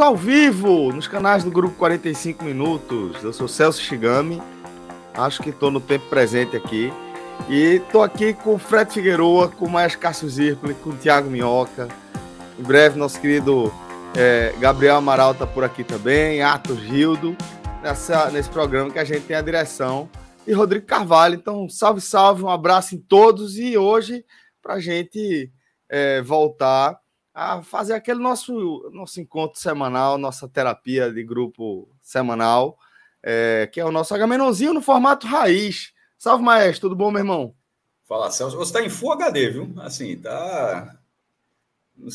Estamos ao vivo nos canais do Grupo 45 Minutos. Eu sou Celso Shigami, acho que estou no tempo presente aqui. E estou aqui com o Fred Figueroa, com o Maestro Cássio Zirpoli, com o Thiago Minhoca. Em breve, nosso querido é, Gabriel Amaral está por aqui também, Atos Gildo, nessa, nesse programa que a gente tem a direção. E Rodrigo Carvalho. Então, salve, salve, um abraço em todos. E hoje, para a gente é, voltar a fazer aquele nosso, nosso encontro semanal, nossa terapia de grupo semanal, é, que é o nosso Agamenonzinho no formato raiz. Salve, Maestro, tudo bom, meu irmão? Fala, Celso. Você está em Full HD, viu? Assim, tá.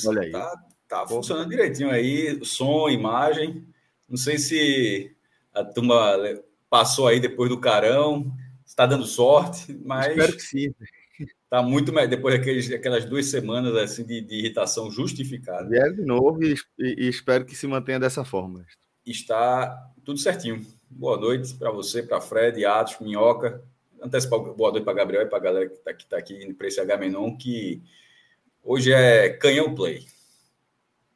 Olha aí. Tá, tá funcionando direitinho aí, som, imagem. Não sei se a turma passou aí depois do carão, está dando sorte, mas. Espero que sim. Tá muito depois daqueles, daquelas duas semanas assim de, de irritação justificada. Vier de novo e, e, e, espero que se mantenha dessa forma. Está tudo certinho. Boa noite para você, para Fred, Atos, Minhoca. Antecipar boa noite para Gabriel e para a galera que está aqui, tá aqui para esse H-Menon, que hoje é canhão play.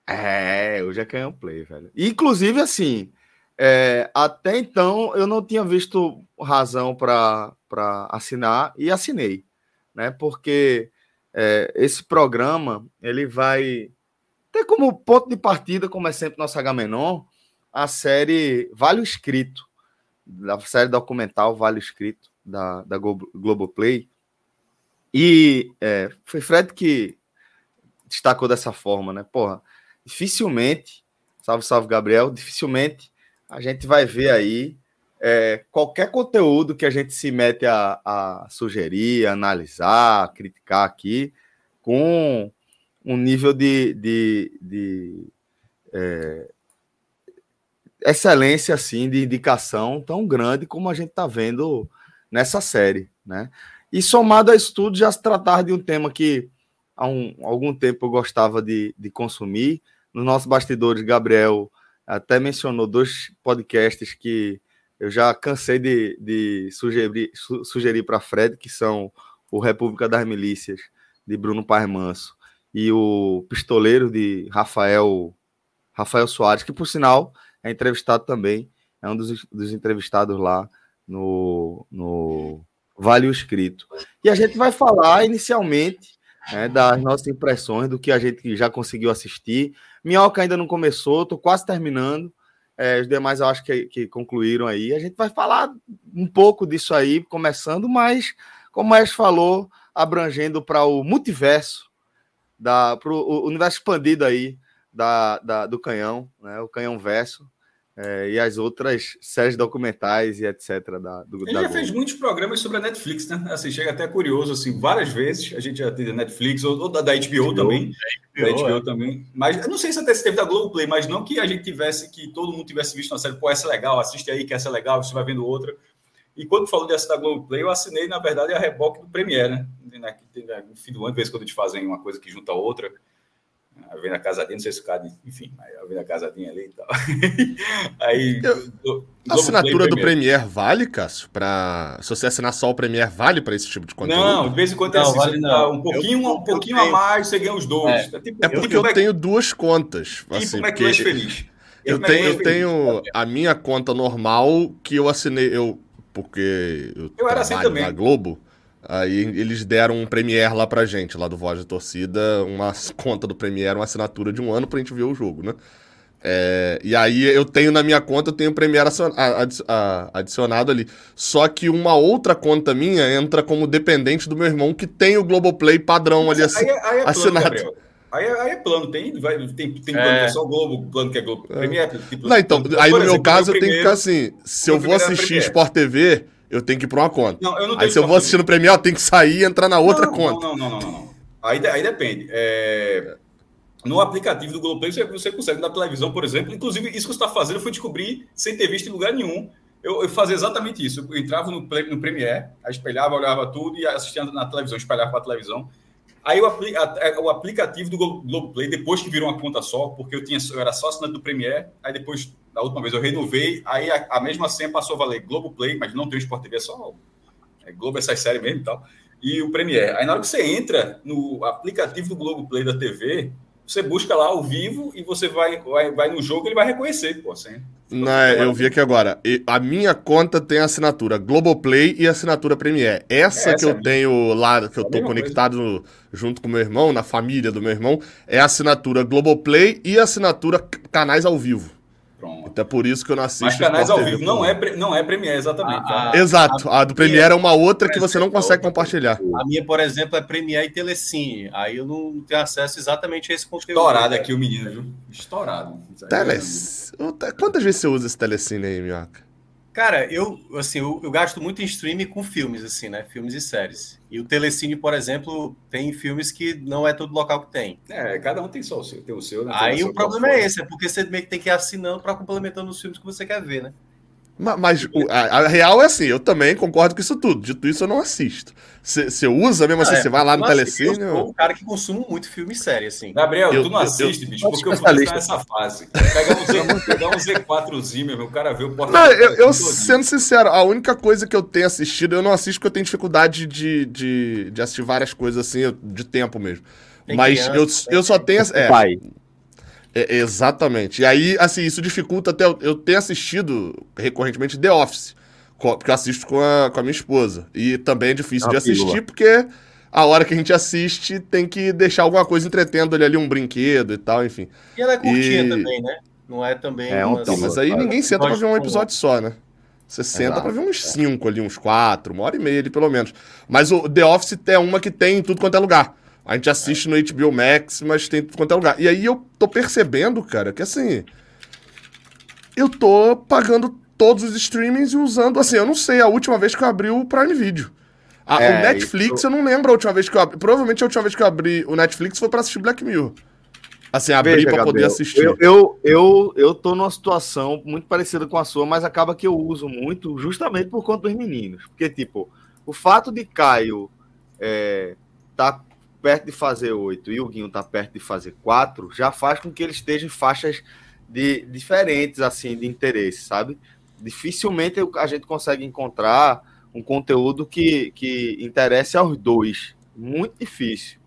É, hoje é canhão play, velho. Inclusive, assim, é, até então eu não tinha visto razão para assinar e assinei né? Porque é, esse programa ele vai ter como ponto de partida, como é sempre nosso H-Menon, a série Vale o Escrito, da série documental Vale o Escrito, da, da Globoplay. E é, foi Fred que destacou dessa forma, né? Porra, dificilmente, salve, salve, Gabriel, dificilmente a gente vai ver aí é, qualquer conteúdo que a gente se mete a, a sugerir, analisar, criticar aqui, com um nível de, de, de é, excelência, assim, de indicação tão grande como a gente está vendo nessa série, né? E somado a isso tudo, já se tratar de um tema que há um, algum tempo eu gostava de, de consumir. Nos nossos bastidores, Gabriel até mencionou dois podcasts que eu já cansei de, de sugerir, su, sugerir para Fred, que são o República das Milícias, de Bruno Paz Manso, e o Pistoleiro, de Rafael, Rafael Soares, que, por sinal, é entrevistado também, é um dos, dos entrevistados lá no, no Vale o Escrito. E a gente vai falar inicialmente né, das nossas impressões, do que a gente já conseguiu assistir. Minhoca ainda não começou, estou quase terminando. É, os demais eu acho que, que concluíram aí. A gente vai falar um pouco disso aí, começando, mas, como o falou, abrangendo para o multiverso, para o universo expandido aí da, da, do Canhão, né, o Canhão Verso, é, e as outras séries documentais e etc. Da, do, Ele da já Globo. fez muitos programas sobre a Netflix, né? Assim, chega até curioso, assim, várias vezes a gente já teve a Netflix, ou, ou da, da, HBO, HBO também. Da HBO, da HBO é. também. Mas eu não sei se até se teve da Globoplay, mas não que a gente tivesse, que todo mundo tivesse visto uma série, pô, essa é legal, assiste aí, que essa é legal, você vai vendo outra. E quando falou dessa da Globoplay, eu assinei, na verdade, a reboque do Premiere, né? No fim do ano, de vez quando eles fazem uma coisa que junta a outra a Venda Casadinha, não sei se o cara, enfim, a Venda Casadinha ali e tal. aí. Eu, a assinatura do Premiere vale, Cássio? Pra, se você assinar só o Premiere, vale para esse tipo de conteúdo? Não, de vez em quando não, vale, não. um pouquinho, eu, um pouquinho a mais, você ganha os dois. É, é, tipo, é porque eu, eu tenho duas contas. Assim, como é que porque... feliz? Eu tenho, eu tenho a minha conta normal que eu assinei, eu porque eu, eu era assim também. na Globo. Aí eles deram um Premiere lá pra gente, lá do Voz da Torcida, uma conta do Premiere, uma assinatura de um ano pra gente ver o jogo, né? É, e aí eu tenho na minha conta, eu tenho o Premiere adicionado ali. Só que uma outra conta minha entra como dependente do meu irmão que tem o Globoplay padrão Mas ali assin, aí, aí é assinado. Plano, aí, é, aí, é plano, tem, vai, tem, tem plano é. que é só Globo, plano que é Globo. Premiere, tipo, Não, então, aí no meu caso eu tenho que ficar assim: se eu vou assistir Sport TV, eu tenho que ir para uma conta. Não, aí se eu vou assistir no Premiere, eu tenho que sair e entrar na outra não, conta. Não, não, não, não, não. Aí, aí depende. É no aplicativo do Globoplay você, você consegue na televisão, por exemplo. Inclusive, isso que você está fazendo eu fui descobrir sem ter visto em lugar nenhum. Eu, eu fazia exatamente isso. Eu entrava no, no Premiere, espelhava, olhava tudo e assistia na televisão, espelhava para a televisão. Aí a, o aplicativo do Globoplay, depois que virou uma conta só, porque eu, tinha, eu era só assinante do Premiere, aí depois, da última vez, eu renovei, aí a, a mesma senha passou a valer Globoplay, mas não tem o Sport TV, é só é Globo, essas séries mesmo e tal, e o Premiere. Aí na hora que você entra no aplicativo do Globoplay da TV, você busca lá ao vivo e você vai, vai, vai no jogo ele vai reconhecer, pô, assim. Não, é, eu vi aqui agora. A minha conta tem assinatura Globoplay e assinatura Premiere. Essa, é, essa que eu é tenho lá, que eu tô conectado no, junto com meu irmão, na família do meu irmão, é a assinatura Globoplay e assinatura canais ao vivo. Pronto. Então é por isso que eu não assisto. Mas canais ao vivo não é, não é Premiere, exatamente. A, a, Exato. A, a do Premiere é uma outra que você não consegue compartilhar. A minha, por exemplo, é Premiere e Telecine. Aí eu não tenho acesso exatamente a esse conteúdo. Estourado aqui o menino, viu? Estourado. Teles... Quantas vezes você usa esse Telecine aí, Minhoca? Cara, eu, assim, eu, eu, gasto muito em streaming com filmes, assim, né? Filmes e séries. E o Telecine, por exemplo, tem filmes que não é todo local que tem. É, cada um tem só o seu, tem o seu, né? Aí o problema é esse, é porque você meio que tem que ir assinando para complementando os filmes que você quer ver, né? Mas, mas a, a, real é assim, eu também concordo com isso tudo. Dito isso, eu não assisto. Você usa mesmo assim, você é, vai lá no Telecine? Eu sou um cara que consome muito filme e série, assim. Gabriel, eu, tu não assiste, eu, bicho, eu, porque eu fui nessa fase. Pega um, Z, pegar um Z4zinho, meu, o cara vê o porta Não, eu, eu sendo sincero, a única coisa que eu tenho assistido, eu não assisto porque eu tenho dificuldade de, de, de assistir várias coisas assim, de tempo mesmo. Tem Mas criança, eu, eu só tenho. É, pai. É, exatamente. E aí, assim, isso dificulta até eu, eu ter assistido recorrentemente The Office, porque eu assisto com a, com a minha esposa. E também é difícil é de assistir, pílula. porque a hora que a gente assiste tem que deixar alguma coisa entretendo ali, ali um brinquedo e tal, enfim. E ela é curtinha e... também, né? Não é também. É, um, então, mas aí ninguém senta pra ver um episódio só, né? Você senta Exato. pra ver uns cinco ali, uns quatro, uma hora e meia ali, pelo menos. Mas o The Office é uma que tem em tudo quanto é lugar. A gente assiste no HBO Max, mas tem quanto é lugar. E aí eu tô percebendo, cara, que assim. Eu tô pagando todos os streamings e usando. Assim, eu não sei a última vez que eu abri o Prime Video. A, é, o Netflix, isso... eu não lembro a última vez que eu abri. Provavelmente a última vez que eu abri o Netflix foi pra assistir Black Mirror. Assim, abrir Veja, pra Gabriel, poder assistir. Eu, eu, eu, eu tô numa situação muito parecida com a sua, mas acaba que eu uso muito justamente por conta dos meninos. Porque, tipo, o fato de Caio é, tá perto de fazer oito e o Guinho está perto de fazer quatro, já faz com que ele esteja em faixas de, diferentes assim de interesse, sabe? Dificilmente a gente consegue encontrar um conteúdo que, que interesse aos dois. Muito difícil.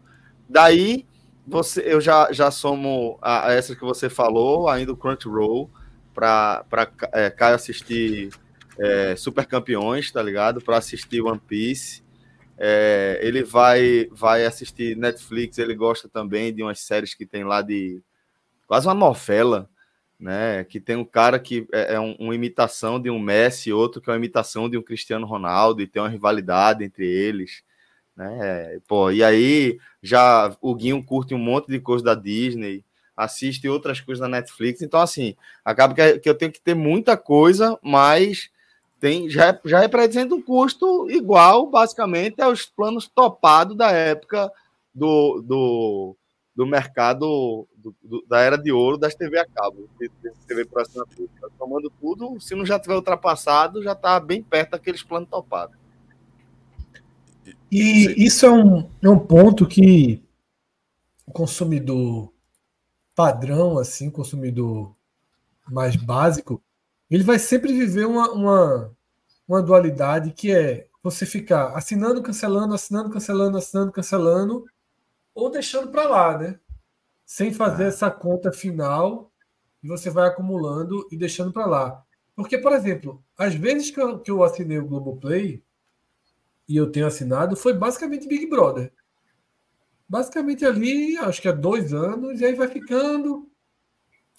Daí você, eu já, já somo a, a essa que você falou, ainda o Crunchyroll, para é, Caio assistir é, Super Campeões, tá ligado? Para assistir One Piece. É, ele vai, vai assistir Netflix, ele gosta também de umas séries que tem lá de quase uma novela, né? Que tem um cara que é, é um, uma imitação de um Messi, outro que é uma imitação de um Cristiano Ronaldo, e tem uma rivalidade entre eles. Né? Pô, e aí já o Guinho curte um monte de coisa da Disney, assiste outras coisas da Netflix, então assim, acaba que, que eu tenho que ter muita coisa, mas tem, já, já representa um custo igual, basicamente, aos planos topados da época do, do, do mercado do, do, da era de ouro das TV a cabo, de, de TV por assinatura. Tomando tudo, se não já tiver ultrapassado, já está bem perto daqueles planos topados. E isso é um, é um ponto que o consumidor padrão, assim, consumidor mais básico, ele vai sempre viver uma, uma, uma dualidade que é você ficar assinando, cancelando, assinando, cancelando, assinando, cancelando, ou deixando para lá, né? Sem fazer ah. essa conta final e você vai acumulando e deixando para lá. Porque, por exemplo, às vezes que eu, que eu assinei o Globoplay e eu tenho assinado, foi basicamente Big Brother. Basicamente ali, acho que há dois anos, e aí vai ficando,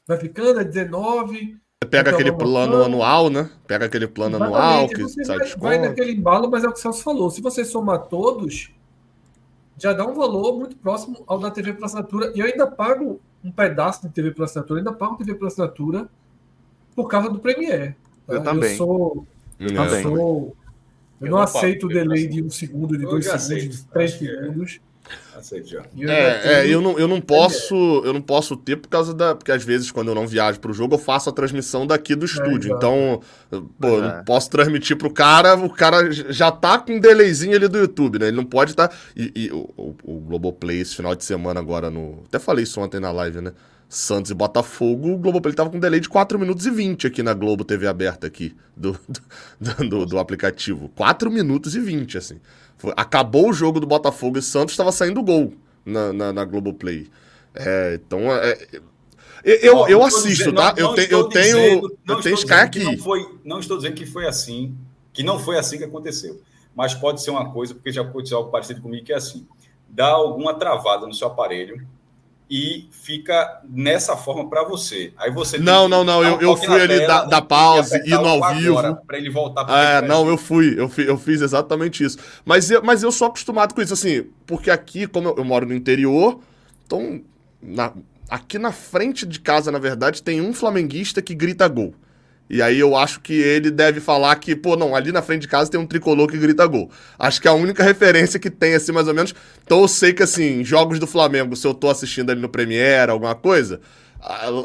vai ficando, é 19. Pega então, aquele plano anual, né? Pega aquele plano Exatamente. anual que você sai vai, vai naquele embalo, mas é o que o Celso falou. Se você somar todos, já dá um valor muito próximo ao da TV por assinatura. E eu ainda pago um pedaço de TV por assinatura, ainda pago TV por assinatura por causa do Premiere. Tá? Eu também. Eu sou. Eu, eu sou. Eu, eu não, não aceito o delay de um segundo, de dois segundos, de três é. É, é, eu não, eu não posso, eu não posso ter por causa da, porque às vezes quando eu não viajo para o jogo eu faço a transmissão daqui do é, estúdio. É, então, pô, eu não é. posso transmitir pro cara, o cara já tá com um delayzinho ali do YouTube, né? Ele não pode estar tá, e, e o, o, o Globoplay esse final de semana agora no, até falei isso ontem na live, né? Santos e Botafogo, o Globoplay tava com um delay de 4 minutos e 20 aqui na Globo TV aberta aqui do, do, do, do aplicativo. 4 minutos e 20, assim. Acabou o jogo do Botafogo e Santos, estava saindo gol na, na, na Globoplay. É, então, é, eu, eu, eu assisto, dizendo, tá? Não, eu, te, eu tenho, dizendo, eu tenho Sky aqui. Não, foi, não estou dizendo que foi assim, que não foi assim que aconteceu. Mas pode ser uma coisa, porque já aconteceu algo parecido comigo, que é assim: dá alguma travada no seu aparelho e fica nessa forma para você. Aí você Não, não, não, eu, eu fui ali da, da pausa e no ao vivo. Para ele voltar para É, não, eu fui, eu, fui, eu fiz exatamente isso. Mas eu, mas eu sou acostumado com isso, assim, porque aqui, como eu, eu moro no interior, então, na, aqui na frente de casa, na verdade, tem um flamenguista que grita gol. E aí eu acho que ele deve falar que, pô, não, ali na frente de casa tem um tricolor que grita gol. Acho que é a única referência que tem, assim, mais ou menos. Então eu sei que, assim, jogos do Flamengo, se eu tô assistindo ali no Premiere, alguma coisa,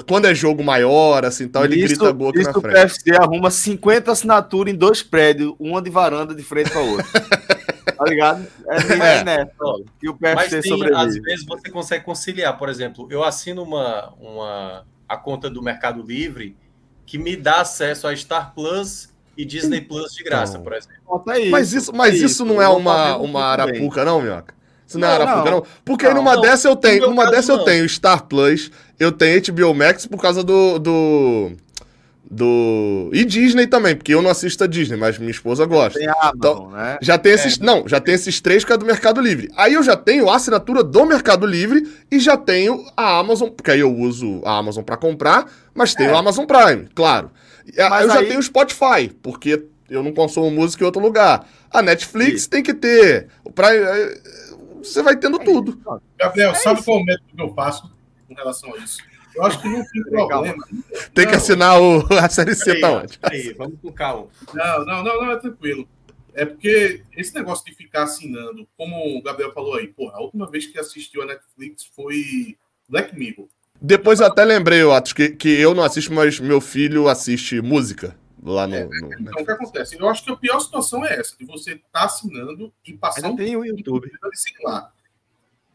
quando é jogo maior, assim, tal, ele isso, grita gol aqui na frente. o PFC arruma 50 assinaturas em dois prédios, uma de varanda de frente para outra. tá ligado? É, é. nessa, que o PFC Mas tem, sobrevive. às vezes você consegue conciliar, por exemplo, eu assino uma, uma a conta do Mercado Livre que me dá acesso a Star Plus e Disney Plus de graça, então, por exemplo. Isso, mas isso, mas isso, isso não é uma, uma arapuca, não, Minhoca? Isso não, é não é arapuca, não. não. Porque não, numa dessa eu tenho, numa dessa eu tenho Star Plus, eu tenho HBO Max por causa do, do do e Disney também, porque eu não assisto a Disney, mas minha esposa gosta. Tem Amazon, então, né? Já tem esses, é. não, já tem esses três que é do Mercado Livre. Aí eu já tenho a assinatura do Mercado Livre e já tenho a Amazon, porque aí eu uso a Amazon para comprar, mas tenho é. a Amazon Prime, claro. Mas eu aí... já tenho o Spotify, porque eu não consumo música em outro lugar. A Netflix tem que ter. O Prime, é, você vai tendo tudo. Gabriel, sabe qual é o método que eu faço com relação a isso? Eu acho que não tem problema. Tem que assinar o, a série C, tá ótimo. Aí, vamos com calma. Não, não, não, não, é tranquilo. É porque esse negócio de ficar assinando, como o Gabriel falou aí, porra, a última vez que assistiu a Netflix foi Black Mirror. Depois eu até lembrei, Atos, que, que eu não assisto, mas meu filho assiste música lá no. É, no então, Netflix. o que acontece? Eu acho que a pior situação é essa, de você estar tá assinando e passar um tem o YouTube. Sei lá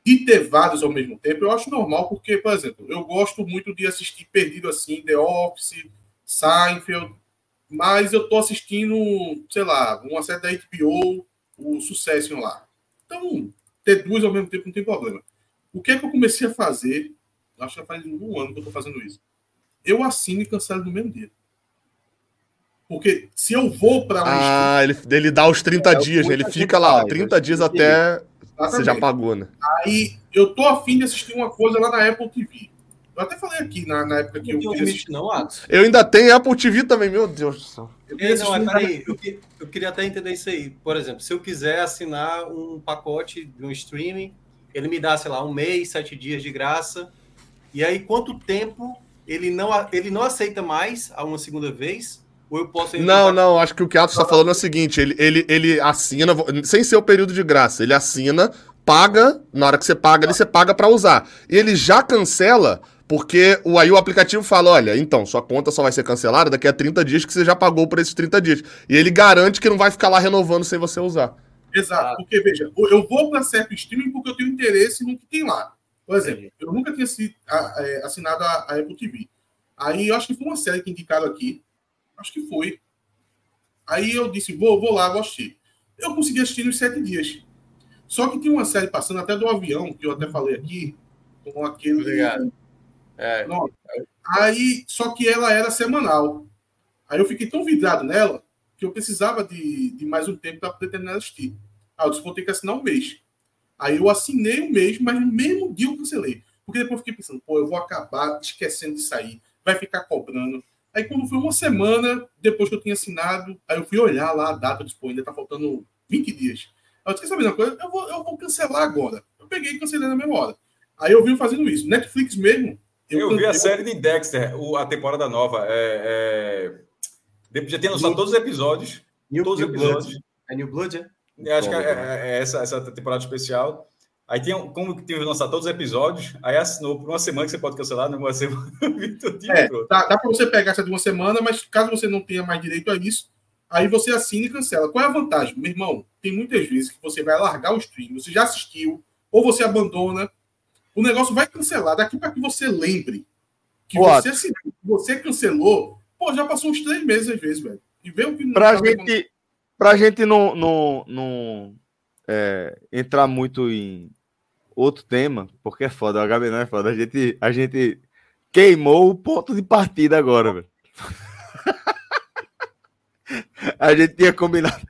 e ter vários ao mesmo tempo, eu acho normal, porque, por exemplo, eu gosto muito de assistir perdido assim, The Office, Seinfeld, mas eu tô assistindo, sei lá, uma série da HBO, o Succession lá. Então, ter duas ao mesmo tempo não tem problema. O que é que eu comecei a fazer? Acho que faz um ano que eu tô fazendo isso. Eu assino e cancelo no mesmo dia. Porque se eu vou para um Ah, ele, ele dá os 30 é, dias, ele fica lá, 30 dias até Exatamente. Você já pagou, né? Aí eu tô afim de assistir uma coisa lá na Apple TV. Eu até falei aqui na, na época que eu, eu queria Não, Atos. Eu ainda tenho Apple TV também, meu Deus do céu. Eu Ei, não, mas peraí, eu, eu queria até entender isso aí. Por exemplo, se eu quiser assinar um pacote de um streaming, ele me dá, sei lá, um mês, sete dias de graça. E aí, quanto tempo ele não, ele não aceita mais a uma segunda vez? Ou eu posso. Não, não, acho que o que Atos está falando é o seguinte: ele, ele, ele assina, sem ser o período de graça, ele assina, paga, na hora que você paga, ele você paga para usar. E ele já cancela. Porque o, aí o aplicativo fala: olha, então, sua conta só vai ser cancelada daqui a 30 dias que você já pagou por esses 30 dias. E ele garante que não vai ficar lá renovando sem você usar. Exato, porque veja, eu vou para certo streaming porque eu tenho interesse no que tem lá. Por exemplo, eu nunca tinha é, assinado a, a Apple TV. Aí eu acho que foi uma série que indicaram aqui, Acho que foi. Aí eu disse, vou, vou lá, vou assistir. Eu consegui assistir nos sete dias. Só que tinha uma série passando até do avião, que eu até falei aqui, com aquele. Obrigado. É. Aí, só que ela era semanal. Aí eu fiquei tão vidrado nela que eu precisava de, de mais um tempo para poder terminar de assistir. Aí eu disse, vou ter que assinar um mês. Aí eu assinei um mês, mas no mesmo dia eu cancelei. Porque depois eu fiquei pensando, pô, eu vou acabar esquecendo de sair vai ficar cobrando. Aí quando foi uma semana depois que eu tinha assinado, aí eu fui olhar lá a data, eu ainda tá faltando 20 dias. Aí eu disse, sabe uma coisa? Eu vou, eu vou cancelar agora. Eu peguei e cancelei na mesma hora. Aí eu vi fazendo isso. Netflix mesmo. Eu, eu vi a série de Dexter, a temporada nova. É, é... Já tem lançado todos os episódios. New, todos os episódios. Blood. É New Blood, é? Acho que é, é, é essa, essa temporada especial. Aí tem como que tem que lançar todos os episódios, aí assinou por uma semana que você pode cancelar, não uma semana. é, dá, dá para você pegar essa de uma semana, mas caso você não tenha mais direito a isso, aí você assina e cancela. Qual é a vantagem? Meu irmão, tem muitas vezes que você vai largar o stream, você já assistiu, ou você abandona, o negócio vai cancelar. Daqui para que você lembre que você, assinou, você cancelou, pô, já passou uns três meses às vezes, velho. E vê o que não pra tá gente, pra gente não, não, não é, entrar muito em outro tema, porque é foda, o HB não é foda. A gente, a gente queimou o ponto de partida agora, velho. a gente tinha combinado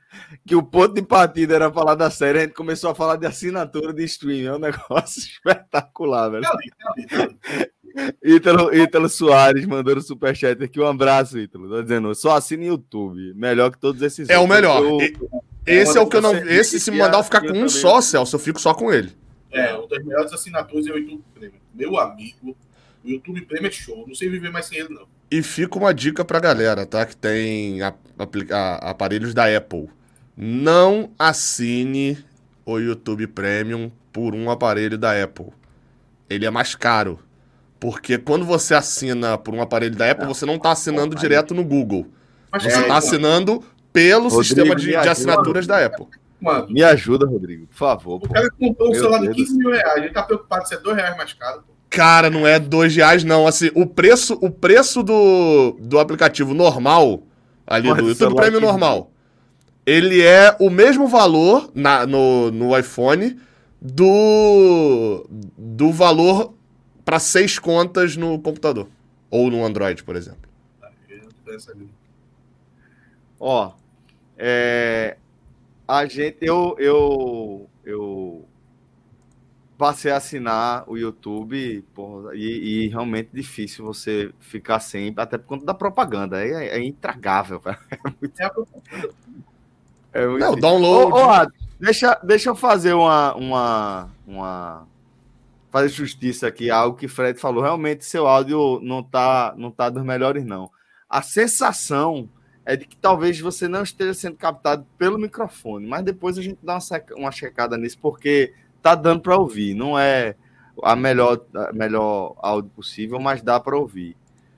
que o ponto de partida era falar da série, a gente começou a falar de assinatura de streaming. É um negócio espetacular, velho. Ítalo, Ítalo Soares mandando superchat aqui. Um abraço, Ítalo. Tô dizendo, só assina YouTube. Melhor que todos esses. É outros. o melhor. Eu, esse é o que eu não. Esse, se me mandar eu ficar com um só, Celso, eu fico só com ele. É, uma das melhores assinaturas é o YouTube Premium. Meu amigo, o YouTube Premium é show. Não sei viver mais sem ele, não. E fica uma dica pra galera, tá? Que tem a, a, aparelhos da Apple. Não assine o YouTube Premium por um aparelho da Apple. Ele é mais caro. Porque quando você assina por um aparelho da Apple, você não está assinando direto no Google. Você está assinando pelo Rodrigo, sistema de, de, assinaturas da Apple. Mano, me ajuda, Rodrigo, por favor. O cara comprou um celular de 15 mil reais, ele tá preocupado se é 2 reais mais caro. Cara, não é 2 reais, não. Assim, o preço, o preço do, do aplicativo normal, ali Pode do YouTube Premium normal, ele é o mesmo valor na, no, no iPhone do, do valor para seis contas no computador. Ou no Android, por exemplo. Ó, é, a gente, eu, eu, eu passei a assinar o YouTube porra, e, e, realmente difícil você ficar sem, até por conta da propaganda. É, é intragável. É muito, é muito Não, download. Ô, ô, deixa, deixa eu fazer uma, uma, uma fazer justiça aqui algo que Fred falou. Realmente seu áudio não tá, não tá dos melhores não. A sensação é de que talvez você não esteja sendo captado pelo microfone, mas depois a gente dá uma, seca, uma checada nisso porque tá dando para ouvir. Não é a melhor, a melhor áudio possível, mas dá para ouvir.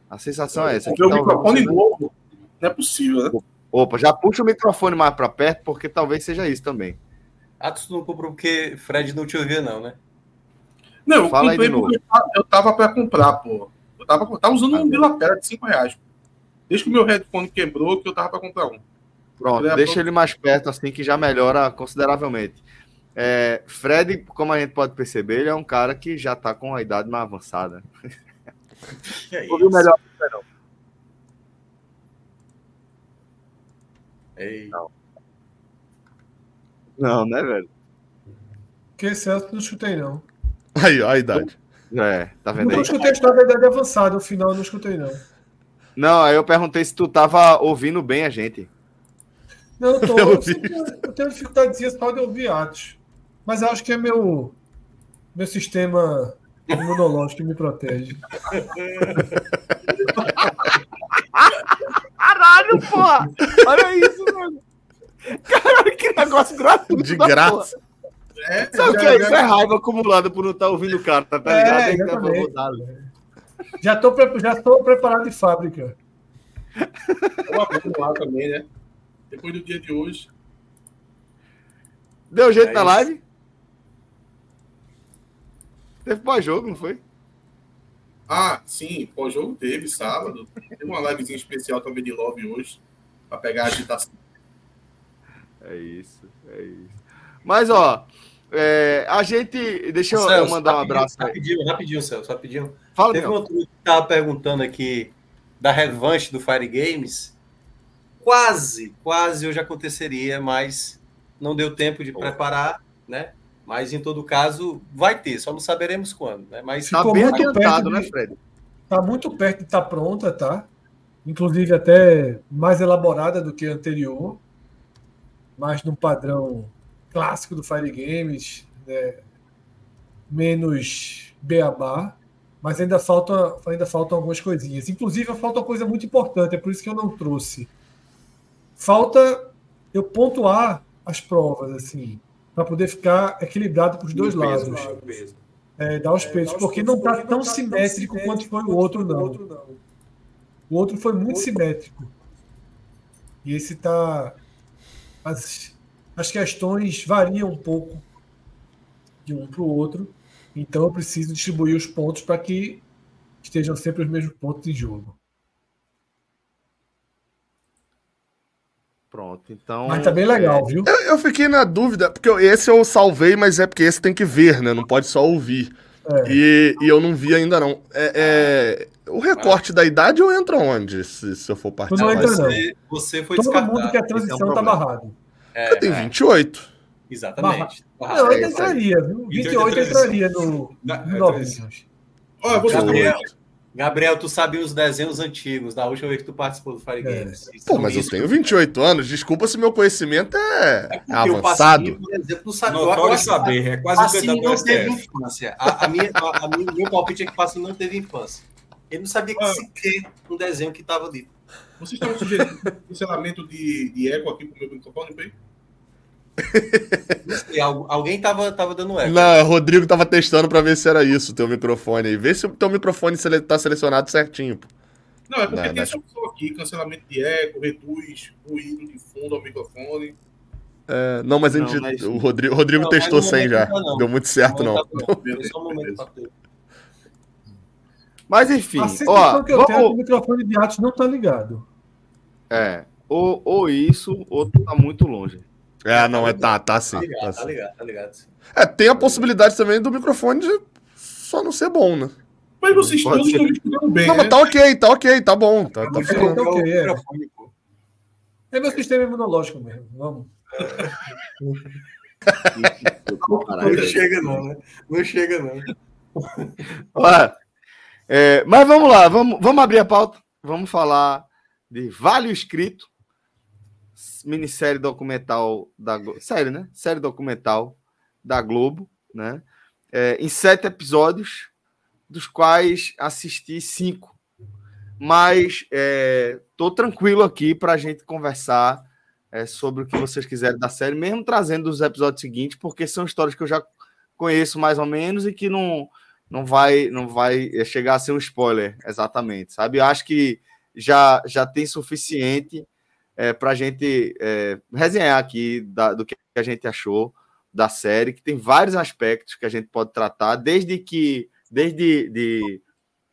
A sensação é essa. Porque o microfone novo não é possível, né? Opa, já puxa o microfone mais para perto, porque talvez seja isso também. Atos não comprou porque Fred não te ouvia, não, né? Não, Fala eu comprei porque eu tava para comprar, pô. Eu tava, tava usando ah, um Bilapera de 5 reais. Desde que o meu headphone quebrou, que eu tava para comprar um. Pronto, deixa ele mais perto, assim, que já melhora consideravelmente. É, Fred, como a gente pode perceber, ele é um cara que já tá com a idade mais avançada. É Ouviu melhor não. Ei. Não. Não, né, velho? Que Celso não chutei, não. Aí, ó, a idade. É, tá vendo aí? Não escutei a história da idade avançada, o final eu não escutei, não. Não, aí eu perguntei se tu tava ouvindo bem a gente. Não, eu tô. Eu, eu tenho dificuldade só de ouvir atos. Mas eu acho que é meu, meu sistema imunológico que me protege. Caralho, porra! Olha isso, mano! Caralho, que negócio gratuito! De graça! É, Sabe o que é isso? É raiva acumulada por não estar ouvindo o cara, tá, tá é, ligado? Já estou já tô preparado de fábrica. Vamos lá também, né? Depois do dia de hoje. Deu jeito é na live? Teve pós-jogo, não foi? Ah, sim, pós-jogo teve, sábado. Teve uma livezinha especial também de Love hoje, para pegar a agitação. É isso, é isso. Mas, ó, é, a gente. Deixa eu, Celso, mandar um abraço. Rapidinho, rapidinho, Celso, rapidinho. Fala, Teve um outro que estava perguntando aqui da revanche do Fire Games. Quase, quase hoje aconteceria, mas não deu tempo de preparar, né? Mas em todo caso, vai ter, só não saberemos quando, né? Mas tá bem adiantado, né, Fred? Está muito perto de estar tá pronta, tá? Inclusive até mais elaborada do que a anterior, mais no padrão clássico do Fire Games, né? menos beabá, mas ainda falta ainda faltam algumas coisinhas. Inclusive falta uma coisa muito importante, é por isso que eu não trouxe. Falta eu pontuar as provas assim, para poder ficar equilibrado para os dois lados. É, dar os é, pesos, porque não está tão tá simétrico quanto foi o outro, não. O outro foi muito simétrico. E esse está. As, as questões variam um pouco de um para o outro. Então eu preciso distribuir os pontos para que estejam sempre os mesmos pontos de jogo. Pronto, então. Mas tá bem legal, é... viu? Eu, eu, fiquei na dúvida, porque esse eu salvei, mas é porque esse tem que ver, né? Não pode só ouvir. É. E, e eu não vi ainda não. É, é... O recorte da idade eu entro onde, se, se eu for participar? Não entra, não. Você, você foi Todo descartado. mundo que a transição é um tá barrado. É, eu tenho 28. Exatamente. Barra... Não, eu entraria, viu? 28 entraria no, no 9 Olha, Gabriel, Gabriel, tu sabia os desenhos antigos da última vez que tu participou do Fire é. Games. É. Pô, mas eu tenho 28 anos. Desculpa se meu conhecimento é, é avançado. por exemplo, não sabe. Eu, saber, é quase assim não teve infância. A, a minha, a, a minha, meu palpite é que Passinho não teve infância. Ele não sabia que ah. sequer um desenho que estava ali. Vocês estão sugerindo cancelamento de, de eco aqui pro meu microfone, bem? Alguém tava, tava dando eco. Não, o Rodrigo tava testando para ver se era isso, o teu microfone aí. Vê se o teu microfone tá selecionado certinho, pô. Não, é porque não, tem essa opção aqui, cancelamento de eco, reduz ruído de fundo ao microfone. É, não, mas, não, gente, mas... o Rodrigo, o Rodrigo não, testou sem já. Não. Deu muito certo, não. Mas enfim, ó, que eu vamos... tenho, o microfone de Atos não tá ligado. É, ou, ou isso, ou tá muito longe. É, não, é tá, tá sim. Tá ligado, tá, tá, tá ligado, tá ligado. É, tem a possibilidade também do microfone de só não ser bom, né? Mas vocês todos estão escutando bem. Não, né? mas tá ok, tá ok, tá bom. Tá, tá é, okay, é. é meu sistema imunológico mesmo. Vamos. não chega, não, né? Não chega, não. Olha, é, mas vamos lá, vamos, vamos abrir a pauta. Vamos falar de Vale Escrito, minissérie documental da série, né? Série documental da Globo, né? É, em sete episódios, dos quais assisti cinco. Mas é, tô tranquilo aqui para a gente conversar é, sobre o que vocês quiserem da série, mesmo trazendo os episódios seguintes, porque são histórias que eu já conheço mais ou menos e que não não vai não vai chegar a ser um spoiler exatamente, sabe? Eu acho que já já tem suficiente é, para a gente é, resenhar aqui da, do que a gente achou da série, que tem vários aspectos que a gente pode tratar, desde que desde de,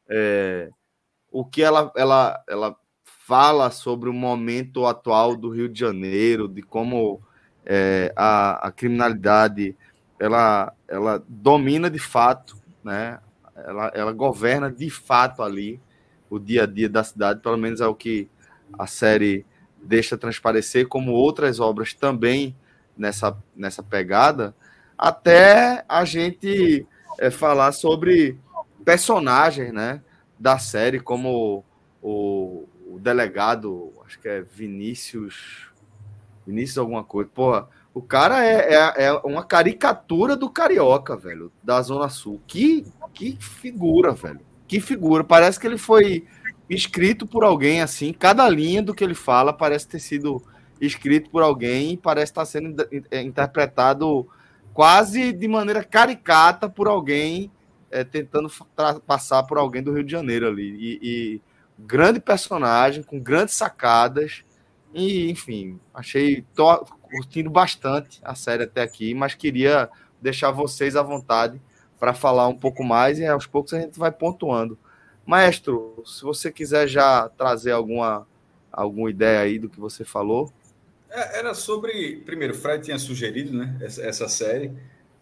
é, o que ela, ela, ela fala sobre o momento atual do Rio de Janeiro, de como é, a, a criminalidade ela, ela domina de fato, né? ela, ela governa de fato ali o dia a dia da cidade, pelo menos é o que a série deixa transparecer, como outras obras também nessa, nessa pegada, até a gente é, falar sobre personagens né, da série, como o, o, delegado, acho que é Vinícius. Vinícius alguma coisa. Porra, o cara é, é, é, uma caricatura do carioca, velho, da Zona Sul. Que, que figura, velho. Que figura. Parece que ele foi escrito por alguém assim, cada linha do que ele fala parece ter sido escrito por alguém e parece estar sendo é, interpretado quase de maneira caricata por alguém é, tentando passar por alguém do Rio de Janeiro ali. E, e, grande personagem, com grandes sacadas. E, enfim, achei. Tô curtindo bastante a série até aqui, mas queria deixar vocês à vontade para falar um pouco mais e aos poucos a gente vai pontuando. Maestro, se você quiser já trazer alguma, alguma ideia aí do que você falou. É, era sobre. Primeiro, o Fred tinha sugerido né, essa, essa série.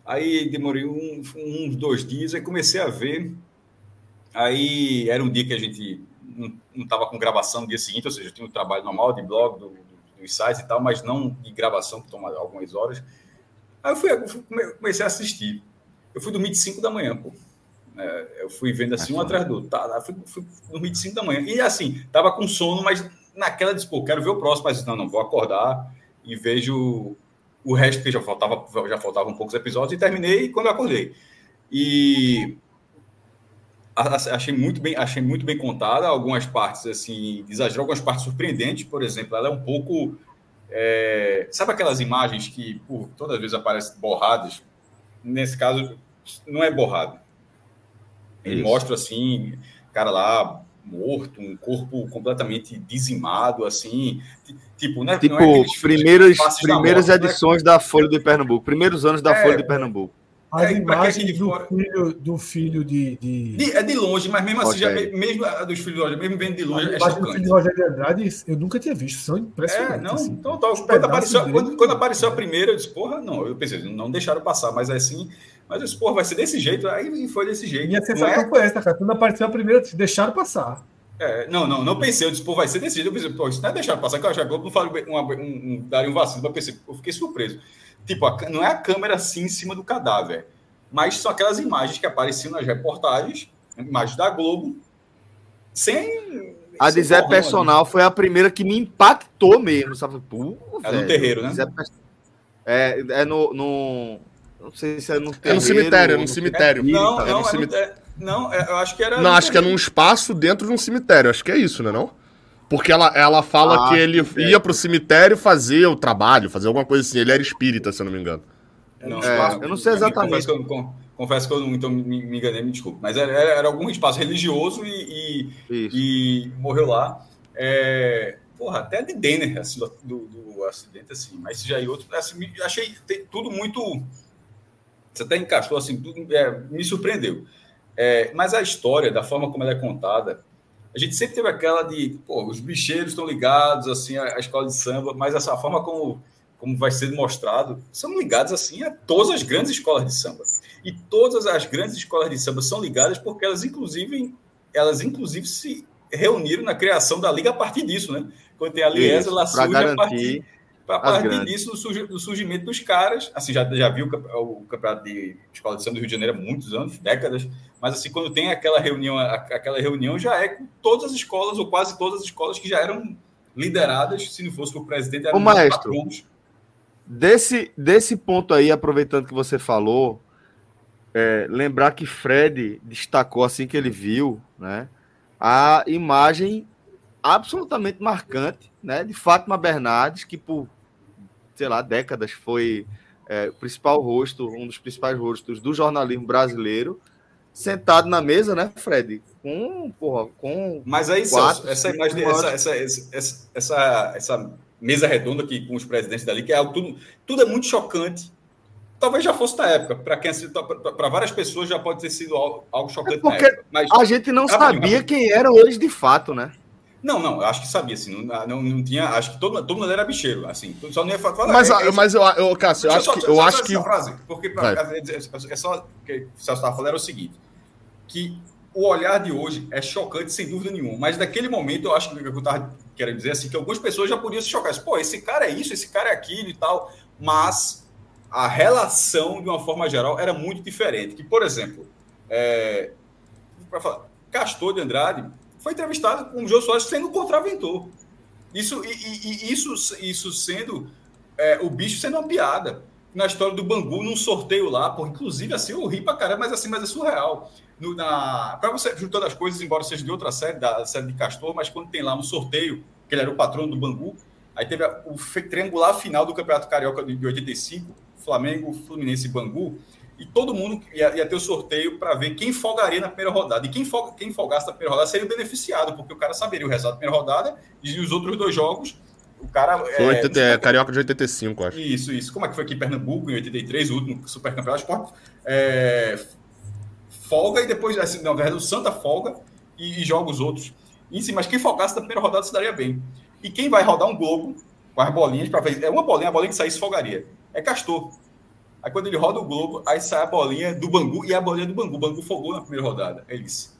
Aí demorei um, uns dois dias, aí comecei a ver. Aí era um dia que a gente não estava com gravação no dia seguinte, ou seja, eu tinha um trabalho normal de blog, do, do, dos sites e tal, mas não de gravação, que toma algumas horas. Aí eu fui, comecei a assistir. Eu fui dormir de 5 da manhã, pô. Né? Eu fui vendo assim, um atrás do outro. Tá, fui, fui dormir de 5 da manhã. E assim, tava com sono, mas naquela de, pô, quero ver o próximo, mas não, não, vou acordar e vejo o resto, que já faltava, já faltavam poucos episódios, e terminei quando eu acordei. E achei muito bem, achei muito bem contada, algumas partes assim, exagerou, algumas partes surpreendentes, por exemplo, ela é um pouco é, sabe aquelas imagens que por todas as vezes aparecem borradas? Nesse caso, não é borrado. Ele Isso. mostra assim, cara lá morto, um corpo completamente dizimado, assim, tipo, né? Tipo, não é primeiras, primeiras da morte, edições né? da Folha de Pernambuco, primeiros anos da é, Folha de Pernambuco. As é, imagens do, fora... filho, do filho de, de... de, É de longe, mas mesmo assim, já, mesmo a dos filhos de Roger, mesmo vendo de longe, é chocante. do filho de Roger de Andrade, eu nunca tinha visto, são impressionantes. É, não, assim. então, então, quando, apareceu, quando, quando, apareceu a primeira, eu disse, porra, não, eu pensei, não deixaram passar, mas é assim, mas eu disse, porra, vai ser desse jeito, aí foi desse jeito. Minha sensação é... foi essa, cara, quando apareceu a primeira, deixaram passar. É, não, não, não pensei, eu disse, pô, vai ser desse jeito, eu pensei, pô, isso não é deixar passar, que eu achava que eu não falei um, um, um, daria um vacilo, mas eu pensei, eu fiquei surpreso. Tipo, a, não é a câmera assim em cima do cadáver, mas são aquelas imagens que apareciam nas reportagens, imagens da Globo, sem. A de Zé Personal foi a primeira que me impactou mesmo, sabe? Pô, é no terreiro, né? É, é no, no. Não sei se é no terreiro. É no cemitério, é no cemitério. É, não, é não, no é cemitério. No, não, é, eu acho que era. Não, acho que é num espaço dentro de um cemitério. Acho que é isso, né? Não? Porque ela, ela fala ah, que ele ia pro cemitério fazer o trabalho, fazer alguma coisa assim. Ele era espírita, se eu não me engano. Não, é, eu não sei exatamente. Confesso que eu, confesso que eu não, então me, me, enganei, me desculpe. Mas era, era, algum espaço religioso e, e, e morreu lá. É, porra, até de Denner, assim, do, do, acidente, assim. Mas já e outro, assim, achei tudo muito. Você até encaixou, assim, tudo, é, me surpreendeu. É, mas a história, da forma como ela é contada, a gente sempre teve aquela de, pô, os bicheiros estão ligados, assim, à, à escola de samba, mas essa forma como como vai ser mostrado, são ligados assim a todas as grandes escolas de samba. E todas as grandes escolas de samba são ligadas porque elas inclusive elas inclusive se reuniram na criação da liga a partir disso, né? Quando tem a Liesa, ela surge a partir a partir disso do surgimento dos caras. Assim, já, já viu o campeonato de escola de samba do Rio de Janeiro há muitos anos, décadas, mas assim, quando tem aquela reunião, aquela reunião já é com todas as escolas, ou quase todas as escolas que já eram lideradas, se não fosse o presidente, eram o maestro. Patrões Desse, desse ponto aí, aproveitando que você falou, é, lembrar que Fred destacou assim que ele viu, né, a imagem absolutamente marcante, né, de Fátima Bernardes, que por, sei lá, décadas foi é, o principal rosto, um dos principais rostos do jornalismo brasileiro, sentado na mesa, né, Fred? Com, porra, com. Mas aí, quatro, Celso, essa imagem, essa, essa, essa, essa, essa mesa redonda aqui com os presidentes dali, que é algo tudo, tudo é muito chocante. Talvez já fosse da época, para quem para várias pessoas já pode ter sido algo, algo chocante é porque Mas, a gente não sabia quem eram eles de fato, né? Não, não, eu acho que sabia, assim, não, não, não tinha, acho que todo, todo mundo era bicheiro, assim, só não ia falar. Mas, é, mas eu, eu, Cássio, eu acho que. Eu acho que... Frase, porque pra, é só o que o Celso estava falando era o seguinte: que o olhar de hoje é chocante, sem dúvida nenhuma. Mas naquele momento, eu acho que eu estava querendo dizer assim, que algumas pessoas já podiam se chocar. Pô, esse cara é isso, esse cara é aquilo e tal. Mas a relação, de uma forma geral, era muito diferente. Que, por exemplo, é, para falar, Castor de Andrade foi entrevistado com o Jô Soares sendo contraventor. Isso, e, e, isso, isso sendo é, o bicho sendo uma piada. Na história do Bangu, num sorteio lá, por inclusive assim, eu ri pra caramba, mas assim, mas é surreal no, na para você juntando as coisas, embora seja de outra série, da série de Castor, mas quando tem lá um sorteio, que ele era o patrono do Bangu, aí teve o triangular final do Campeonato Carioca de 85, Flamengo, Fluminense e Bangu, e todo mundo ia, ia ter o sorteio para ver quem folgaria na primeira rodada. E quem, folga, quem folgasse na primeira rodada seria beneficiado, porque o cara saberia o resultado da primeira rodada e os outros dois jogos. O cara. Foi 80, é, Carioca de 85, acho. Isso, isso. Como é que foi aqui em Pernambuco, em 83, o último supercampeonato? Esporte, é, folga e depois, assim, na verdade, o Santa folga e, e joga os outros. E, sim, mas quem folgasse na primeira rodada se daria bem. E quem vai rodar um globo com as bolinhas para ver. É uma bolinha, a bolinha que saísse folgaria. É Castor. Aí quando ele roda o globo, aí sai a bolinha do Bangu e a bolinha do Bangu. O Bangu folgou na primeira rodada. Ele disse: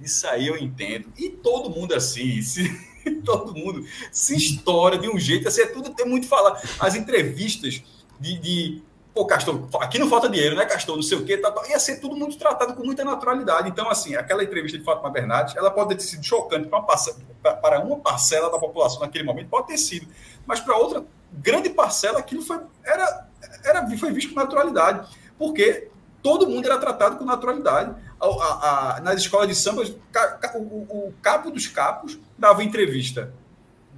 Isso aí eu entendo. E todo mundo assim, se, todo mundo se estoura de um jeito assim, é tudo tem muito falar. As entrevistas de, de pô, Castor, aqui não falta dinheiro, né, Castor? Não sei o quê, tá, tá. ia ser tudo muito tratado com muita naturalidade. Então, assim, aquela entrevista de Fátima Bernardes, ela pode ter sido chocante para uma, parcela, para uma parcela da população naquele momento, pode ter sido, mas para outra grande parcela, aquilo foi, era, era, foi visto com naturalidade, porque todo mundo era tratado com naturalidade. A, a, a, nas escolas de samba, o, o, o capo dos capos dava entrevista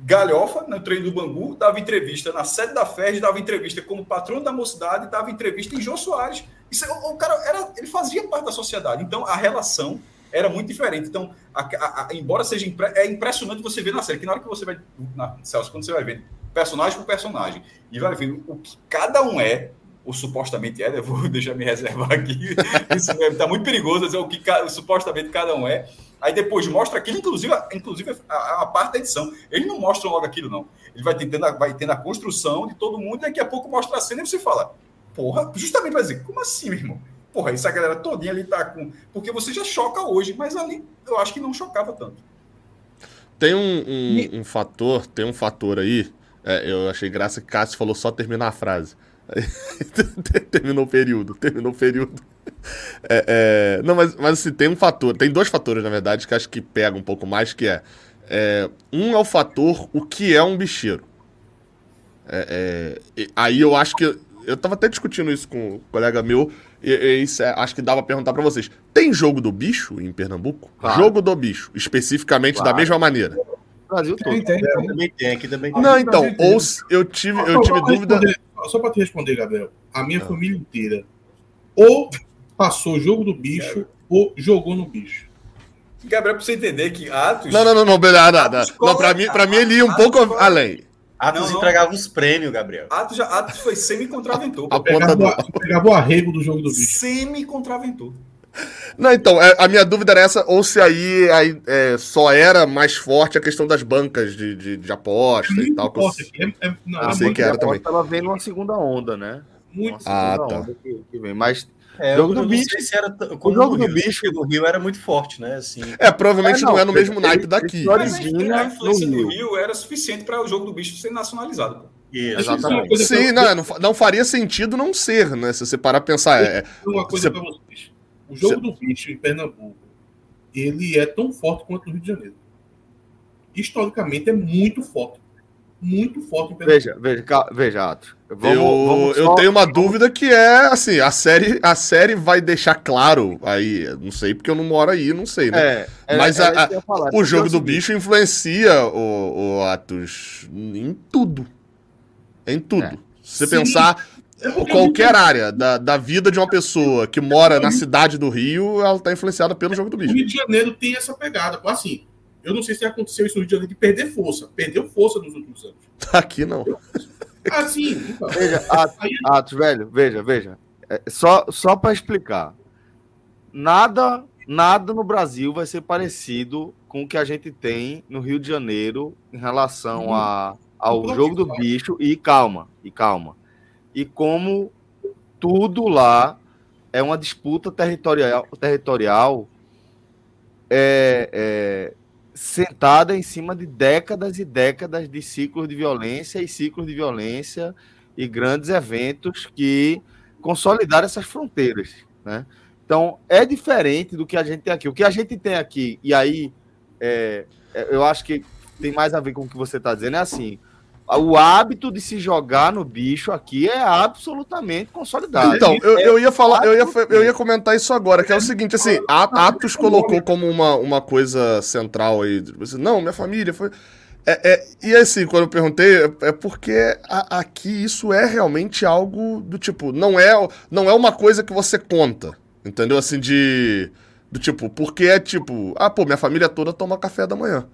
Galhofa, no treino do Bangu, dava entrevista na sede da FED, dava entrevista como patrão da mocidade, dava entrevista em Jô Soares. Isso, o, o, cara era, ele fazia parte da sociedade. Então, a relação era muito diferente. Então, a, a, a, embora seja impre, é impressionante você ver na série, que na hora que você vai, na, Celso, quando você vai ver personagem por personagem, e vai ver o que cada um é, ou supostamente é, eu vou deixar me reservar aqui, isso está muito perigoso dizer o que supostamente cada um é, Aí depois mostra aquilo, inclusive, inclusive a, a, parte da edição. Eles não mostram logo aquilo, não. Ele vai tentando, vai tendo a construção de todo mundo, e daqui a pouco mostra a cena e você fala, porra, justamente vai dizer, como assim, meu irmão? Porra, essa galera todinha ali tá com. Porque você já choca hoje, mas ali eu acho que não chocava tanto. Tem um, um, um fator, tem um fator aí. É, eu achei graça que Cássio falou só terminar a frase. terminou o período, terminou o período. É, é, não, mas, mas assim, tem um fator, tem dois fatores, na verdade, que acho que pega um pouco mais, que é, é um é o fator o que é um bicheiro. É, é, aí eu acho que. Eu tava até discutindo isso com um colega meu, e, e isso é, acho que dava pra perguntar para vocês. Tem jogo do bicho em Pernambuco? Claro. Jogo do bicho, especificamente claro. da mesma maneira. Brasil todo. Tem, tem, tem. Também tem, aqui também tem. Não, então, ou eu tive, eu tive dúvida. Só para te responder, Gabriel. A minha ah. família inteira ou passou o jogo do bicho ou jogou no bicho. Gabriel, para você entender que Atos. Não, não, não, não, não, não, não para mim, para mim ele ia um pouco além. Atos não, entregava uns prêmios, Gabriel. Atos, já, Atos foi semi-contraventor. Pegava o arrego do jogo do bicho. Semi-contraventor. Não, então, é, a minha dúvida era essa, ou se aí, aí é, só era mais forte a questão das bancas de, de, de aposta Muito e tal. Forte. É, é, não, ah, sei que era também. Ela vem numa segunda onda, né? Muito. Ah, tá. Que, que vem. Mas é, jogo do bicho. Se era o jogo do Rio, bicho do Rio era muito forte, né? Assim. É, provavelmente é, não, não, é no mesmo naipe daqui. Mas a influência do Rio era suficiente para o jogo do bicho ser nacionalizado. Isso. Exatamente. Sim, não, não, não, faria sentido não ser, né? Se você parar a pensar. É, uma coisa você... para vocês. O jogo você... do bicho em Pernambuco, ele é tão forte quanto no Rio de Janeiro. Historicamente é muito forte muito forte. Veja, veja, veja, Atos. Vamos, eu, vamos só... eu tenho uma dúvida que é assim, a série, a série vai deixar claro aí, não sei porque eu não moro aí, não sei, né? É, é Mas é, a, a, o jogo do bicho influencia o, o Atos em tudo. Em tudo. É. Se você Sim. pensar é qualquer área da, da vida de uma pessoa que mora na cidade do Rio, ela está influenciada pelo jogo do bicho. O Rio de Janeiro tem essa pegada. Assim, eu não sei se aconteceu isso no Rio de Janeiro de perder força. Perdeu força nos últimos anos. Aqui não. Assim, então. Veja, Atos, Atos, velho, veja, veja. É, só só para explicar. Nada, nada no Brasil vai ser parecido com o que a gente tem no Rio de Janeiro em relação uhum. a, ao jogo do bicho. E calma, e calma. E como tudo lá é uma disputa territorial, territorial é, é, sentada em cima de décadas e décadas de ciclos de violência e ciclos de violência e grandes eventos que consolidaram essas fronteiras, né? Então, é diferente do que a gente tem aqui. O que a gente tem aqui, e aí é, é eu acho que tem mais a ver com o que você está dizendo, é assim, o hábito de se jogar no bicho aqui é absolutamente consolidado. Então, eu, eu ia falar, eu ia, eu ia comentar isso agora, que é o seguinte, assim, Atos colocou como uma, uma coisa central aí, não, minha família foi... É, é, e assim, quando eu perguntei, é, é porque a, aqui isso é realmente algo do tipo, não é, não é uma coisa que você conta, entendeu? Assim, de... Do tipo, porque é tipo, ah, pô, minha família toda toma café da manhã.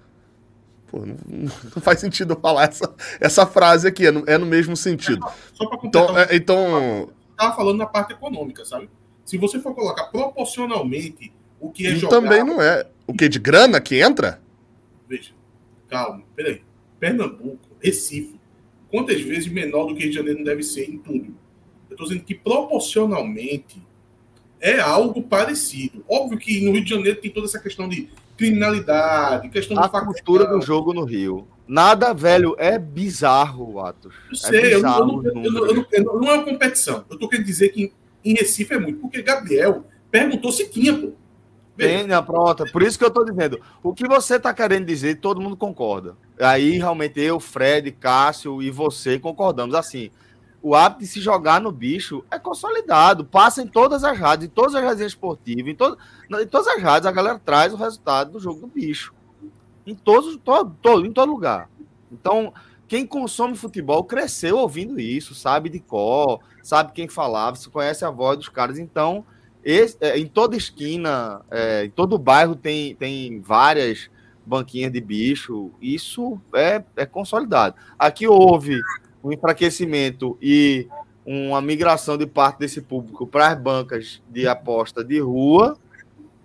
Pô, não, não, faz sentido falar essa, essa frase aqui, é no, é no mesmo sentido. Só para então, é, então Estava falando na parte econômica, sabe? Se você for colocar proporcionalmente o que é e jogar... também não é. O que? De grana que entra? Veja, calma, peraí. Pernambuco, Recife, quantas vezes menor do que Rio de Janeiro não deve ser em tudo? Eu estou dizendo que proporcionalmente é algo parecido. Óbvio que no Rio de Janeiro tem toda essa questão de criminalidade, questão a cultura do jogo no Rio. Nada, velho, é bizarro, Atos. Eu É sei, eu não, eu não, eu não, eu não- não- é uma competição. Eu tô querendo dizer que em, em Recife é muito, porque Gabriel perguntou se tinha, pô. Tem, né, pronto. Por isso que eu tô dizendo. O que você tá querendo dizer, todo mundo concorda. Aí, realmente, eu, Fred, Cássio e você concordamos. Assim, o hábito de se jogar no bicho é consolidado. Passa em todas as rádios, em todas as rádios esportivas, em, to- em todas as rádios, a galera traz o resultado do jogo do bicho. Em todos, todo, todo, em todo lugar. Então, quem consome futebol cresceu ouvindo isso, sabe de cor, sabe quem falava, se conhece a voz dos caras. Então, esse- é, em toda esquina, é, em todo bairro tem, tem várias banquinhas de bicho. Isso é, é consolidado. Aqui houve um enfraquecimento e uma migração de parte desse público para as bancas de aposta de rua,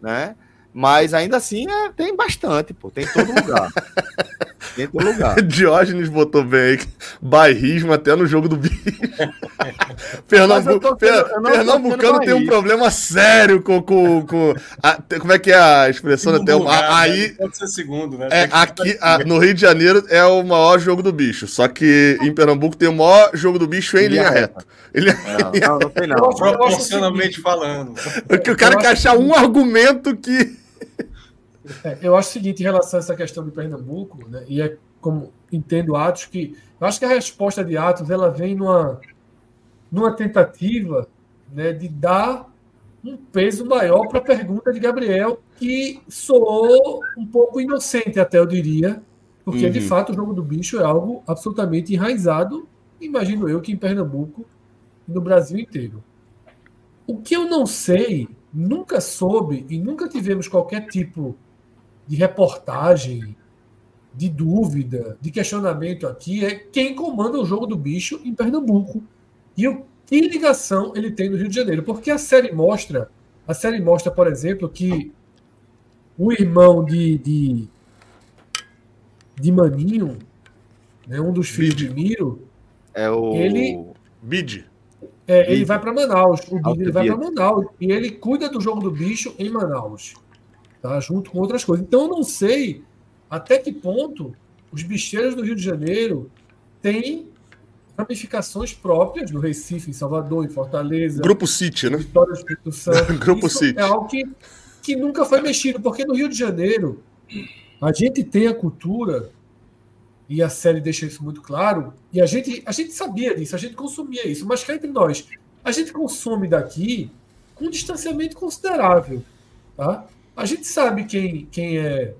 né? Mas ainda assim é, tem bastante, pô. Tem em todo lugar. tem em todo lugar. Diógenes botou bem aí. Bairrismo até no jogo do bicho. Pernambu... tô Per- Pernambucano tem um problema sério com. com, com a- como é que é a expressão? Até uma- lugar, aí. né? Pode ser segundo, né? É, aqui, a- no Rio de Janeiro é o maior jogo do bicho. Só que em Pernambuco tem o maior jogo do bicho em linha Linha reta. Ele, Não, não, não tem não. Proporcionalmente falando. o cara Eu quer achar um argumento que. É, eu acho o seguinte em relação a essa questão de Pernambuco, né, e é como entendo Atos, que eu acho que a resposta de Atos ela vem numa, numa tentativa né, de dar um peso maior para a pergunta de Gabriel, que soou um pouco inocente, até eu diria, porque de Uhum. fato o jogo do bicho é algo absolutamente enraizado, imagino eu que em Pernambuco e no Brasil inteiro. O que eu não sei, nunca soube e nunca tivemos qualquer tipo de reportagem, de dúvida, de questionamento aqui é quem comanda o jogo do bicho em Pernambuco. E o que ligação ele tem no Rio de Janeiro? Porque a série mostra, a série mostra, por exemplo, que o irmão de, de, de Maninho, né, um dos filhos de Miro, É o. Ele- Bid. é, ele Bid. vai para Manaus. O Bid Alto ele vai para Bid. Manaus. E ele cuida do jogo do bicho em Manaus. Tá? Junto com outras coisas. Então eu não sei até que ponto os bicheiros do Rio de Janeiro têm ramificações próprias no Recife, em Salvador, em Fortaleza, Grupo City, né? Vitória do Espírito Santo. Grupo Isso City. É algo que, que nunca foi mexido, porque no Rio de Janeiro a gente tem a cultura, e a série deixa isso muito claro, e a gente, a gente sabia disso, a gente consumia isso, mas cá entre nós, a gente consome daqui com um distanciamento considerável. Tá? A gente sabe quem, quem é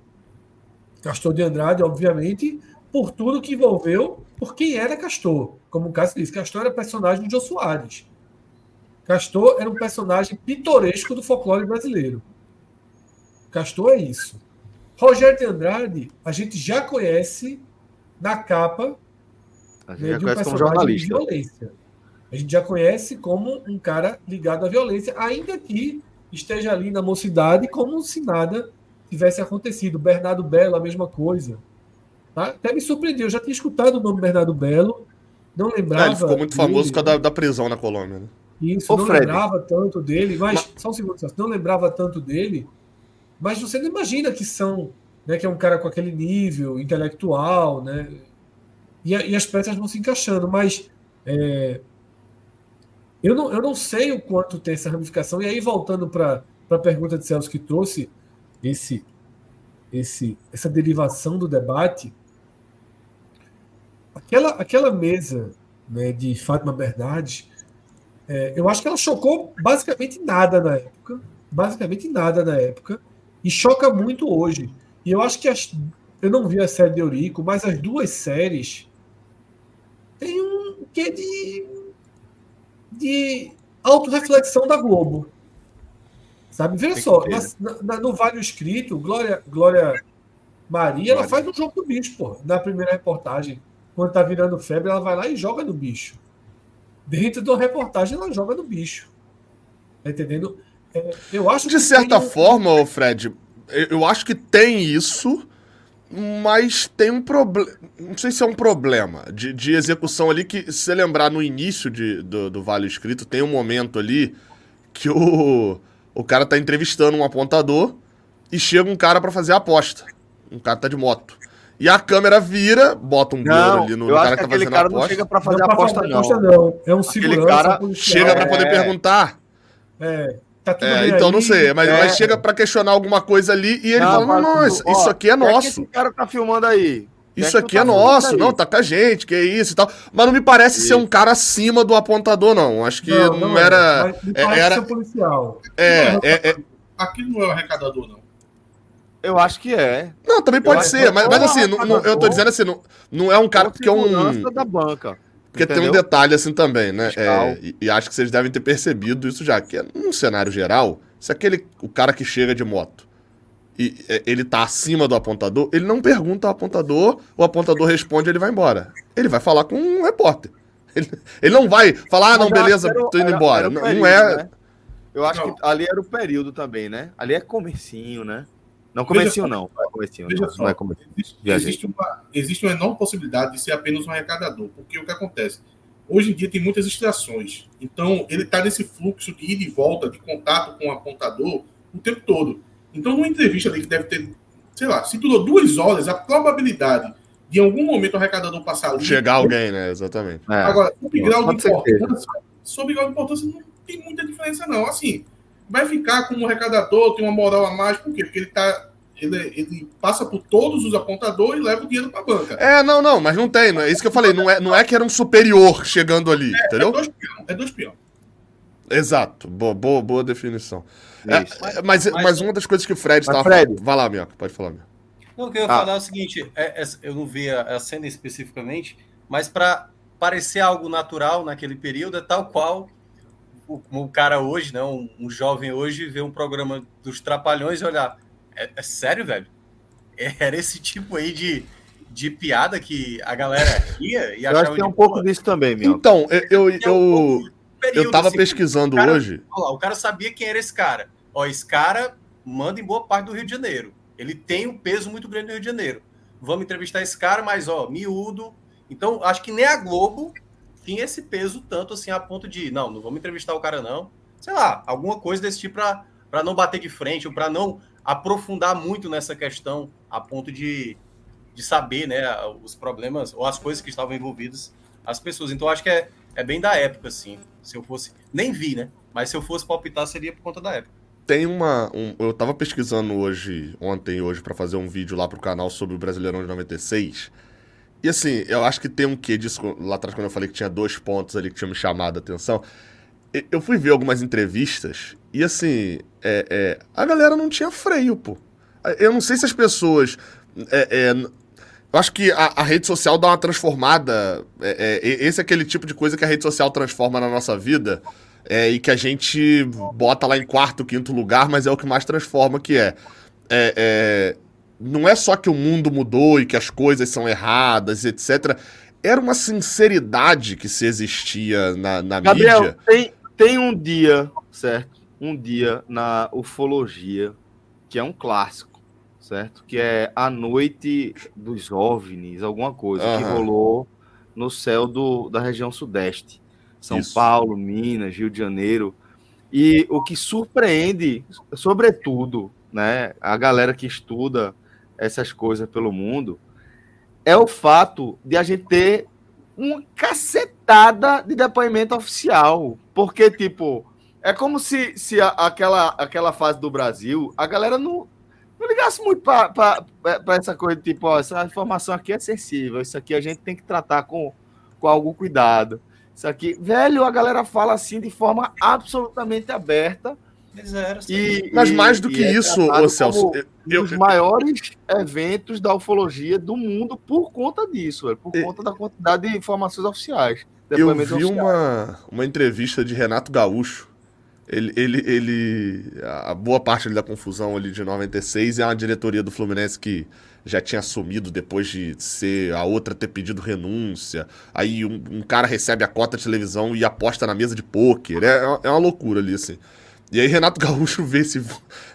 Castor de Andrade, obviamente, por tudo que envolveu, por quem era Castor. Como o Cássio disse, Castor era personagem de Jô Soares. Castor era um personagem pitoresco do folclore brasileiro. Castor é isso. Rogério de Andrade, a gente já conhece na capa A gente né, já de um conhece como personagem de jornalista. violência. A gente já conhece como um cara ligado à violência, ainda que esteja ali na mocidade como se nada tivesse acontecido. Bernardo Belo, a mesma coisa. Tá? Até me surpreendeu, eu já tinha escutado o nome Bernardo Belo, não lembrava. É, ele ficou muito famoso dele. por causa da, da prisão na Colômbia, né? Isso, Ô, não Fred. lembrava tanto dele, mas, só um segundo, não lembrava tanto dele, mas você não imagina que são, né, que é um cara com aquele nível intelectual, né? E, a- e as peças vão se encaixando, mas é, eu, não, eu não sei o quanto tem essa ramificação. E aí, voltando para a pergunta de Celso que trouxe esse, esse, essa derivação do debate, aquela, aquela mesa né, de Fátima Bernardes, é, eu acho que ela chocou basicamente nada na época. Basicamente nada na época. E choca muito hoje. E eu acho que as, eu não vi a série de Eurico, mas as duas séries têm um quê de, de autorreflexão da Globo. Sabe? Veja Tem só, ter, na- na- no Vale Escrito, Glória, Glória Maria, ela Maria. faz um jogo do bicho, pô, na primeira reportagem. Quando tá virando febre, ela vai lá e joga no bicho. Dentro da reportagem, ela joga no bicho. Tá entendendo? É, eu acho De certa tem forma, Fred, eu acho que tem isso, mas tem um problema. Não sei se é um problema de, de execução ali que, se você lembrar no início de, do, do Vale Escrito, tem um momento ali que o, o cara tá entrevistando um apontador e chega um cara pra fazer a aposta. Um cara tá de moto. E a câmera vira, bota um Não, ali no eu cara que tá aquele fazendo a cara não aposta. chega pra fazer Não aposta, não. aposta, não. É um Aquele segurança cara policial. Chega pra poder É. perguntar. É, tá tudo É, bem então aí. não sei, mas, É. mas chega pra questionar alguma coisa ali e ele fala: não, não, mas, isso, ó, isso aqui é o que que nosso. esse cara tá filmando aí? Isso que aqui é tá nosso, não, tá com a gente, que é isso e tal. Mas não me parece ser um cara acima do apontador, não. Acho que não, é, era. mas me é- parece era ser policial. é, é, é- Aquilo não é o arrecadador, não. Eu acho que é. Não, também pode acho ser, que mas, é mas assim, não- não- eu tô dizendo assim, não, não é um cara porque é um. da banca. Porque tem um entendeu? detalhe assim também, né? É, e, e acho que vocês devem ter percebido isso já, que é, num cenário geral, se aquele o cara que chega de moto e é, ele tá acima do apontador, ele não pergunta ao apontador, o apontador responde ele vai embora. Ele vai falar com um repórter. Ele, ele não vai falar, ah, não, beleza, era tô indo era- embora. era período, não é. né? Eu acho Não. que ali era o período também, né? Ali é comecinho, né? Não, comecinho não. Não é comecinho, Veja não. só, Não é comecinho. existe, uma, existe uma enorme possibilidade de ser apenas um arrecadador, porque o que acontece? Hoje em dia tem muitas distrações, então ele está nesse fluxo de ida e volta, de contato com o apontador o tempo todo. Então, numa entrevista ali que deve ter, sei lá, se durou duas horas, a probabilidade de em algum momento o arrecadador passar ali. Chegar alguém, né? Exatamente. É. Agora, sobre grau de importância, sobre grau de importância não tem muita diferença, não. Assim, vai ficar como arrecadador, tem uma moral a mais, por quê? Porque ele tá. Ele, ele passa por todos os apontadores e leva o dinheiro para a banca. É, não, não, mas não tem. Não é isso que eu falei. Não é, não é que era um superior chegando ali, É entendeu? dois peão, é dois peão. Exato. Boa, boa, boa definição. É, Isso. é, mas, mas- mas uma das coisas que o Fred Mas, estava Fred- falando. Vai lá, Minhoca, pode falar, Minhoca. Não, o que eu ia Ah. falar é o seguinte: é- é- eu não vi a, a cena especificamente, mas para parecer algo natural naquele período, é tal qual o, como o cara hoje, né, um, um jovem hoje, vê um programa dos Trapalhões e olhar. É, é sério, velho? É- Era esse tipo aí de, de piada que a galera ria e Eu acho que tem um pouco disso também, meu. Então, eu, eu, eu, eu tava assim, pesquisando cara- hoje. Lá, o cara sabia quem era esse cara. Ó, esse cara manda em boa parte do Rio de Janeiro. Ele tem um peso muito grande no Rio de Janeiro. Vamos entrevistar esse cara, mas, ó, miúdo. Então, acho que nem a Globo tinha esse peso tanto assim a ponto de, não, não vamos entrevistar o cara, não. Sei lá, alguma coisa desse tipo para não bater de frente ou para não aprofundar muito nessa questão a ponto de, de saber, né, os problemas ou as coisas que estavam envolvidas as pessoas. Então, acho que é, é bem da época, assim. Se eu fosse. Nem vi, né? Mas se eu fosse palpitar, seria por conta da época. Tem uma. um- eu tava pesquisando hoje, ontem e hoje, pra fazer um vídeo lá pro canal sobre o Brasileirão de 96. E assim, eu acho que tem um quê disso. Lá atrás, quando eu falei que tinha dois pontos ali que tinham me chamado a atenção. Eu fui ver algumas entrevistas e assim, é, é, a galera não tinha freio, pô. Eu não sei se as pessoas. é, é, eu acho que a, a rede social dá uma transformada. é, é, esse é aquele tipo de coisa que a rede social transforma na nossa vida. e que a gente bota lá em quarto, quinto lugar, mas é o que mais transforma, que é, não é só que o mundo mudou e que as coisas são erradas, etc. Era uma sinceridade que se existia na, na Gabriel, mídia. tem, tem um dia, certo? Um dia na ufologia, que é um clássico, certo? Que é a noite dos OVNIs, alguma coisa, que Aham. rolou no céu do, da região sudeste. São Isso. Paulo, Minas, Rio de Janeiro. E o que surpreende, sobretudo, né, a galera que estuda essas coisas pelo mundo, é o fato de a gente ter uma cacetada de depoimento oficial. Porque, tipo, é como se, se a- aquela, aquela fase do Brasil, a galera não, não ligasse muito para essa coisa, tipo, ó, essa informação aqui é sensível, isso aqui a gente tem que tratar com, com algum cuidado. Isso aqui, velho, a galera fala assim de forma absolutamente aberta. Assim. E, Mas e- mais do e que é isso, ô Celso, eu, um eu- dos maiores eventos da ufologia do mundo por conta disso, velho, por E- conta da quantidade de informações oficiais. eu vi oficiais. uma, uma entrevista de Renato Gaúcho. Ele, ele, ele. A boa parte ali da confusão ali de 96 é uma diretoria do Fluminense que já tinha assumido depois de ser a outra ter pedido renúncia. Aí um, um cara recebe a cota de televisão e aposta na mesa de pôquer. É, é uma loucura ali, assim. E aí Renato Gaúcho vê esse,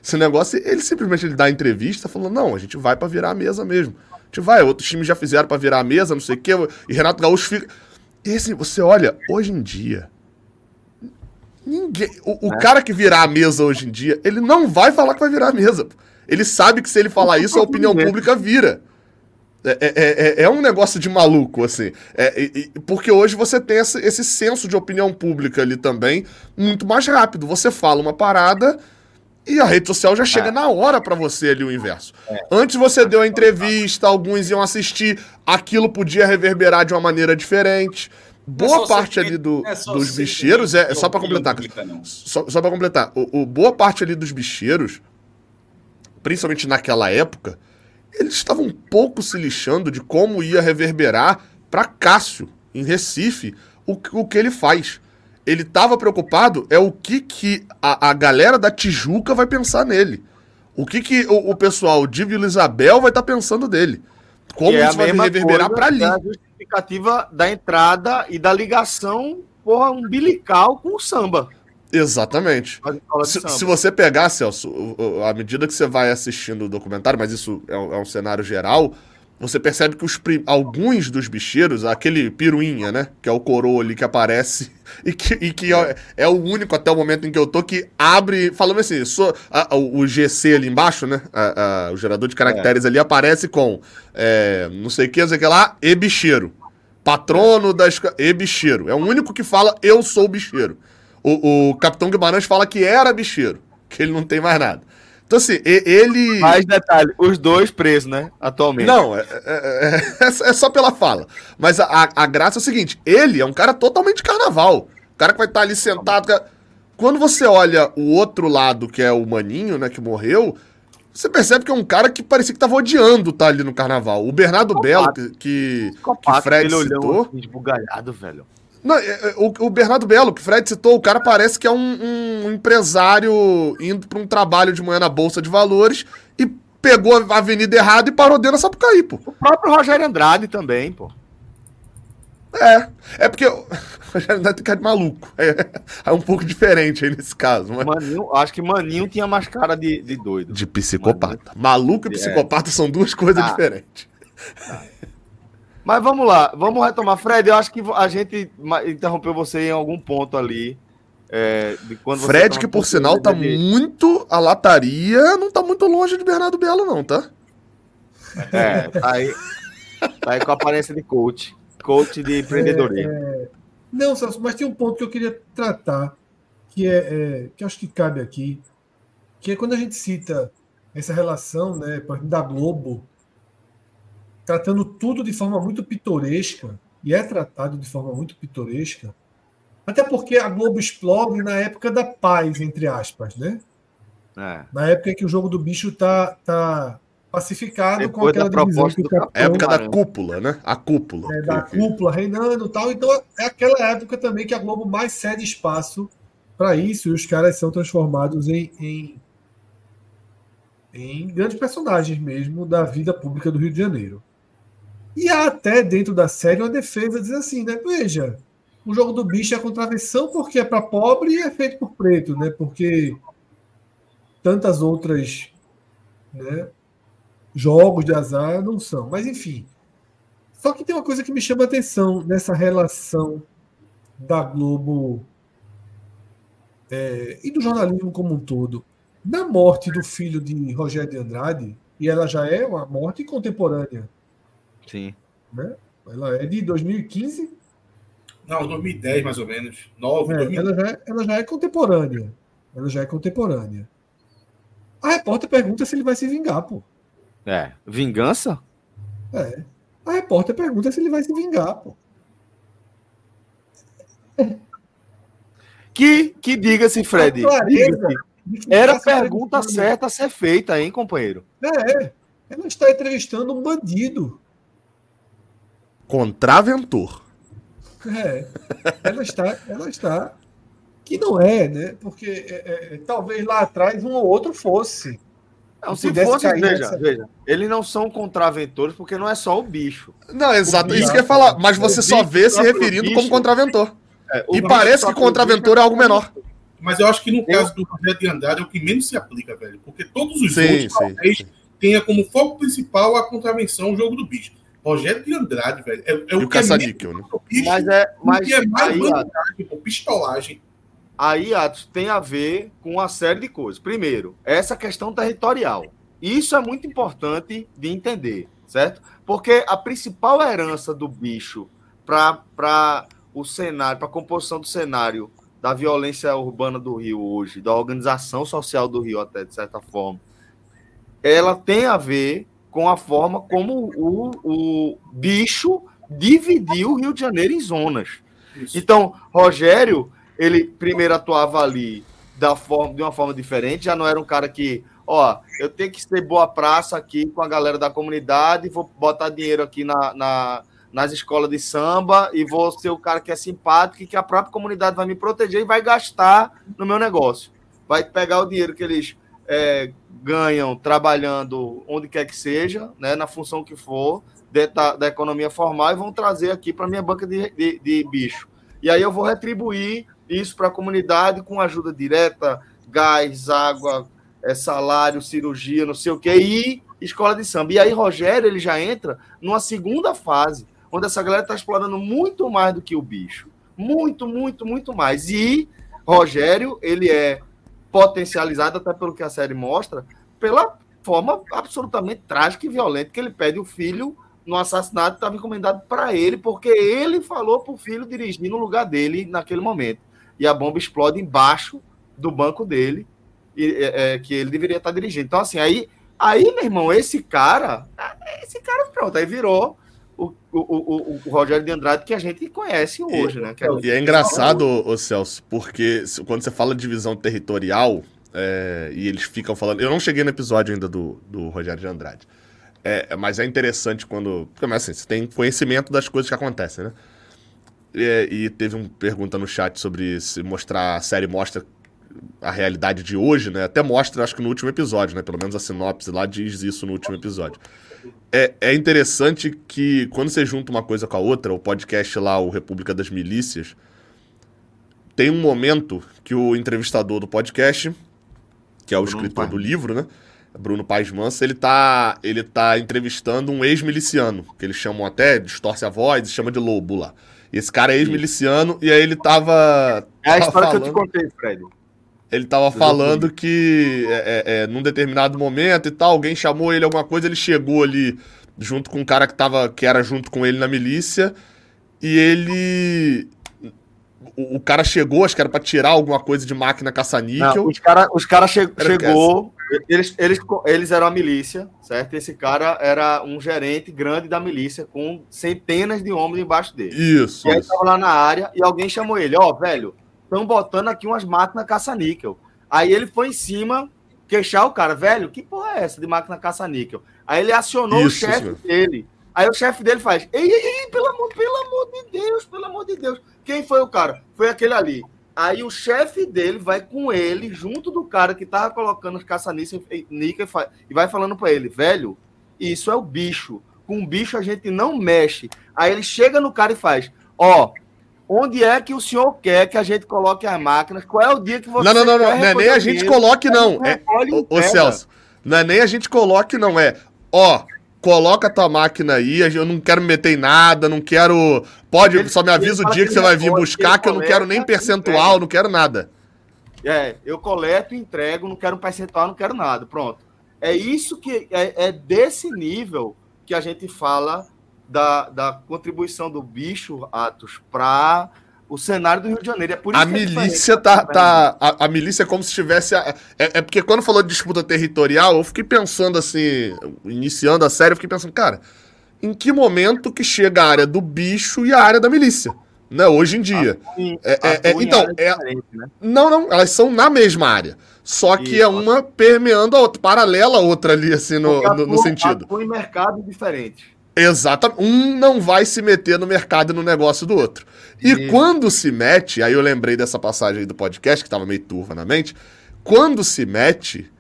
esse negócio e ele simplesmente ele dá a entrevista falando, não, a gente vai pra virar a mesa mesmo. A gente vai, outros times já fizeram pra virar a mesa, não sei o quê. E Renato Gaúcho fica... E assim, você olha, hoje em dia... Ninguém... O, o cara que virar a mesa hoje em dia, ele não vai falar que vai virar a mesa. Ele sabe que se ele falar isso, a opinião pública vira. É, é, é, é um negócio de maluco, assim. É, porque hoje você tem esse, esse senso de opinião pública ali também muito mais rápido. Você fala uma parada e a rede social já chega é. na hora para você ali o inverso. É. Antes você deu a entrevista, alguns iam assistir, aquilo podia reverberar de uma maneira diferente. Boa é parte ali do, dos bicheiros é, só para completar. Só, só para completar, o, o, boa parte ali dos bicheiros, principalmente naquela época, eles estavam um pouco se lixando de como ia reverberar para Cássio, em Recife, o, o que ele faz. Ele estava preocupado é o que, que a, a galera da Tijuca vai pensar nele. O que, que o, o pessoal de Vila Isabel vai estar tá pensando dele. Como é isso vai reverberar para ali. A justificativa da entrada e da ligação porra, umbilical com o samba. Exatamente. Se, se, você pegar, Celso, à medida que você vai assistindo o documentário, mas isso é um, é um cenário geral, você percebe que os alguns dos bicheiros, aquele piruinha, né? Que é o coroa ali que aparece e que, e que é, é, o único até o momento em que eu tô que abre, falando assim, sou, a, o GC ali embaixo, né? A, a, o gerador de caracteres é. ali aparece com é, não sei o que, não sei o que lá, e bicheiro. Patrono das. E bicheiro. É o único que fala eu sou bicheiro. O, o Capitão Guimarães fala que era bicheiro, que ele não tem mais nada. Então, assim, ele. Mais detalhe, os dois presos, né? Atualmente. Não, é, é, é, é só pela fala. Mas a, a, graça é o seguinte: ele é um cara totalmente carnaval. O cara que vai estar ali sentado. Quando você olha o outro lado, que é o Maninho, né, que morreu, você percebe que é um cara que parecia que tava odiando estar ali no carnaval. O Bernardo Belo, que, que, que Fred citou. Esbugalhado, velho. Não, é, é, o, o, Bernardo Belo, que o Fred citou, o cara parece que é um, um empresário indo para um trabalho de manhã na Bolsa de Valores e pegou a avenida errada e parou dentro da Sapucaí, pô. O próprio Rogério Andrade também, pô. É, é porque o Rogério Andrade tem cara de maluco. É, é, um pouco diferente aí nesse caso. Mas... Maninho, acho que Maninho tinha mais cara de, de doido. De psicopata. Maninho. Maluco e é. psicopata é. são duas coisas ah. diferentes. Ah. Mas vamos lá, vamos retomar. Fred, eu acho que a gente interrompeu você em algum ponto ali. É, Fred, que por sinal tá de... muito. A lataria não tá muito longe de Bernardo Belo, não, tá? É, tá aí, tá aí com a aparência de coach. Coach de empreendedorismo. É, é... Não, Celso, mas tem um ponto que eu queria tratar, que é, é que acho que cabe aqui, que é quando a gente cita essa relação né, da Globo tratando tudo de forma muito pitoresca, e é tratado de forma muito pitoresca, até porque a Globo explode na época da paz, entre aspas, né? É. Na época que o jogo do bicho tá, tá pacificado Depois com aquela divisão que o capitão, época da cúpula, né? A cúpula. É, da cúpula reinando e tal. Então é aquela época também que a Globo mais cede espaço para isso e os caras são transformados em, em, em grandes personagens mesmo da vida pública do Rio de Janeiro. E há até dentro da série uma defesa diz assim, né? Veja, o jogo do bicho é contravenção porque é para pobre e é feito por preto, né? Porque tantas outras né, jogos de azar não são. Mas enfim. Só que tem uma coisa que me chama a atenção nessa relação da Globo é, e do jornalismo como um todo. Na morte do filho de Rogério de Andrade, e ela já é uma morte contemporânea Sim. Né? Ela é de 2015? Não, 2010 mais ou menos. 9, é, ela, já é, ela já é contemporânea. Ela já é contemporânea. A repórter pergunta se ele vai se vingar, pô. É. Vingança? É. A repórter pergunta se ele vai se vingar, pô. Que, que diga-se, Fred. Diga era a pergunta certa a ser feita, hein, companheiro? É. Ela está entrevistando um bandido. Contraventor. É, ela está, ela está. Que não é, né? Porque é, é, é talvez lá atrás um ou outro fosse. Não, se fosse, veja, nessa... veja, eles não são contraventores porque não é só o bicho. Não, exato, isso que eu ia falar. Mas você só vê se referindo bicho, como contraventor. É, e parece que contraventor é algo menor. Mas eu acho que no caso do Rogério de Andrade é o que menos se aplica, velho. Porque todos os sim, outros, sim, talvez, sim. tenha como foco principal a contravenção o jogo do bicho. Rogério de Andrade, velho. É, é o, o caça-níquel, né? Mas é, mas é mais aí, vantagem, pistolagem. Aí, Atos, tem a ver com uma série de coisas. Primeiro, essa questão territorial. Isso é muito importante de entender. certo? Porque a principal herança do bicho para o cenário, para a composição do cenário da violência urbana do Rio hoje, da organização social do Rio, até de certa forma, ela tem a ver com a forma como o, o bicho dividiu o Rio de Janeiro em zonas. Isso. Então, Rogério, ele primeiro atuava ali da forma, de uma forma diferente, já não era um cara que, ó, eu tenho que ser boa praça aqui com a galera da comunidade, vou botar dinheiro aqui na, na nas escolas de samba e vou ser o cara que é simpático e que a própria comunidade vai me proteger e vai gastar no meu negócio. Vai pegar o dinheiro que eles é, ganham trabalhando onde quer que seja, né, na função que for, dentro da, da economia formal, e vão trazer aqui para minha banca de, de, de bicho. E aí eu vou retribuir isso para a comunidade com ajuda direta, gás, água, é, salário, cirurgia, não sei o quê, e escola de samba. E aí Rogério ele já entra numa segunda fase, onde essa galera está explorando muito mais do que o bicho. Muito, muito, muito mais. E Rogério, ele é potencializado, até pelo que a série mostra, pela forma absolutamente trágica e violenta que ele pede o filho no assassinato que estava encomendado para ele, porque ele falou para o filho dirigir no lugar dele naquele momento. E a bomba explode embaixo do banco dele, e, é, é que ele deveria estar dirigindo. Então, assim, aí, aí, meu irmão, esse cara, esse cara, pronto, aí virou o, o, o, o, Rogério de Andrade que a gente conhece hoje, e, né? e é engraçado, o Celso, porque quando você fala de divisão territorial, é, e eles ficam falando. Eu não cheguei no episódio ainda do, do Rogério de Andrade. É, mas é interessante quando. Porque, assim, você tem conhecimento das coisas que acontecem, né? E, e teve uma pergunta no chat sobre se mostrar a série mostra a realidade de hoje, né? Até mostra, acho que no último episódio, né? Pelo menos a sinopse lá diz isso no último episódio é, é interessante que quando você junta uma coisa com a outra, o podcast lá, o República das Milícias, tem um momento que o entrevistador do podcast, que é o Bruno escritor Paz. do livro, né? Bruno Paz Mansa, ele tá, ele tá entrevistando um ex-miliciano, que eles chamam até, distorce a voz e chama de lobo lá. E esse cara é ex-miliciano, e aí ele tava. É a história falando... que eu te contei, Fred. Ele tava falando que é, é, é, num determinado momento e tal, alguém chamou ele alguma coisa, ele chegou ali junto com um cara que, tava, que era junto com ele na milícia, e ele. O, o cara chegou, acho que era pra tirar alguma coisa de máquina caça-níquel. Os caras os cara che chegou, eles, eles, eles eram a milícia, certo? Esse cara era um gerente grande da milícia, com centenas de homens embaixo dele. Isso. E aí tava lá na área e alguém chamou ele, ó, oh, velho estão botando aqui umas máquinas caça-níquel. Aí ele foi em cima queixar o cara, velho, que porra é essa de máquina caça-níquel? Aí ele acionou Isso, o chefe dele. Aí o chefe dele faz, ei, ei, ei, pelo amor, pelo amor de Deus, pelo amor de Deus. Quem foi o cara? Foi aquele ali. Aí o chefe dele vai com ele, junto do cara que tava colocando os caça-níquel e vai falando para ele, velho, isso é o bicho. Com o bicho a gente não mexe. Aí ele chega no cara e faz, ó, Onde é que o senhor quer que a gente coloque as máquinas? Qual é o dia que você Não, não, não, não, não é nem a gente coloque, não. É, ô, Celso, não é nem a gente coloque, não. É, ó, coloca a tua máquina aí, eu não quero me meter em nada, não quero. Pode, ele, só me avisa o dia que, que você vai vir buscar, que eu não quero nem percentual, não quero nada. É, eu coleto, entrego, não quero percentual, não quero nada. Pronto. É isso que. É, é desse nível que a gente fala da, da contribuição do bicho, Atos, para o cenário do Rio de Janeiro. É por isso a milícia tá, tá a, a, milícia é como se tivesse a, é, é, porque quando falou de disputa territorial, eu fiquei pensando assim, iniciando a série, eu fiquei pensando, cara, em que momento que chega a área do bicho e a área da milícia? Né, hoje em dia. é, é, é então, é, né? não, não, elas são na mesma área. Só que é uma permeando a outra, paralela a outra ali, assim, no, no, no sentido. Atua em mercados diferentes. Exatamente. Um não vai se meter no mercado e no negócio do outro. E, e quando se mete, aí eu lembrei dessa passagem aí do podcast, que tava meio turva na mente. Quando se mete,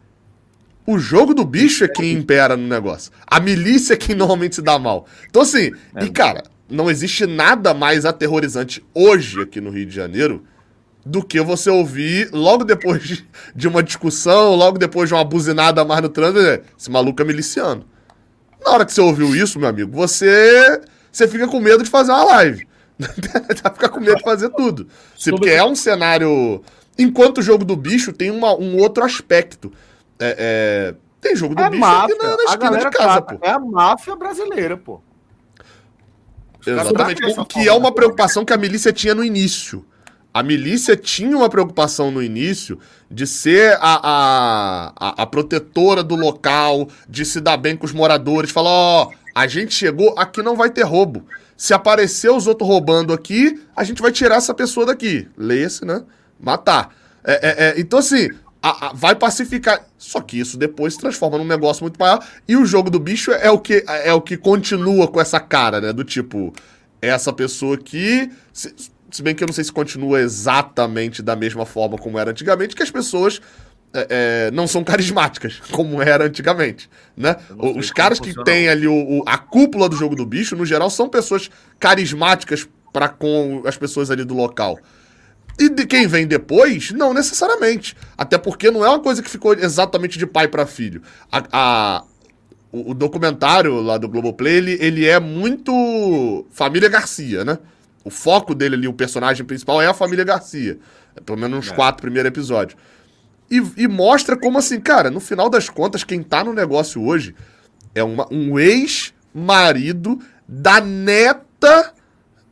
o jogo do bicho é quem impera no negócio. A milícia é quem normalmente se dá mal. Então, assim, é. e cara, não existe nada mais aterrorizante hoje aqui no Rio de Janeiro do que você ouvir logo depois de, uma discussão, logo depois de uma buzinada mais no trânsito, esse maluco é miliciano. Na hora que você ouviu isso, meu amigo, você, você fica com medo de fazer uma live. fica com medo de fazer tudo. Porque é um cenário. Enquanto o jogo do bicho tem uma, um outro aspecto. É, é... tem jogo do é bicho máfia. aqui na, na esquina de casa, pô. É a máfia brasileira, pô. Exatamente. O que é uma preocupação que a milícia tinha no início. A milícia tinha uma preocupação no início de ser a, a, a, protetora do local, de se dar bem com os moradores, falar, ó, a gente chegou, aqui não vai ter roubo. Se aparecer os outros roubando aqui, a gente vai tirar essa pessoa daqui. Leia-se, né? Matar. É, é, é, então, assim, a- a- vai pacificar. Só que isso depois se transforma num negócio muito maior. E o jogo do bicho é o que, é o que continua com essa cara, né? Do tipo, essa pessoa que. Se, se bem que eu não sei se continua exatamente da mesma forma como era antigamente, que as pessoas é, é, não são carismáticas, como era antigamente, né? Os caras que têm ali o, o- a cúpula do jogo do bicho, no geral, são pessoas carismáticas para com as pessoas ali do local. E de quem vem depois, não necessariamente. Até porque não é uma coisa que ficou exatamente de pai para filho. A, a- o, o documentário lá do Globoplay, ele, ele é muito família Garcia, né? O foco dele ali, o personagem principal é a família Garcia. É, pelo menos nos É. quatro primeiros episódios. E, e mostra como assim, cara, no final das contas, quem tá no negócio hoje é uma- um ex-marido da neta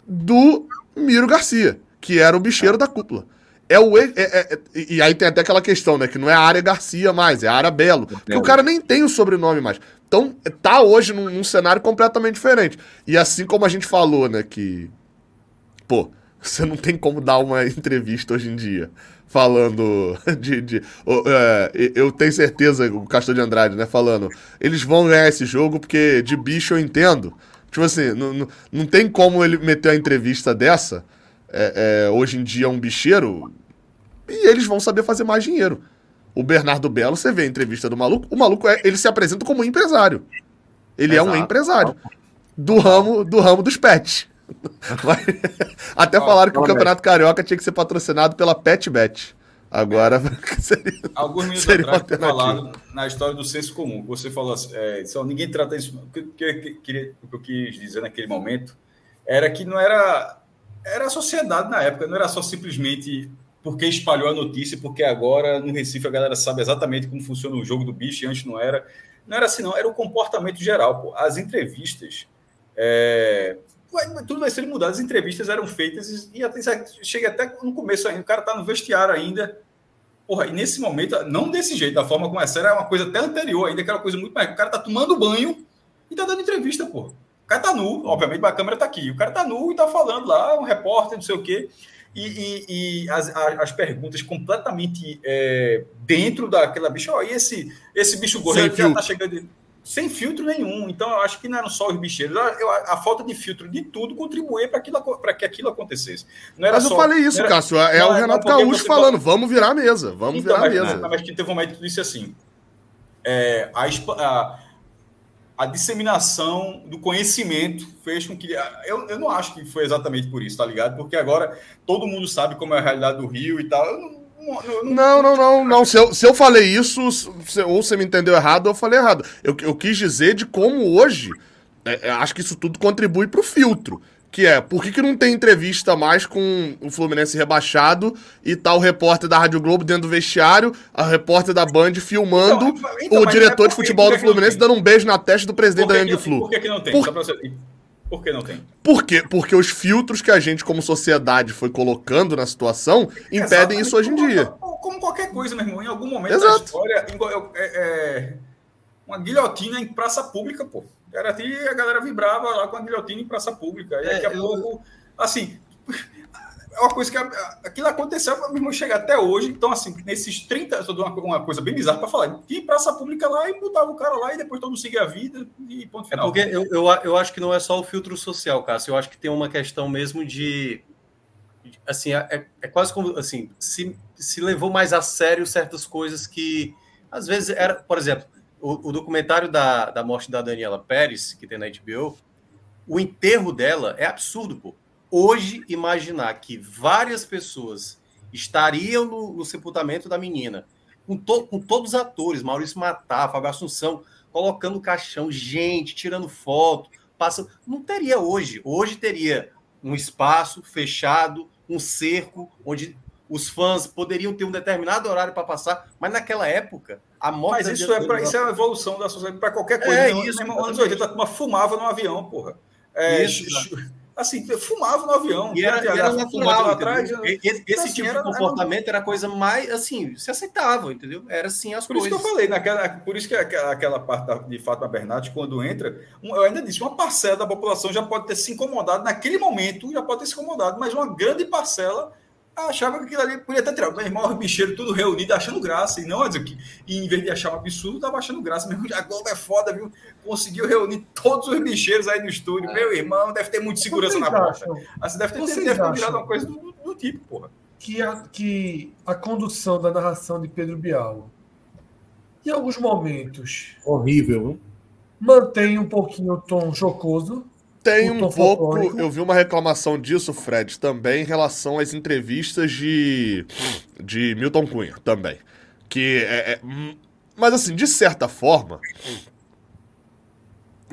do Miro Garcia, que era o bicheiro da cúpula. É o ex- é- é- é- e aí tem até aquela questão, né? Que não é a área Garcia mais, é a área Belo. Porque o cara nem tem o sobrenome mais. Então, tá hoje num, num cenário completamente diferente. E assim como a gente falou, né, que. Pô, você não tem como dar uma entrevista hoje em dia falando de. de é, eu tenho certeza, o Castor de Andrade, né, falando. Eles vão ganhar esse jogo porque de bicho eu entendo. Tipo assim, não, não, não tem como ele meter a entrevista dessa. é, é, hoje em dia, um bicheiro. E eles vão saber fazer mais dinheiro. O Bernardo Belo, você vê a entrevista do maluco, o maluco é, ele se apresenta como um empresário. Ele é um Exato. empresário. Do ramo, do ramo dos pets. Vai- Até Ó, falaram que o. Campeonato Carioca tinha que ser patrocinado pela PetBet. Agora seria. Alguns minutos Seria atrás, falado na história do senso comum. Você falou assim, é, só ninguém trata isso. O que, que- queria- o que eu quis dizer naquele momento era que não era. Era a sociedade na época, não era só simplesmente porque espalhou a notícia, porque agora no Recife a galera sabe exatamente como funciona o jogo do bicho e antes não era. Não era assim, não, era o comportamento geral. Pô. As entrevistas. é, tudo vai ser mudado. As entrevistas eram feitas e até, chega até no começo ainda. O cara tá no vestiário ainda. Porra, e nesse momento, não desse jeito, da forma como essa era uma coisa até anterior ainda, que era uma coisa muito mais. O cara tá tomando banho e tá dando entrevista, pô. O cara tá nu, obviamente, a câmera tá aqui. O cara tá nu e tá falando lá, um repórter, não sei o quê. E, e- e as, as perguntas completamente é, dentro daquela bicha. Ó, e esse, esse bicho gordo já tá chegando. Sem filtro nenhum. Então, eu acho que não eram só os bicheiros. Eu- eu- a falta de filtro de tudo contribuía para que aquilo acontecesse. Não era Mas eu só- falei isso, não era- Cássio. É não, o não, Renato Gaúcho falando: vamos virar a mesa, vamos então, virar a mas, mesa. mas que teve um momento que disse assim: é, a, a, a disseminação do conhecimento fez com que. Eu, eu não acho que foi exatamente por isso, tá ligado? Porque agora todo mundo sabe como é a realidade do Rio e tal. Eu não, não- não- Não, não, não, não. Se eu, se eu falei isso, se- ou você me entendeu errado, ou eu falei errado. Eu, eu quis dizer de como hoje, é, é, acho que isso tudo contribui pro filtro. Que é, por que, que não tem entrevista mais com o Fluminense rebaixado e tá o repórter da Rádio Globo dentro do vestiário, a repórter da Band filmando Então, então, o mas diretor por de futebol do não Fluminense dando um beijo na testa do presidente da que, Flu? por que, que não tem? Por- Só pra você... Por que não tem? Por quê? Porque os filtros que a gente, como sociedade, foi colocando na situação impedem Exatamente, isso hoje em como- dia. Como qualquer coisa, meu irmão. Em algum momento Exato. da história, é, é, uma guilhotina em praça pública, pô. Era assim, a galera vibrava lá com a guilhotina em praça pública. E É, daqui a eu- pouco, assim, é uma coisa que a- aquilo aconteceu, meu irmão chega até hoje. Então, assim, nesses 30, eu dando uma, uma coisa bem bizarra para falar. Tinha praça pública lá e botava o cara lá e depois todo mundo seguia a vida e ponto É final. porque eu, eu, eu acho que não é só o filtro social, Cássio. Eu acho que tem uma questão mesmo de. Assim, é, é quase como. Assim, se, se levou mais a sério certas coisas que. Às vezes era. Por exemplo, o, o documentário da, da morte da Daniela Pérez, que tem na HBO, o enterro dela é absurdo, pô. Hoje, imaginar que várias pessoas estariam no, no sepultamento da menina, com, to, com todos os atores, Maurício Matar, Fábio Assunção, colocando caixão, gente, tirando foto, passando. Não teria hoje. Hoje teria um espaço fechado, um cerco, onde os fãs poderiam ter um determinado horário para passar, mas naquela época, a morte. Mas isso é, pra, isso é a evolução da sociedade para qualquer coisa. É isso, Mesmo anos 80, uma fumava no avião, porra. É, Isso, assim, fumava no avião. E era, era natural, lá atrás, esse, esse assim, tipo era- de comportamento era a coisa mais, assim, se aceitável, entendeu? Era assim as Por isso coisas. que eu falei, naquela, por isso que aquela, aquela parte de Fátima Bernardes, quando entra, eu ainda disse, uma parcela da população já pode ter se incomodado, naquele momento já pode ter se incomodado, mas uma grande parcela achava que aquilo ali podia até tirar. Meu irmão, os bicheiros tudo reunido achando graça, e não. E em vez de achar um absurdo, tava achando graça mesmo. A Globo é foda, viu? Conseguiu reunir todos os bicheiros aí no estúdio. Meu irmão, deve ter muita segurança Vocês na porta. Assim, deve ter, Vocês deve ter virado uma coisa do, do- do tipo, porra. que a, que a condução da narração de Pedro Bial, em alguns momentos, Horrível, viu? mantém um pouquinho o tom jocoso. Tem um pouco. Eu vi uma reclamação disso, Fred, também em relação às entrevistas de, de Milton Cunha, também. Que é, é- hum, Mas assim, de certa forma.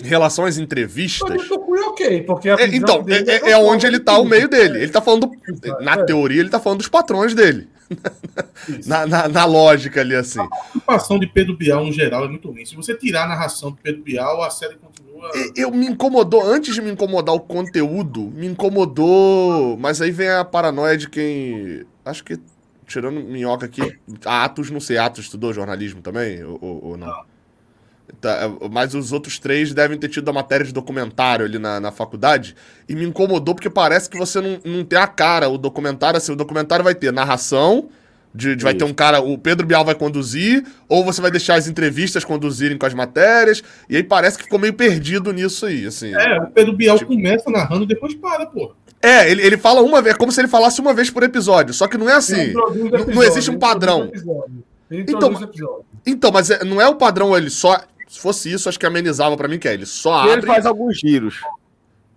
Em relação às entrevistas. Mas eu tô ok, porque É, então, é, é- é onde ele tá o meio dele. Ele tá falando. Na É. teoria, ele tá falando dos patrões dele. Na, na, na lógica ali, assim. A ocupação de Pedro Bial, no geral, é muito ruim. Se você tirar a narração de Pedro Bial, a série continua. Eu me incomodou, antes de me incomodar o conteúdo, me incomodou. Mas aí vem a paranoia de quem. Acho que, tirando minhoca aqui, Atos, não sei, Atos estudou jornalismo também? Ou, ou- ou não? Tá, mas os outros três devem ter tido a matéria de documentário ali na, na faculdade. E me incomodou porque parece que você não, não tem a cara. O documentário, assim, o documentário vai ter narração. De, de vai ter um cara, o Pedro Bial vai conduzir, ou você vai deixar as entrevistas conduzirem com as matérias, e aí parece que ficou meio perdido nisso aí, assim. É, o Pedro Bial Tipo- começa narrando e depois para, pô. É, ele, ele fala uma vez, é como se ele falasse uma vez por episódio, só que não é assim. introduz o não- não episódio, existe um padrão. episódio. Então, episódio. Então, mas é- não é o padrão, ele só. Se fosse isso, acho que amenizava pra mim, que é ele só E ele abre, faz alguns giros.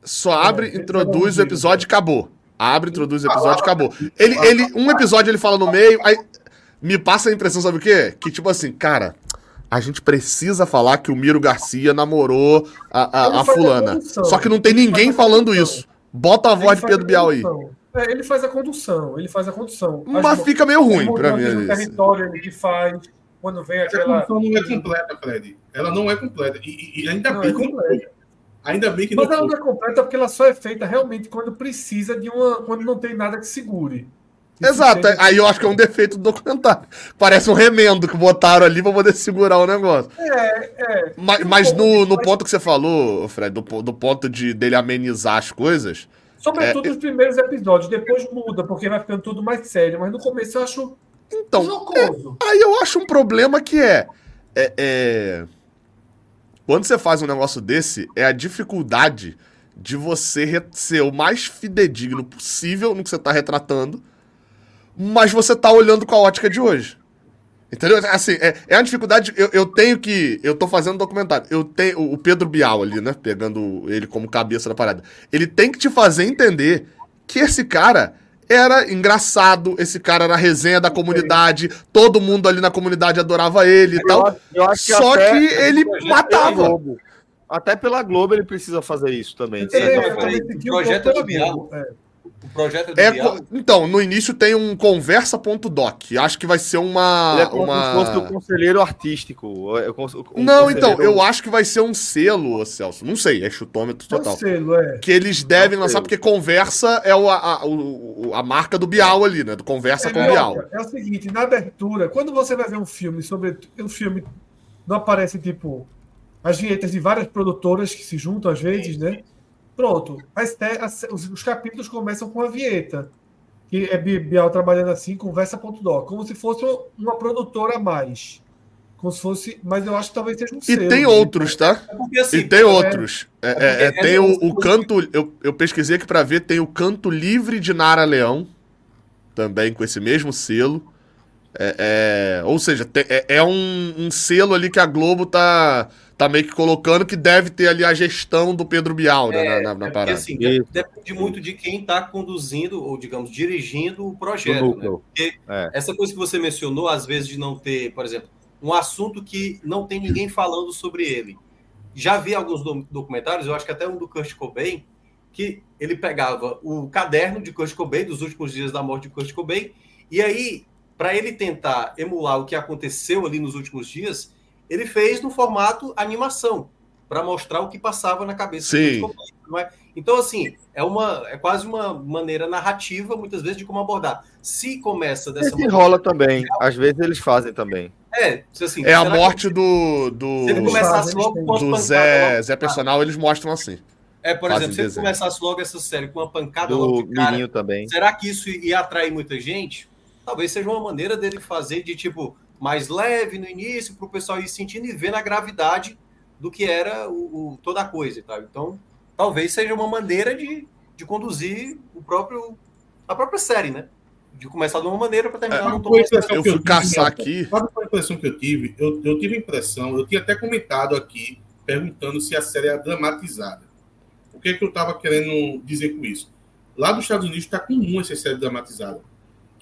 só abre, É, introduz o episódio e acabou. Abre, introduz o episódio e acabou. Ele, ele, um episódio ele fala no meio, aí me passa a impressão, sabe o quê? Que tipo assim, cara, a gente precisa falar que o Miro Garcia namorou a, a, a fulana. Só que não tem ninguém falando isso. Bota a voz de Pedro Bial aí. É, ele faz a condução, ele faz a condução. As Mas fica meio ruim pra mudanças mim. no território ele que faz, quando vem Essa aquela... condição não é completa, Fred. Ela não é completa. E, e- ainda Não, bem é que não completa. foi. Ainda bem que não Mas ela não é completa porque ela só é feita realmente quando precisa de uma... quando não tem nada que segure. Que Exato, sustente- aí eu acho que é um defeito do documentário. Parece um remendo que botaram ali pra poder segurar o negócio. É, é. Mas, mas no, no ponto que você falou, Fred, do, do ponto de dele amenizar as coisas, Sobretudo É, os primeiros episódios, depois muda, porque vai ficando tudo mais sério, mas no começo eu acho então, jocoso. aí eu acho um problema que é, é, é- Quando você faz um negócio desse, é a dificuldade de você ser o mais fidedigno possível no que você tá retratando, mas você tá olhando com a ótica de hoje. Entendeu? Assim, é, é uma dificuldade. Eu, eu tenho que. Eu tô fazendo um documentário. Eu tenho. O Pedro Bial ali, né? Pegando ele como cabeça da parada. Ele tem que te fazer entender que esse cara era engraçado, esse cara era resenha da comunidade, todo mundo ali na comunidade adorava ele e tal. acho- eu acho Só até que ele matava. Globo. Até pela Globo ele precisa fazer isso também. É, projeto é é. O projeto do É, co- então, no início tem um conversa.doc. Acho que vai ser uma. Ele é como uma... se fosse o conselheiro artístico. é como- um Não, então, conselheiro- eu acho que vai ser um selo, ô Celso. Não sei, é chutômetro É o total. selo, é. Que eles devem É um lançar, porque conversa é o, a, o- o- a marca do Bial ali, né? Do Conversa É, com não, Bial. é o seguinte, na abertura, quando você vai ver um filme sobre. Um filme não aparece, tipo, as vinhetas de várias produtoras que se juntam às vezes, né? Pronto. As te- as- os, os capítulos começam com a vinheta. Que é Bi- Bial trabalhando assim, conversa.doc. Como se fosse uma produtora a mais. Como se fosse. Mas eu acho que talvez seja um E selo. tem outros, tá? é porque assim, E tem outros. É, é, é, porque tem é o, o canto. Eu, eu pesquisei aqui pra ver, tem o Canto Livre de Nara Leão. Também com esse mesmo selo. É, é, ou seja, te- é, é um, um selo ali que a Globo tá, tá meio que colocando que deve ter ali a gestão do Pedro Bial né, na, na, na é porque, parada. assim, depende muito de quem está conduzindo, ou digamos, dirigindo o projeto. Né? núcleo. Essa coisa que você mencionou, às vezes, de não ter, por exemplo, um assunto que não tem ninguém falando sobre ele. Já vi alguns do- documentários, eu acho que até um do Kurt Cobain, que ele pegava o caderno de Kurt Cobain, dos últimos dias da morte de Kurt Cobain, E aí, para ele tentar emular o que aconteceu ali nos últimos dias, ele fez no formato animação, para mostrar o que passava na cabeça Sim. não é? Então, assim, é, uma, é quase uma maneira narrativa, muitas vezes, de como abordar. Se começa dessa Esse rola também. Às vezes eles fazem também. É, assim, É a morte que- do, do, Se ele começasse logo com do Zé, logo- Zé Personal, eles mostram assim. É, por fazem exemplo, se ele desenho. começasse logo essa série com uma pancada logo Do de cara, também. será que isso ia atrair muita gente? Talvez seja uma maneira dele fazer de tipo mais leve no início, para o pessoal ir sentindo e vendo a gravidade do que era o, o- toda a coisa e tal. Então, talvez seja uma maneira de, de conduzir o próprio a própria série, né? De começar de uma maneira para terminar É, num tom Eu fui caçar aqui. Sabe qual a impressão que eu tive? Eu, eu tive a impressão, eu tinha até comentado aqui, perguntando se a série é dramatizada. O que, é que eu estava querendo dizer com isso? Lá dos Estados Unidos está comum essa série dramatizada.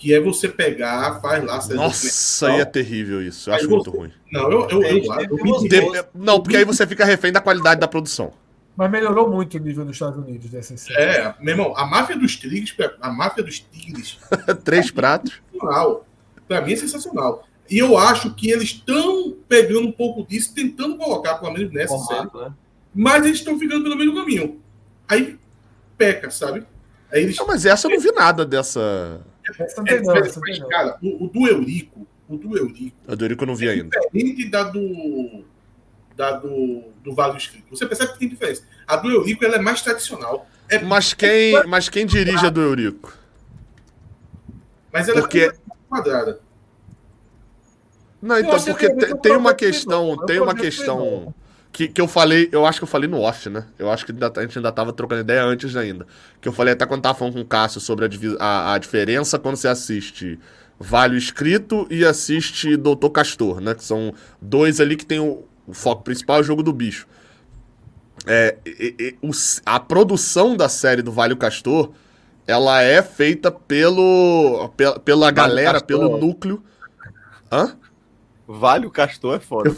Que é você pegar, faz lá série Nossa, aí é terrível isso. Eu acho Aí muito você- ruim. Não, eu, eu, eu, eu, De- Não, porque aí você fica refém da qualidade da produção. Mas melhorou muito o nível dos Estados Unidos dessa série. É, meu irmão, a máfia dos tigres, a máfia dos tigres, Três pratos. sensacional. Pra mim é sensacional. E eu acho que eles estão pegando um pouco disso, tentando colocar, pelo menos nessa série. formato, né? Mas eles estão ficando pelo meio do caminho. Aí peca, sabe? Aí eles. Não, mas essa eu não vi nada dessa. Essa É, não, mas, essa cara, o, o do Eurico, o do Eurico, A do Eurico eu não vi ainda. diferente da do. Da do, do Vale do Escrito. Você percebe que tem diferença. A do Eurico ela é mais tradicional. É, Mas quem, mas quem dirige a do Eurico? mas ela Porque- é quadrada. Não, então, porque tem- tem, tem um uma questão, é tem uma questão. Que, que eu falei, eu acho que eu falei no off, né? Eu acho que ainda- a gente ainda tava trocando ideia antes ainda. Que eu falei até quando tava falando com o Cássio sobre a, a, a diferença quando você assiste Vale o Escrito e assiste Doutor Castor, né? Que são dois ali que tem o, o foco principal é o jogo do bicho. É, e- e- o a produção da série do Vale o Castor, ela é feita pelo, pela, pela galera, Castor. pelo núcleo. Hã? Vale o Castor é foda.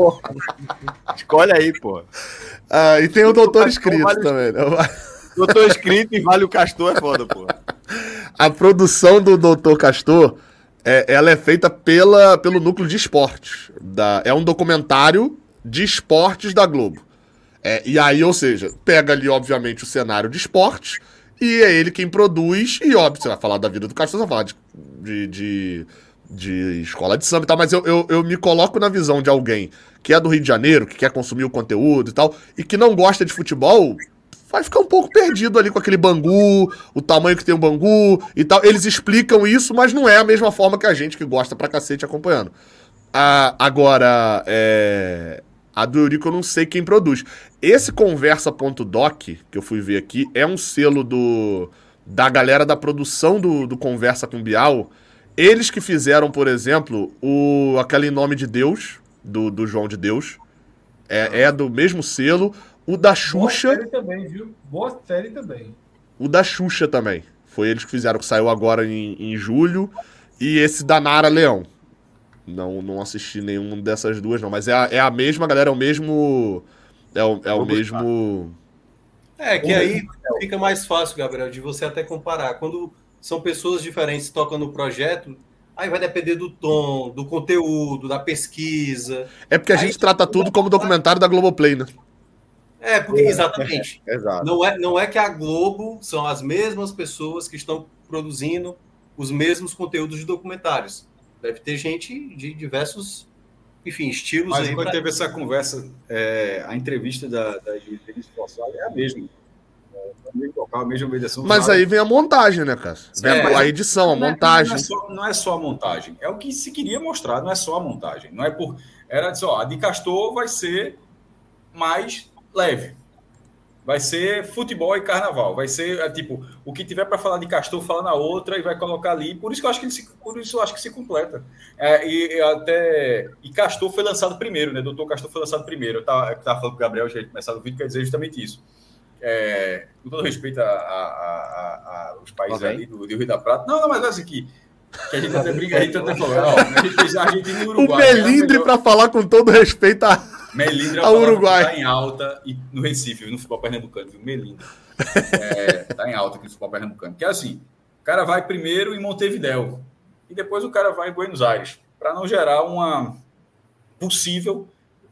Escolhe aí, pô. Ah, e tem o Doutor Escrito vale- também. né? Doutor escrito e Vale o Castor é foda, pô. A produção do Doutor Castor, é, ela é feita pela, pelo núcleo de esportes. Da, é um documentário de esportes da Globo. É, e aí, ou seja, pega ali, obviamente, o cenário de esportes e é ele quem produz. E, óbvio, você vai falar da vida do Castor, você vai falar de, de, de, de escola de samba e tal. Mas eu, eu, eu me coloco na visão de alguém que é do Rio de Janeiro, que quer consumir o conteúdo e tal, e que não gosta de futebol, vai ficar um pouco perdido ali com aquele bangu, o tamanho que tem o bangu e tal. Eles explicam isso, mas não é a mesma forma que a gente que gosta pra cacete acompanhando. Ah, agora, é... a do Eurico eu não sei quem produz. Esse Conversa.doc, que eu fui ver aqui, é um selo do da galera da produção do, do Conversa com Bial. Eles que fizeram, por exemplo, o aquele Em Nome de Deus, do, do João de Deus. É, é do mesmo selo. O da Boa Xuxa. série também, viu? Boa série também. O da Xuxa também. Foi eles que fizeram, que saiu agora em, em julho. E esse da Nara Leão. Não, não assisti nenhum dessas duas, não. Mas é a, é a mesma, galera, é o mesmo. É o, é o mesmo. É, que aí fica mais fácil, Gabriel, de você até comparar. Quando são pessoas diferentes que tocam no projeto, aí vai depender do tom, do conteúdo, da pesquisa. É porque a Aí- gente trata tudo como documentário da Globoplay, né? É, porque exatamente. Exato. Não é, não é que a Globo são as mesmas pessoas que estão produzindo os mesmos conteúdos de documentários. Deve ter gente de diversos, enfim, estilos Mas aí. quando pra- teve essa conversa, é, a entrevista da, da Denise Forçado é a mesma. É, mesmo local, a mesma mediação. Mas aí vem a montagem, né, Cássio? Vem É, a, edição, a Não é- montagem. Não é, só, não é só a montagem. É o que se queria mostrar, não é só a montagem. Não é por. Era só, a de Castor vai ser mais leve. Vai ser futebol e carnaval. Vai ser é, tipo o que tiver para falar de Castor fala na outra e vai colocar ali. Por isso que eu acho que ele se, por isso eu acho que se completa. É, e, e até e Castor foi lançado primeiro, né? Doutor Castor foi lançado primeiro. Eu tava, eu tava falando com o Gabriel já tinha começado o vídeo quer dizer justamente isso. É, com todo respeito a, a- a- a- aos países Ok. ali do, do Rio da Prata. Não, não, mas essa aqui. Que a gente até briga, a gente até falou. Ó, a gente fez a Argentina e O Uruguai. é a Melindre, pra falar com todo respeito a. Melindre é ao uma palavra Uruguai. que tá em alta e no Recife, no futebol pernambucano, viu? Melindre. É, tá em alta aqui no futebol pernambucano. Que é assim, O cara vai primeiro em Montevidéu e depois o cara vai em Buenos Aires, para não gerar uma possível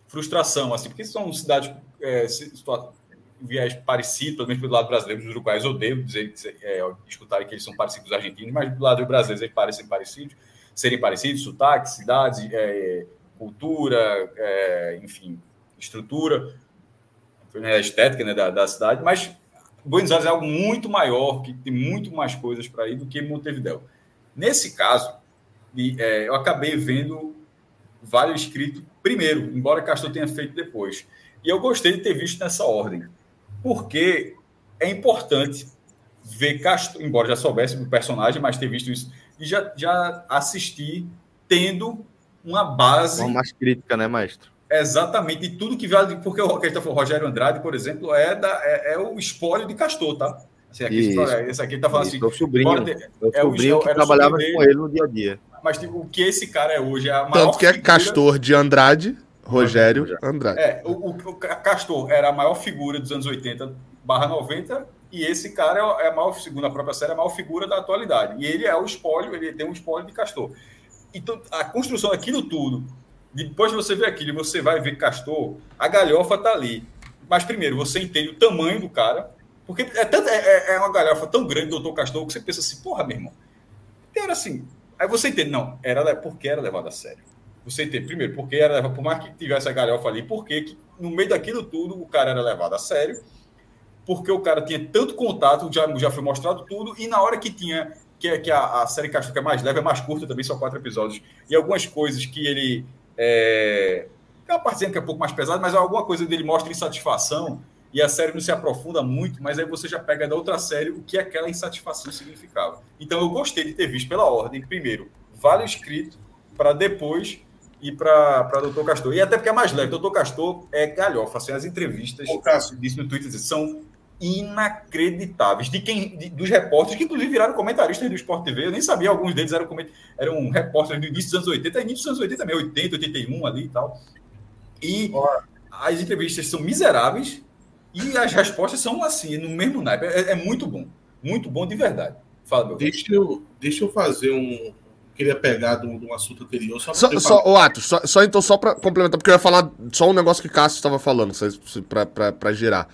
frustração, assim, porque são cidades é, viés parecido, pelo menos do lado brasileiro, os uruguaios odeiam dizer, é, escutarem que eles são parecidos com os argentinos, mas do lado brasileiro eles parecem parecidos, serem parecidos, sotaque, cidades, é, cultura, é, enfim, estrutura, né, estética né, da, da cidade, mas Buenos Aires é algo muito maior, que tem muito mais coisas para ir do que Montevideo. Nesse caso, é, eu acabei vendo vários escritos primeiro, embora Castor tenha feito depois. E eu gostei de ter visto nessa ordem, porque é importante ver Castor, embora já soubesse do personagem, mas ter visto isso, e já, já assistir tendo uma base. Uma mais crítica, né, maestro? Exatamente, e tudo que vale, porque o que falando, Rogério Andrade, por exemplo, é, da, é, é o espólio de Castor, tá? Assim, aqui, esse aqui está falando assim. Meu sobrinho, ter, meu é sobrinho o, que trabalhava com ele no dia a dia. Mas tipo, o que esse cara é hoje é a maior Tanto que é figura... Castor de Andrade, Rogério Andrade. É, o, o, Castor era a maior figura dos anos 80 barra 90, e esse cara é a maior, segundo a própria série, a maior figura da atualidade. E ele é o espólio, ele tem um espólio de Castor. Então, a construção daquilo tudo, depois de você ver aquilo, você vai ver Castor, a galhofa tá ali. Mas primeiro, você entende o tamanho do cara, porque é, tanto, é, é uma galhofa tão grande, doutor Castor, que você pensa assim, porra, meu irmão. Era assim. Aí você entende, não, era porque era levado a sério. Você entende, primeiro, porque era, por mais que tivesse a galhofa ali, porque no meio daquilo tudo o cara era levado a sério, porque o cara tinha tanto contato, já, já foi mostrado tudo, e na hora que tinha, que, é, que a, a série Castor que é mais leve, é mais curta também, são quatro episódios, e algumas coisas que ele. É, tem uma partezinha que é um pouco mais pesada, mas alguma coisa dele mostra insatisfação e a série não se aprofunda muito, mas aí você já pega da outra série o que aquela insatisfação significava. Então eu gostei de ter visto pela ordem, primeiro, vale escrito, para depois ir para Doutor Castor. E até porque é mais leve, Doutor Castor é galhofa, assim, as entrevistas, Cássio. disse no Twitter, são inacreditáveis de quem de, dos repórteres que inclusive viraram comentaristas do Sport TV. Eu nem sabia, alguns deles eram eram repórteres do início dos anos 80, início dos anos 80 também, 80, 81 ali e tal. E as entrevistas são miseráveis, e as respostas são assim, no mesmo naipe. É, é muito bom. Muito bom de verdade. Fala, meu deixa eu, deixa eu fazer um. Queria pegar de um, assunto anterior. Só, só, só o Atos, só, só, então, só para complementar, porque eu ia falar só um negócio que o Cássio estava falando, para girar.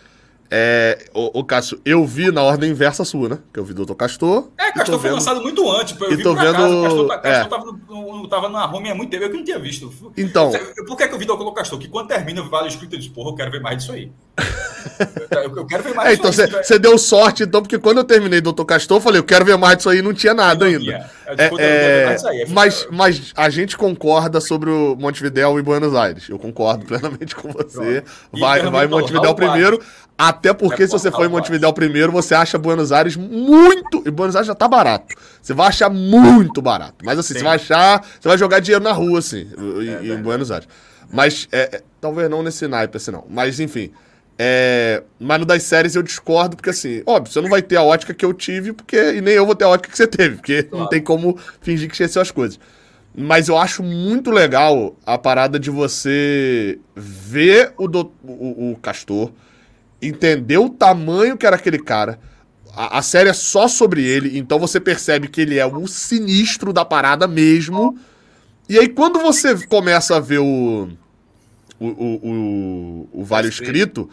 É, o, o Cássio, eu vi na ordem inversa sua, né? Que eu vi do Dr. Castor. É, Castor foi vendo... lançado muito antes. Eu e vi tô vendo... Casa. Castor, tá- Castor é. tava, no, tava na Roma há muito tempo, eu que não tinha visto. Então. Por que, que eu vi Dr. Castor? Que quando termina o Vale Escrito, eu disse, porra, eu quero ver mais disso aí. eu, eu quero ver mais é, disso então Você deu sorte, então, porque quando eu terminei Dr. Castor, eu falei, eu quero ver mais disso aí, não tinha nada não ainda. É, é, é mas, mas a gente concorda sobre o Montevidéu e Buenos Aires. Eu concordo plenamente com você. Vai, vai Montevidéu primeiro. Até porque é se você for em Montevidéu primeiro, você acha Buenos Aires muito. E Buenos Aires já tá barato. Você vai achar muito barato. Mas assim, Sim. você vai achar. Você vai jogar dinheiro na rua, assim, em, é, em Buenos Aires. Mas é, é, talvez não nesse naipe, assim, não. Mas enfim. É, mas no das séries eu discordo, porque assim, óbvio, você não vai ter a ótica que eu tive, porque. E nem eu vou ter a ótica que você teve, porque claro. não tem como fingir que esqueceu as coisas. Mas eu acho muito legal a parada de você ver o, do, o, o Castor entendeu o tamanho que era aquele cara. A, a, série é só sobre ele, então você percebe que ele é o sinistro da parada mesmo. E aí, quando você começa a ver o. O, o, o, o Vale Escrito,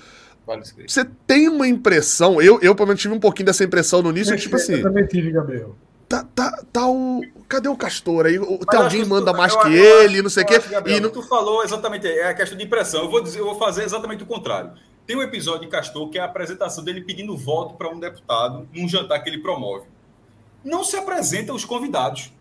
você tem uma impressão. Eu, eu, pelo menos, tive um pouquinho dessa impressão no início, tipo assim. Eu também tive, Gabriel. Tá, tá, tá o. Cadê o Castor aí? Tem alguém que manda tu, mais eu, que eu, ele, não sei o quê. Gabriel, e no... Tu falou exatamente, é a questão de impressão. Eu vou, dizer, eu vou fazer exatamente o contrário. Tem um episódio de Castor que é a apresentação dele pedindo voto para um deputado num jantar que ele promove. Não se apresentam os convidados.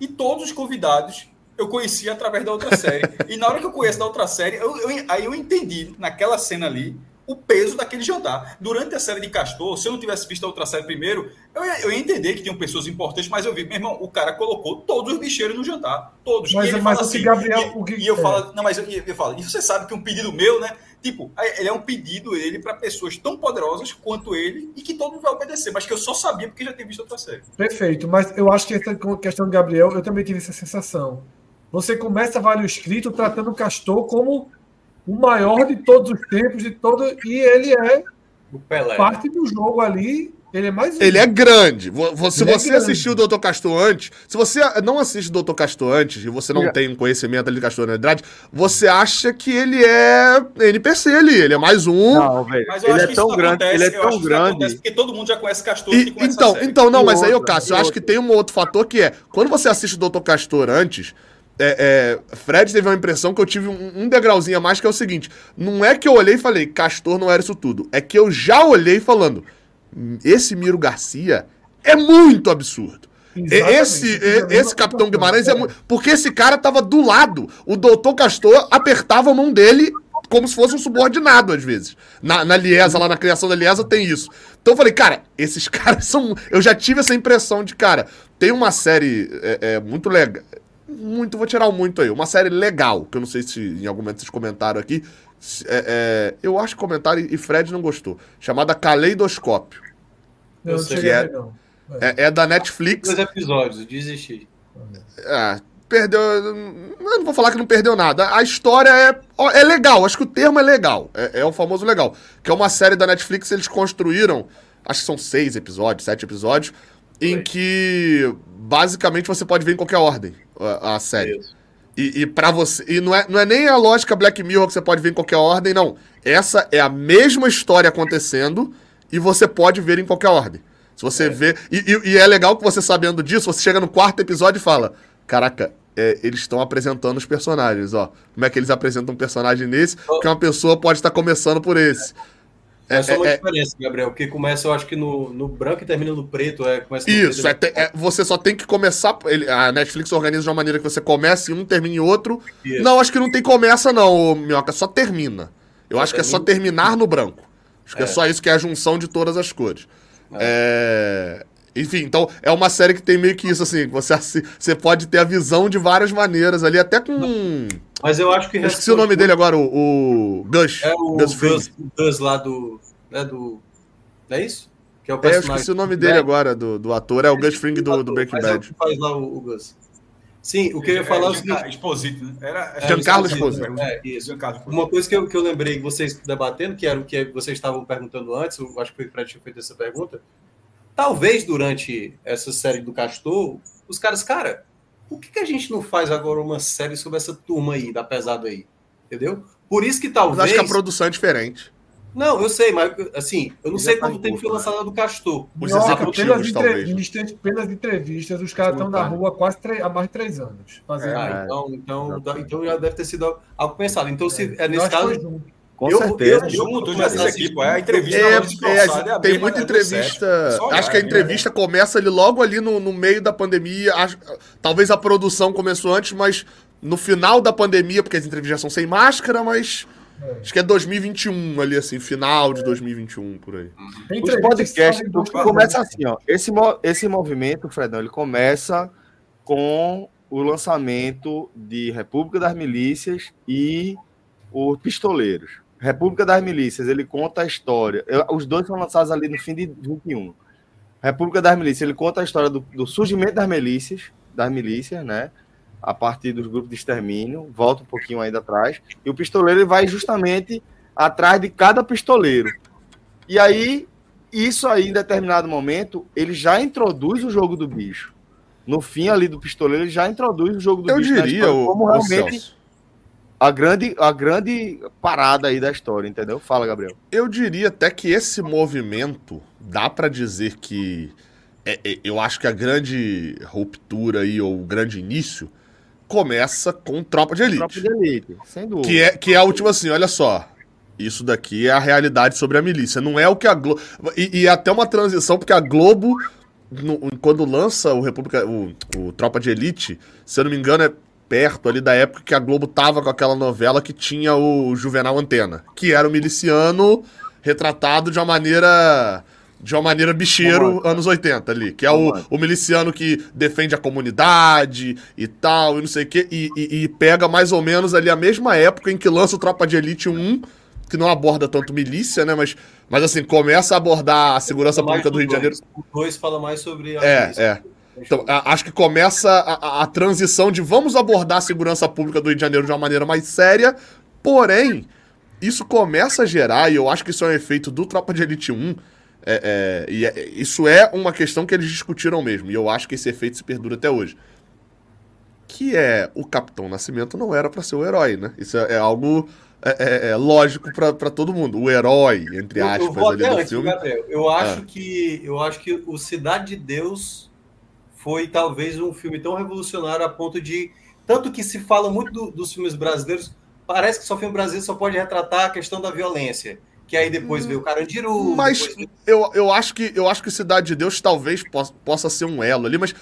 E todos os convidados eu conheci através da outra série. e na hora que eu conheço da outra série, eu, eu, aí eu entendi, naquela cena ali, o peso daquele jantar. Durante a série de Castor, se eu não tivesse visto a outra série primeiro, eu ia, eu ia entender que tinham pessoas importantes, mas eu vi, meu irmão, o cara colocou todos os bicheiros no jantar. Todos. Mas, e ele mas fala assim, Gabriel, e, o que, e eu é. falo, não, mas eu, eu falo, e você sabe que um pedido meu, né? Tipo, ele é um pedido ele para pessoas tão poderosas quanto ele e que todo mundo vai obedecer, mas que eu só sabia porque já tinha visto outra série. Perfeito, mas eu acho que essa questão do Gabriel, eu também tive essa sensação. Você começa Vale Escrito tratando o Castor como o maior de todos os tempos, de todo, e ele é parte do jogo ali Ele é mais um. Ele é grande. Se Ele é você grande. assistiu o Doutor Castor antes, se você não assiste o Doutor Castor antes e você não Já. tem um conhecimento ali de Castor na Andrade, você acha que ele é NPC ali, ele é mais um. Não, velho. Mas eu Ele acho é que isso tão não grande, acontece, ele é eu tão acho que isso acontece grande. Porque todo mundo já conhece Castor E- então, a série. então, não, E mas aí, ô outra, Cássio, eu acho que outra. tem um outro fator que é, quando você assiste o Doutor Castor antes, é, é, Fred teve uma impressão que eu tive um, um degrauzinho a mais, que é o seguinte, não é que eu olhei e falei, Castor não era isso tudo, é que eu já olhei falando, "Hum, esse Miro Garcia é muito absurdo. Exatamente. Esse, esse Capitão Guimarães é muito. Porque esse cara tava do lado. O doutor Castor apertava a mão dele como se fosse um subordinado, às vezes. Na, na Liesa, lá na criação da Liesa, tem isso. Então eu falei, cara, esses caras são. Eu já tive essa impressão de, cara, tem uma série é, é, muito legal. Muito, vou tirar o muito aí. Uma série legal, que eu não sei se em algum momento vocês comentaram aqui. é, é, eu acho que comentaram e Fred não gostou. Chamada Caleidoscópio. Não, Eu não que é- não. É, é da Netflix. Dois episódios, eu desisti. Ah, perdeu. Eu não vou falar que não perdeu nada. A história é, é legal, acho que o termo é legal. É, é o famoso legal. Que é uma série da Netflix, eles construíram, acho que são seis episódios, sete episódios, em que basicamente você pode ver em qualquer ordem a, a série. Isso. E, e para você. E não é, não é nem a lógica Black Mirror que você pode ver em qualquer ordem, não. Essa é a mesma história acontecendo e você pode ver em qualquer ordem. Se você vê. E, e- e é legal que você sabendo disso, você chega no quarto episódio e fala: Caraca, é, eles estão apresentando os personagens, ó. Como é que eles apresentam um personagem nesse? Que uma pessoa pode estar começando por esse. É, só uma é- diferença, Gabriel, porque começa, eu acho que no, no branco e termina no preto. É, começa Isso, é, preto, te- é- você só tem que começar. ele- a Netflix organiza de uma maneira que você comece em um, termine em outro. Isso. Não, acho que não tem começa, não, Minhoca, só termina. Eu Só acho que é só termina. terminar no branco. Acho que é. É. só isso que é a junção de todas as cores. É, Enfim, então é uma série que tem meio que isso, assim, você, você pode ter a visão de várias maneiras ali, até com. Mas eu acho que Eu esqueci o nome dele agora, o, o Gush. É o Gus. Gus, o Gus lá do. Né, do. É isso? Que é o É, eu esqueci o nome dele agora, do, do ator, é o Gus Fring do, do Breaking Mas é o Bad. que faz lá o, o Gus. Sim, o que eu ia falar é o Gianca- seguinte. Exposito, né? Era, É, Giancarlo Esposito, Esposito. É, isso. Giancarlo Esposito. Uma coisa que eu, que eu lembrei que vocês debatendo, que era o que vocês estavam perguntando antes, eu acho que foi o Fred que tinha feito essa pergunta. Talvez durante essa série do Castor, os caras, cara, por que, que a gente não faz agora uma série sobre essa turma aí, da pesada aí? Entendeu? Por isso que Mas talvez. acho que a produção é diferente. Não, eu sei, mas assim, eu não Já sei tá quanto em tempo foi curso, lançada a do Castor. Os Nossa, pelas, talvez. né? entrevistas, pelas entrevistas, os caras estão na rua há quase três- há mais de três anos. Fazendo. Ah, É. então, então, dá- então já deve ter sido algo pensado. Então, se é Eu nesse caso. Com Eu- certeza. eu- Junto, eu já Começar disse a aqui, assistir. pô. É a entrevista É, é, é a tem mesma- muita é entrevista. Acho olhar, que a é entrevista começa ali logo ali no, no meio da pandemia. Acho- talvez a produção começou antes, mas no final da pandemia, porque as entrevistas são sem máscara, mas. É. Acho que é 2021 ali, assim, final de 2021, por aí. Tem Os podcasts começa minutos. assim, ó. Esse, mo- esse movimento, Fredão, ele começa com o lançamento de República das Milícias e o Pistoleiros. República das Milícias, ele conta a história. os dois são lançados ali no fim de 21. República das Milícias, ele conta a história do, do surgimento das milícias, das milícias, né? A partir dos grupos de extermínio, volta um pouquinho ainda atrás. E o pistoleiro ele vai justamente atrás de cada pistoleiro. E aí, isso aí, em determinado momento, ele já introduz o jogo do bicho. No fim ali do pistoleiro, ele já introduz o jogo do Eu bicho. na diria, história, o, como realmente a grande, a grande parada aí da história, entendeu? Fala, Gabriel. eu diria até que esse movimento, dá pra dizer que. é- é- eu acho que a grande ruptura aí, ou o grande início, começa com Tropa de Elite. Tropa de elite, sem dúvida. Que é, que é a última assim, olha só. Isso daqui é a realidade sobre a milícia. Não é o que a Globo. E, e é até uma transição, porque a Globo, no- quando lança o República. O, o Tropa de Elite, se eu não me engano, é perto ali da época que a Globo tava com aquela novela que tinha o Juvenal Antena. Que era o miliciano retratado de uma maneira. De uma maneira bicheiro, Romântica. anos 80 ali. Que é o, o miliciano que defende a comunidade e tal, e não sei o quê. E, e- e pega mais ou menos ali a mesma época em que lança o Tropa de Elite 1, que não aborda tanto milícia, né? Mas, mas assim, começa a abordar a segurança pública do Rio de Janeiro. dois. O dois fala mais sobre a É, é. Então, acho que começa a, a- a transição de vamos abordar a segurança pública do Rio de Janeiro de uma maneira mais séria, porém, isso começa a gerar, e eu acho que isso é um efeito do Tropa de Elite 1, É, é, e é, isso é uma questão que eles discutiram mesmo. E eu acho que esse efeito se perdura até hoje. Que é o Capitão Nascimento não era para ser o herói, né? Isso é, é algo é, é, lógico para todo mundo. O herói, entre aspas, eu, eu ali do antes, filme. Gabriel. Eu acho ah. que eu acho que o Cidade de Deus foi talvez um filme tão revolucionário a ponto de tanto que se fala muito do, dos filmes brasileiros. Parece que só filme brasileiro só pode retratar a questão da violência que aí depois veio o Carandiru. Mas depois... eu, eu, acho que, eu acho que Cidade de Deus talvez possa, possa ser um elo ali, mas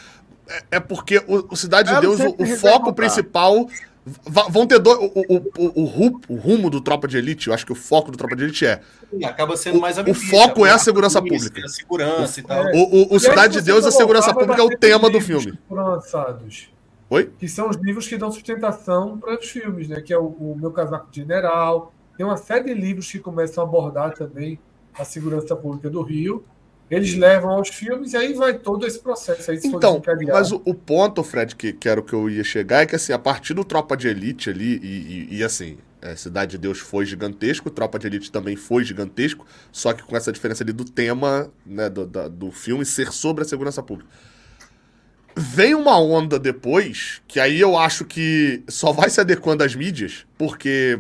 é, é porque o, o Cidade de Deus, o, o foco principal. Vão ter dois. O, o, o, o, rumo do Tropa de Elite, eu acho que o foco do Tropa de Elite é. Acaba sendo mais O foco é a segurança pública. A segurança e tal. O, o, Cidade de Deus, a segurança pública é o tema do filme. Lançados. Oi? Que são os livros que dão sustentação para os filmes, né? Que é o, o Meu Casaco de General, tem uma série de livros que começam a abordar também a segurança pública do Rio. Eles levam aos filmes e aí vai todo esse processo. Aí, então, mas o, o, ponto, Fred, que, que era o que eu ia chegar, é que assim, a partir do Tropa de Elite ali, e, e, e assim, é, Cidade de Deus foi gigantesco, Tropa de Elite também foi gigantesco, só que com essa diferença ali do tema né, do, da, do filme ser sobre a segurança pública. Vem uma onda depois, que aí eu acho que só vai se adequando às mídias, porque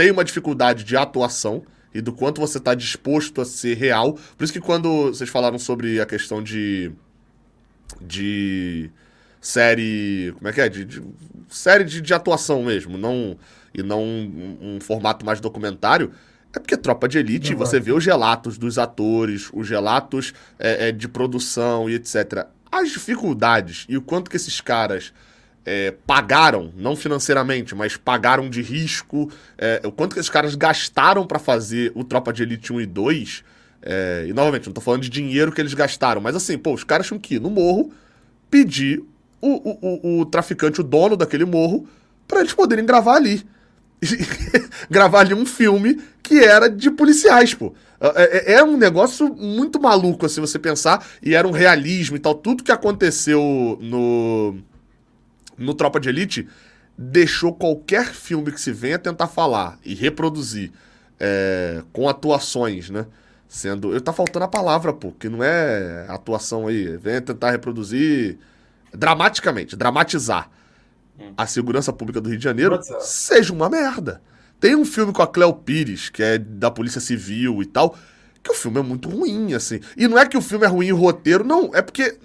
tem uma dificuldade de atuação e do quanto você está disposto a ser real. Por isso que quando vocês falaram sobre a questão de. de série. Como é que é? De, de série de, de, atuação mesmo, não e não um, um, formato mais documentário. É porque Tropa de Elite, você vê os relatos dos atores, os relatos é, é, de produção e etc. As dificuldades e o quanto que esses caras é, pagaram, não financeiramente, mas pagaram de risco, é, o quanto que esses caras gastaram para fazer o Tropa de Elite 1 e 2. É, e novamente, não tô falando de dinheiro que eles gastaram, mas assim, pô, os caras tinham que ir no morro pedir o, o, o, o traficante, o dono daquele morro, para eles poderem gravar ali. gravar ali um filme que era de policiais, pô. É, é, é, um negócio muito maluco, assim, você pensar, e era um realismo e tal. Tudo que aconteceu no no Tropa de Elite deixou qualquer filme que se venha tentar falar e reproduzir é, com atuações, né? Sendo. Eu tá faltando a palavra, pô, que não é atuação aí. Venha tentar reproduzir dramaticamente, dramatizar hum. a segurança pública do Rio de Janeiro, seja uma merda. Tem um filme com a Cleo Pires, que é da Polícia Civil e tal, que o filme é muito ruim, assim. E não é que o filme é ruim em roteiro, não. É porque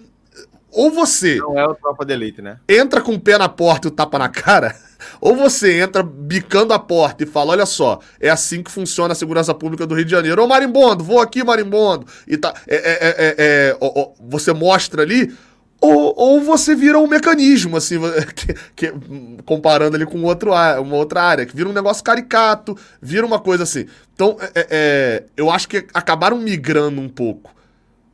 ou você. Não é o Tropa de Elite, né? Entra com o pé na porta e o tapa na cara. Ou você entra bicando a porta e fala: olha só, é assim que funciona a segurança pública do Rio de Janeiro. Ô marimbondo, vou aqui, marimbondo. E tá. É, é, é, é ó, ó, você mostra ali. Ou, ou você vira um mecanismo, assim, que, que, comparando ali com outro, uma outra área, que vira um negócio caricato, vira uma coisa assim. Então, é, é, eu acho que acabaram migrando um pouco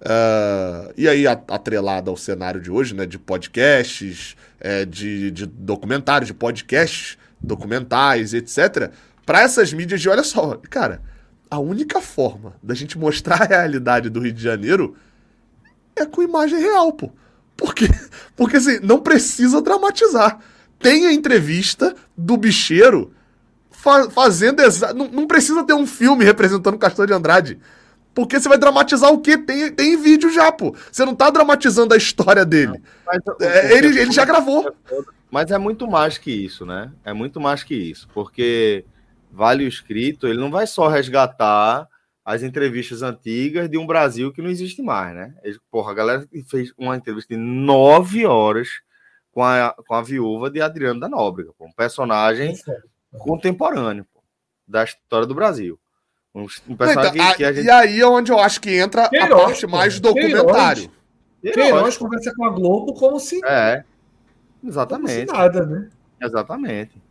Uh, e aí, atrelada ao cenário de hoje, né, de podcasts, é, de, de documentários, de podcasts, documentais, etc., para essas mídias de, olha só, cara, a única forma da gente mostrar a realidade do Rio de Janeiro é com imagem real, pô. Porque, porque assim, não precisa dramatizar. Tem a entrevista do bicheiro fa fazendo. Não, não precisa ter um filme representando o Castor de Andrade. Porque você vai dramatizar o quê? Tem, tem vídeo já, pô. Você não tá dramatizando a história dele. Mas, é, ele, ele já gravou. Mas é muito mais que isso, né? É muito mais que isso. Porque Vale o Escrito, ele não vai só resgatar as entrevistas antigas de um Brasil que não existe mais, né? Ele, porra, a galera fez uma entrevista de nove horas com a, com a viúva de Adriano da Nóbrega, um personagem contemporâneo pô, da história do Brasil. Um, um personagem então, que, a gente... E aí é onde eu acho que entra Queiroz, a parte mais documentário. Queiroz, Queiroz conversa com a Globo como se. É. Exatamente. Como se nada, né? Exatamente.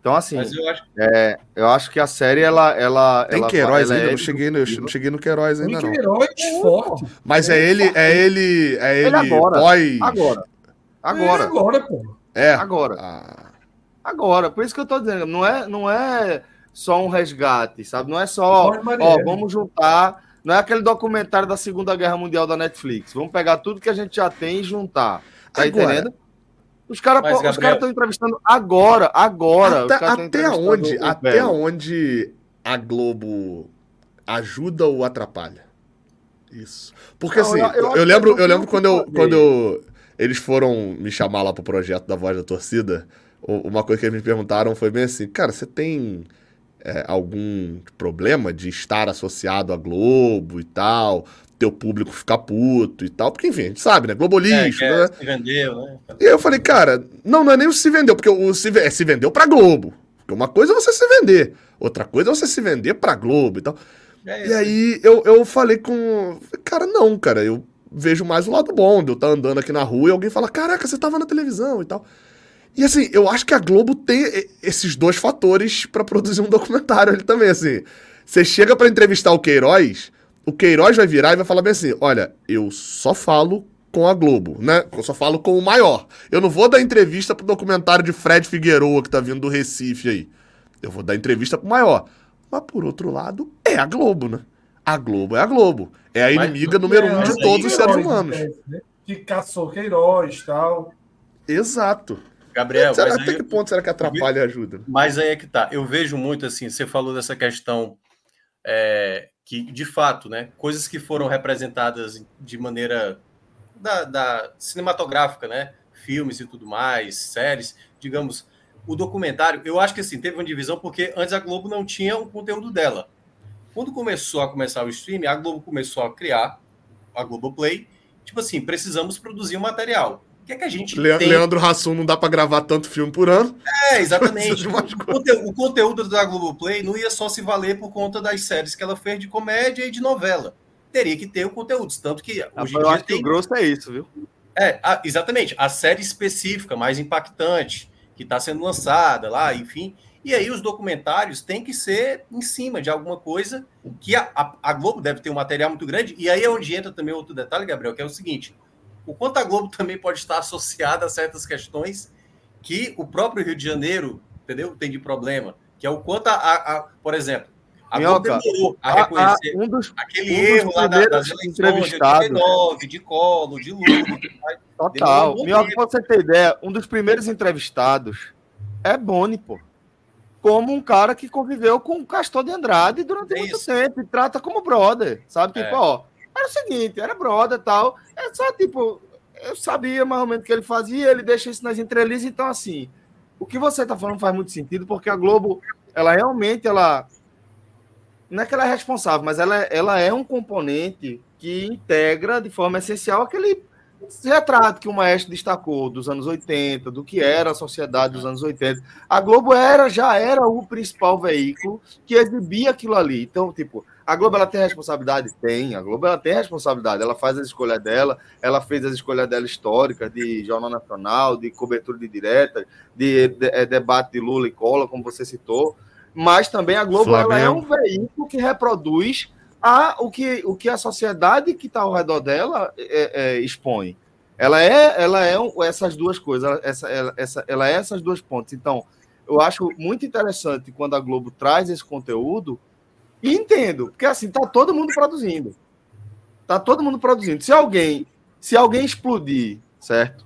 Então, assim, eu acho... É, eu acho que a série, ela. ela Tem ela, Queiroz ela ainda, é não, cheguei no, eu não cheguei no Queiroz ainda, Tem Queiroz não. forte. Mas é, é ele, é ele. É ele, ele agora. Pós... Agora. Agora. É agora, pô. É. Agora. Ah. Agora. Por isso que eu tô dizendo, não é. Não é só um resgate, sabe? Não é só, ó, vamos juntar. Não é aquele documentário da Segunda Guerra Mundial da Netflix. Vamos pegar tudo que a gente já tem e juntar. Tá agora, entendendo? Os caras Gabriel... estão entrevistando agora, agora. Até, até onde, até onde a Globo ajuda ou atrapalha? Isso. Porque assim, eu, eu, eu lembro, eu lembro quando eu, quando eu, eles foram me chamar lá pro projeto da Voz da Torcida, uma coisa que eles me perguntaram foi bem assim, cara, você tem é, algum problema de estar associado à Globo e tal, teu público ficar puto e tal, porque enfim, a gente sabe, né? Globolixo, é, né? Se vendeu, né? E aí eu falei, cara, não, não é nem o se vendeu, porque o se, é, se vendeu pra Globo. Porque uma coisa é você se vender, outra coisa é você se vender pra Globo e tal. É e aí eu, eu falei com. Cara, não, cara, eu vejo mais o lado bom de eu estar tá andando aqui na rua e alguém fala: Caraca, você tava na televisão e tal. E assim, eu acho que a Globo tem esses dois fatores para produzir um documentário ali também, assim. Você chega para entrevistar o Queiroz, o Queiroz vai virar e vai falar bem assim: olha, eu só falo com a Globo, né? Eu só falo com o maior. Eu não vou dar entrevista pro documentário de Fred Figueroa que tá vindo do Recife aí. Eu vou dar entrevista pro maior. Mas por outro lado, é a Globo, né? A Globo é a Globo. É a inimiga mas, número é, um de todos os seres humanos. Né? Que caçou Queiroz e tal. Exato. Gabriel, será, até aí, que ponto será que atrapalha e ajuda? Mas aí é que tá. Eu vejo muito assim, você falou dessa questão é, que, de fato, né, coisas que foram representadas de maneira da, da, cinematográfica, né, filmes e tudo mais, séries, digamos, o documentário, eu acho que assim, teve uma divisão porque antes a Globo não tinha o conteúdo dela. Quando começou a começar o streaming, a Globo começou a criar a Globoplay, tipo assim, precisamos produzir um material que é que a gente Le tem? Leandro Hassum não dá para gravar tanto filme por ano. É, exatamente. o, conteúdo, o conteúdo da Globoplay não ia só se valer por conta das séries que ela fez de comédia e de novela. Teria que ter o conteúdo. Tanto que ah, hoje em dia tem... o grosso é isso, viu? É, a, exatamente. A série específica, mais impactante, que está sendo lançada lá, enfim. E aí os documentários têm que ser em cima de alguma coisa que a, a, a Globo deve ter um material muito grande. E aí é onde entra também outro detalhe, Gabriel, que é o seguinte o quanto a Globo também pode estar associada a certas questões que o próprio Rio de Janeiro, entendeu, tem de problema, que é o quanto a, a, a por exemplo, a Globo demorou a reconhecer a, um dos, aquele um erro lá das eleições de 89, de Colo, de Lula. Total. Minhoca, pra você ter ideia, um dos primeiros entrevistados é Boni, pô. Como um cara que conviveu com o Castor de Andrade durante é muito isso. tempo e trata como brother, sabe? Tipo, é. ó, era o seguinte, era e tal. É só tipo, eu sabia mais ou menos o que ele fazia, ele deixa isso nas entrelinhas, então assim, o que você está falando faz muito sentido, porque a Globo, ela realmente, ela não é que ela é responsável, mas ela, ela é um componente que integra de forma essencial aquele retrato que o maestro destacou dos anos 80, do que era a sociedade dos anos 80. A Globo era já era o principal veículo que exibia aquilo ali. Então, tipo, a Globo ela tem responsabilidade? Tem. A Globo ela tem responsabilidade. Ela faz as escolhas dela, ela fez as escolhas dela históricas de Jornal Nacional, de cobertura de direta, de, de, de é, debate de Lula e Cola, como você citou. Mas também a Globo ela é um veículo que reproduz a, o, que, o que a sociedade que está ao redor dela é, é, expõe. Ela é, ela é essas duas coisas, essa, ela, essa, ela é essas duas pontas. Então, eu acho muito interessante quando a Globo traz esse conteúdo e entendo, porque assim, tá todo mundo produzindo. Tá todo mundo produzindo. Se alguém, se alguém explodir, certo?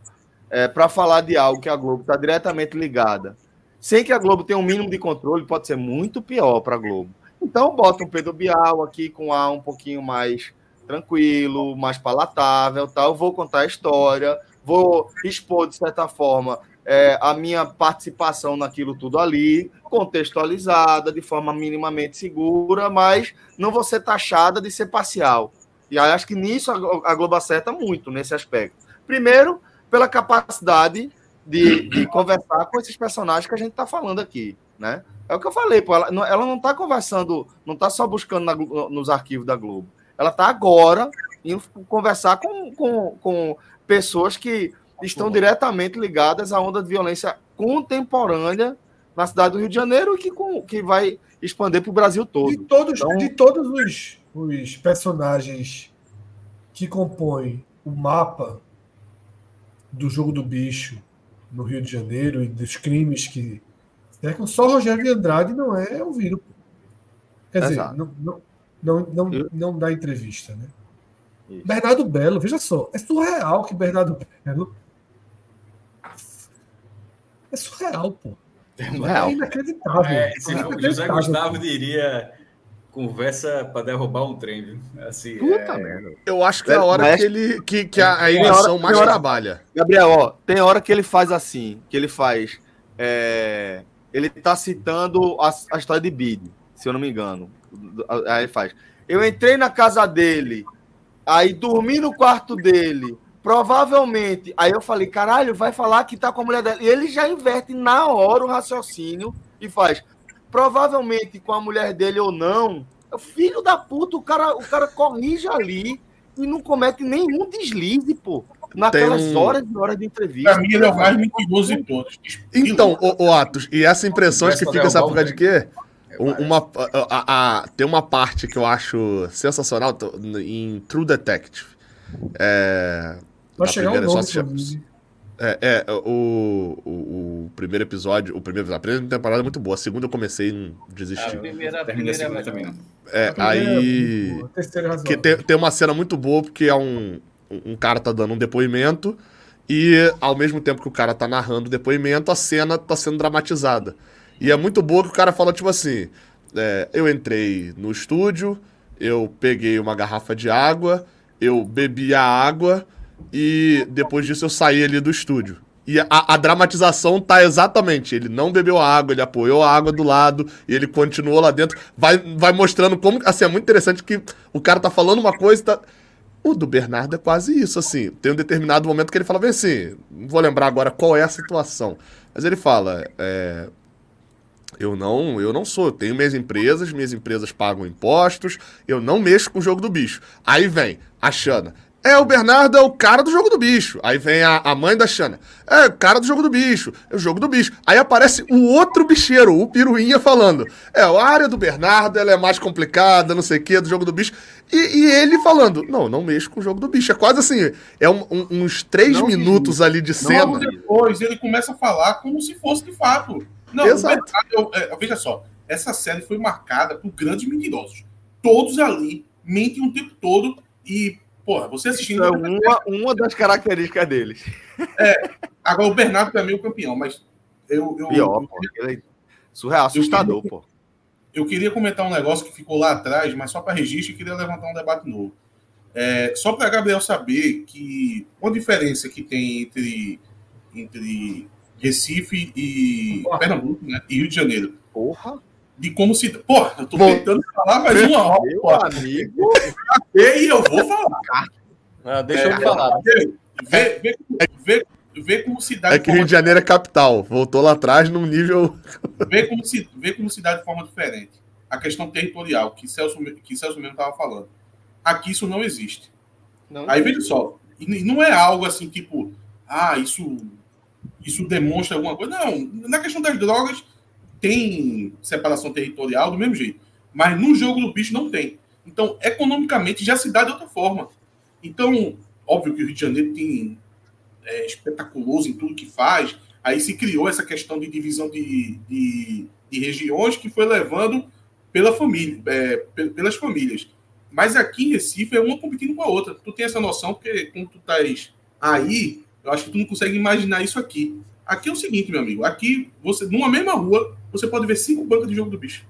É, para falar de algo que a Globo está diretamente ligada, sem que a Globo tenha um mínimo de controle, pode ser muito pior para a Globo. Então, bota um Pedro Bial aqui com ar um pouquinho mais tranquilo, mais palatável, tal. Vou contar a história, vou expor de certa forma é, a minha participação naquilo tudo ali, contextualizada, de forma minimamente segura, mas não vou ser taxada de ser parcial. E aí acho que nisso a Globo acerta muito nesse aspecto. Primeiro, pela capacidade de, de conversar com esses personagens que a gente está falando aqui, né? É o que eu falei, pô, ela, ela não está conversando, não está só buscando na, nos arquivos da Globo. Ela está agora indo conversar com, com, com pessoas que estão diretamente ligadas à onda de violência contemporânea na cidade do Rio de Janeiro e que, com, que vai expandir para o Brasil todo. De todos, então... de todos os, os personagens que compõem o mapa do jogo do bicho no Rio de Janeiro e dos crimes que cercam, só Rogério de Andrade não é o vírus. Quer dizer, não, não, não, não, não dá entrevista, né? Isso. Bernardo Belo, veja só, é surreal que Bernardo Belo é surreal, pô. É, surreal. é inacreditável. É, se é inacreditável, José Gustavo pô. diria conversa para derrubar um trem, viu? Assim, Puta é... merda. Eu acho que é a hora Mas... que ele que, que a, a mais hora, trabalha. Gabriel, ó, tem hora que ele faz assim, que ele faz. É... Ele tá citando a, a história de Bid, se eu não me engano. Aí ele faz. Eu entrei na casa dele, aí dormi no quarto dele. Provavelmente. Aí eu falei, caralho, vai falar que tá com a mulher dela. E ele já inverte na hora o raciocínio e faz. Provavelmente com a mulher dele ou não. Filho da puta, o cara, o cara corrige ali e não comete nenhum deslize, pô. Naquelas um... horas e horas de entrevista. Pra mim, ele é o mais mentiroso de todos. Então, o, o Atos, e essa impressão que fica, sabe por causa de quê? Uma, a, a, a, tem uma parte que eu acho sensacional em True Detective. É, Vai chegar um nome, é, é o, o, o, primeiro episódio, o primeiro, a primeira temporada é muito boa. A segunda eu comecei e desisti. A primeira, a primeira é também não. É, aí. É que tem, tem uma cena muito boa, porque é um, um cara tá dando um depoimento e ao mesmo tempo que o cara tá narrando o depoimento, a cena tá sendo dramatizada. E é muito boa que o cara fala, tipo assim: é, eu entrei no estúdio, eu peguei uma garrafa de água, eu bebi a água e depois disso eu saí ali do estúdio. E a, a, dramatização tá exatamente. Ele não bebeu água, ele apoiou a água do lado e ele continuou lá dentro. Vai, vai mostrando como. Assim, é muito interessante que o cara tá falando uma coisa. Tá... O do Bernardo é quase isso, assim. Tem um determinado momento que ele fala bem assim. Não vou lembrar agora qual é a situação. Mas ele fala. É, eu não, eu não sou. Eu tenho minhas empresas, minhas empresas pagam impostos, eu não mexo com o jogo do bicho. Aí vem a Xana. É, o Bernardo é o cara do jogo do bicho. Aí vem a, a mãe da Xana. É, o cara do jogo do bicho. É o jogo do bicho. Aí aparece o outro bicheiro, o Piruinha, falando. É, a área do Bernardo ela é mais complicada, não sei o que, do jogo do bicho. E, e, ele falando, não, não mexo com o jogo do bicho. É quase assim, é um, um, uns três não, minutos ali de cena. Não, depois ele começa a falar como se fosse de fato. Não, Exato. Bernardo, eu, é, veja só, essa série foi marcada por grandes mentirosos. Todos ali mentem o tempo todo e Porra, você assistindo. Isso é uma, uma das características deles. É, agora o Bernardo também é o campeão, mas eu. eu Pior, eu, pô. É surreal, assustador, eu queria, pô. Eu queria comentar um negócio que ficou lá atrás, mas só para registro e queria levantar um debate novo. É, só para Gabriel saber que uma diferença que tem entre, entre Recife e Porra. Pernambuco né, e Rio de Janeiro. Porra! De como se. Pô, eu tô tentando falar mais uma hora. Meu pô. amigo. E eu vou falar. Ah, deixa é, eu falar. Vê, vê, vê, vê, como cidade. É que Rio de Janeiro é capital. Voltou lá atrás num nível. Vê como, se, vê como cidade de forma diferente. A questão territorial, que Celso, que Celso mesmo estava falando. Aqui isso não existe. Não Aí veja só. Não é algo assim, tipo, ah, isso, isso demonstra alguma coisa. Não. Na questão das drogas tem separação territorial do mesmo jeito. Mas no jogo do bicho não tem. Então, economicamente, já se dá de outra forma. Então, óbvio que o Rio de Janeiro tem é, espetaculoso em tudo que faz. Aí se criou essa questão de divisão de, de, de regiões que foi levando pela família, é, pelas famílias. Mas aqui em Recife é uma competindo com a outra. Tu tem essa noção, porque quando tu estás aí, eu acho que tu não consegue imaginar isso aqui. Aqui é o seguinte, meu amigo. Aqui, você, numa mesma rua, você pode ver cinco bancas de jogo do bicho.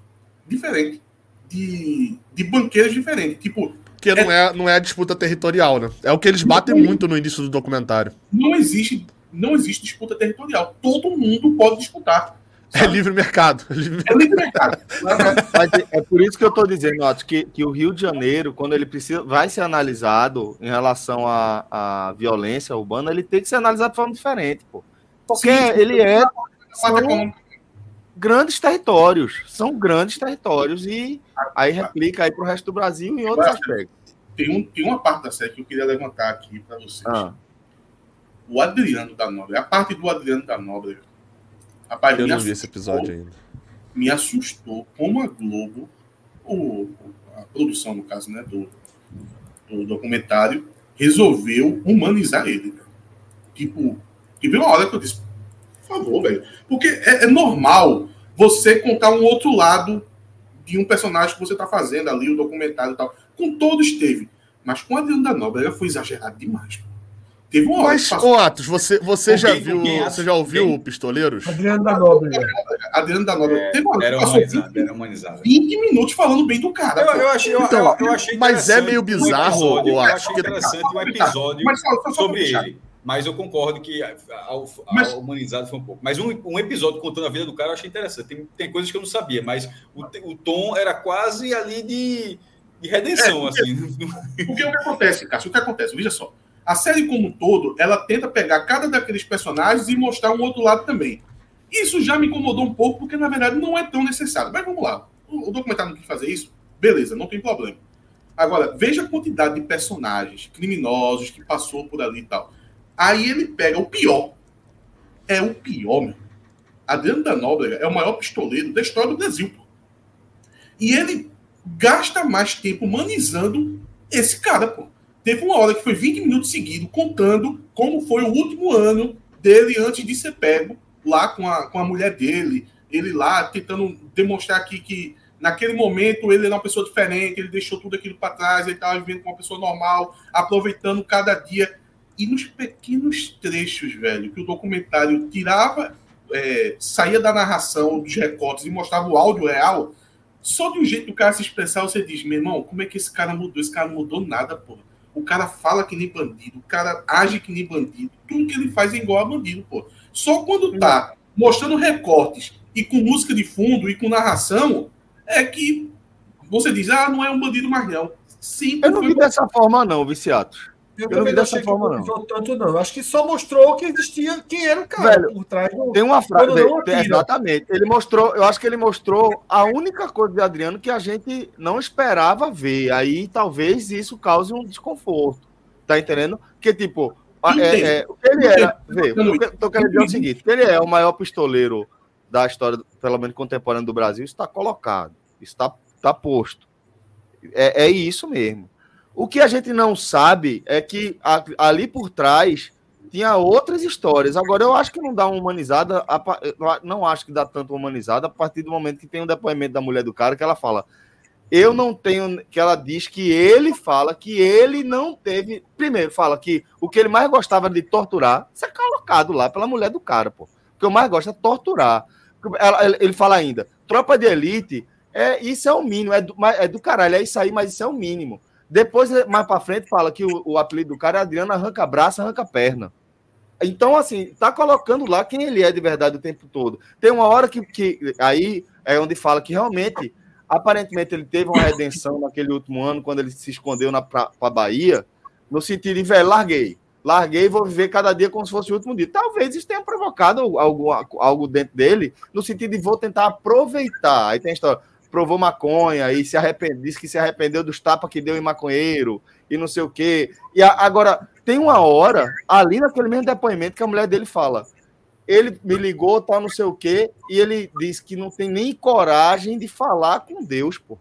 Diferente. De, de banqueiros diferentes. Tipo. Porque é, não, é, não é a disputa territorial, né? É o que eles batem muito no início do documentário. Não existe, não existe disputa territorial. Todo mundo pode disputar. É livre mercado. É livre mercado. É livre mercado. é, é por isso que eu estou dizendo, Otto, que, que o Rio de Janeiro, quando ele precisa, vai ser analisado em relação à, à violência urbana, ele tem que ser analisado de forma diferente, pô. Porque Sim, ele é. São grandes territórios. São grandes territórios. E aí replica aí para o resto do Brasil em outros aspectos. Tem, um, tem uma parte da série que eu queria levantar aqui para vocês. Ah. O Adriano da Nobre. A parte do Adriano da Nobre. Rapaz, eu não vi esse episódio ainda. Me assustou como a Globo, o, a produção, no caso, né, do, do documentário, resolveu humanizar ele. Tipo, e veio uma hora que eu disse, por favor, velho. Porque é, é, normal você contar um outro lado de um personagem que você está fazendo ali, o documentário e tal. Com todos teve. Mas com a Adriano da Nóbrega foi exagerado demais. Teve uma Mas, ô Atos, você, você já viu. Você já ouviu quem? Pistoleiros? Adriano da Nobre. Adriano da Nobre. É, Teve uma era humanizado, era humanizado. 20 minutos falando bem do cara. Eu, eu achei, eu, então, eu, eu achei Mas é meio bizarro, um episódio, Eu achei interessante um episódio mas, sobre ele. Mas eu concordo que a, a, a mas, humanizado foi um pouco. Mas um, um, episódio contando a vida do cara eu achei interessante. Tem, tem coisas que eu não sabia, mas o, o tom era quase ali de, de redenção. É, porque, assim. Porque o que acontece, Cássio? O que acontece? Veja só. A série como um todo, ela tenta pegar cada daqueles personagens e mostrar um outro lado também. Isso já me incomodou um pouco, porque na verdade não é tão necessário. Mas vamos lá. O, o documentário não quis fazer isso? Beleza, não tem problema. Agora, veja a quantidade de personagens criminosos que passou por ali e tal. Aí ele pega o pior. É o pior, meu. Adriano da Nóbrega é o maior pistoleiro da história do Brasil. Pô. E ele gasta mais tempo humanizando esse cara, pô. Teve uma hora que foi 20 minutos seguidos contando como foi o último ano dele antes de ser pego lá com a, com a mulher dele. Ele lá tentando demonstrar aqui que naquele momento ele era uma pessoa diferente, ele deixou tudo aquilo para trás, ele estava vivendo com uma pessoa normal, aproveitando cada dia. E nos pequenos trechos, velho, que o documentário tirava, é, saía da narração, dos recortes e mostrava o áudio real, só de um jeito do cara se expressar, você diz, meu irmão, como é que esse cara mudou? Esse cara não mudou nada, porra. O cara fala que nem bandido, o cara age que nem bandido, tudo que ele faz é igual a bandido, pô. Só quando tá mostrando recortes e com música de fundo e com narração, é que você diz, ah, não é um bandido mais não. Sim, eu não vi dessa forma, não, Viciatos. Eu, eu não vi dessa forma, não. não. Tanto, não. Acho que só mostrou que existia quem era o cara Velho, por trás. Do... Tem uma frase. Exatamente. Ele mostrou, eu acho que ele mostrou a única coisa de Adriano que a gente não esperava ver. Aí talvez isso cause um desconforto. Tá entendendo? Que tipo, é, é, o que ele era. Vê, tô querendo dizer é o seguinte: ele é o maior pistoleiro da história, pelo menos contemporânea do Brasil, está colocado, está, está posto. É, é isso mesmo. O que a gente não sabe é que ali por trás tinha outras histórias. Agora, eu acho que não dá uma humanizada, não acho que dá tanto humanizada a partir do momento que tem um depoimento da mulher do cara que ela fala. Eu não tenho. Que ela diz que ele fala que ele não teve. Primeiro, fala que o que ele mais gostava de torturar, isso é colocado lá pela mulher do cara, pô. O que eu mais gosto é torturar. Ela, ele fala ainda: tropa de elite, é, isso é o mínimo, é do, é do caralho, é isso aí, mas isso é o mínimo. Depois, mais para frente, fala que o, o, apelido do cara é Adriano arranca braço, arranca perna. Então, assim, tá colocando lá quem ele é de verdade o tempo todo. Tem uma hora que, que aí é onde fala que realmente, aparentemente, ele teve uma redenção naquele último ano, quando ele se escondeu na pra, pra Bahia, no sentido de, velho, larguei. Larguei e vou viver cada dia como se fosse o último dia. Talvez isso tenha provocado algo, algo dentro dele, no sentido de vou tentar aproveitar. Aí tem a história provou maconha e se arrependeu, disse que se arrependeu dos tapas que deu em maconheiro e não sei o quê. E a, agora, tem uma hora, ali naquele mesmo depoimento, que a mulher dele fala: ele me ligou, tal, não sei o quê, e ele disse que não tem nem coragem de falar com Deus, pô.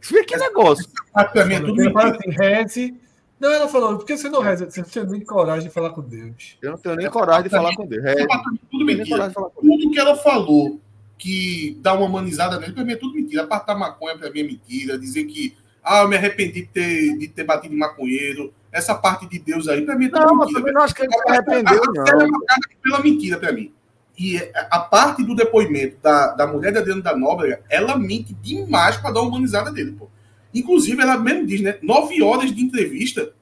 Vê que negócio. Pra tudo assim, reze. Não, ela falou, porque você não reza? Você não tem nem coragem de falar com Deus. Eu não tenho nem coragem de falar com Deus. Reze. Tudo mentira. Tudo que ela falou que dá uma humanizada nele, para mim é tudo mentira. A parte da maconha, para mim, é mentira. Dizer que, ah, eu me arrependi de ter, de ter batido maconheiro. Essa parte de Deus aí, para mim, é tudo não, mentira. Não, não acho que ele se arrependeu, a, não. É pela mentira, para mim. E a parte do depoimento da, da mulher de Adriano da Nóbrega, ela mente demais para dar uma humanizada dele, pô. Inclusive, ela mesmo diz, né? Nove horas de entrevista.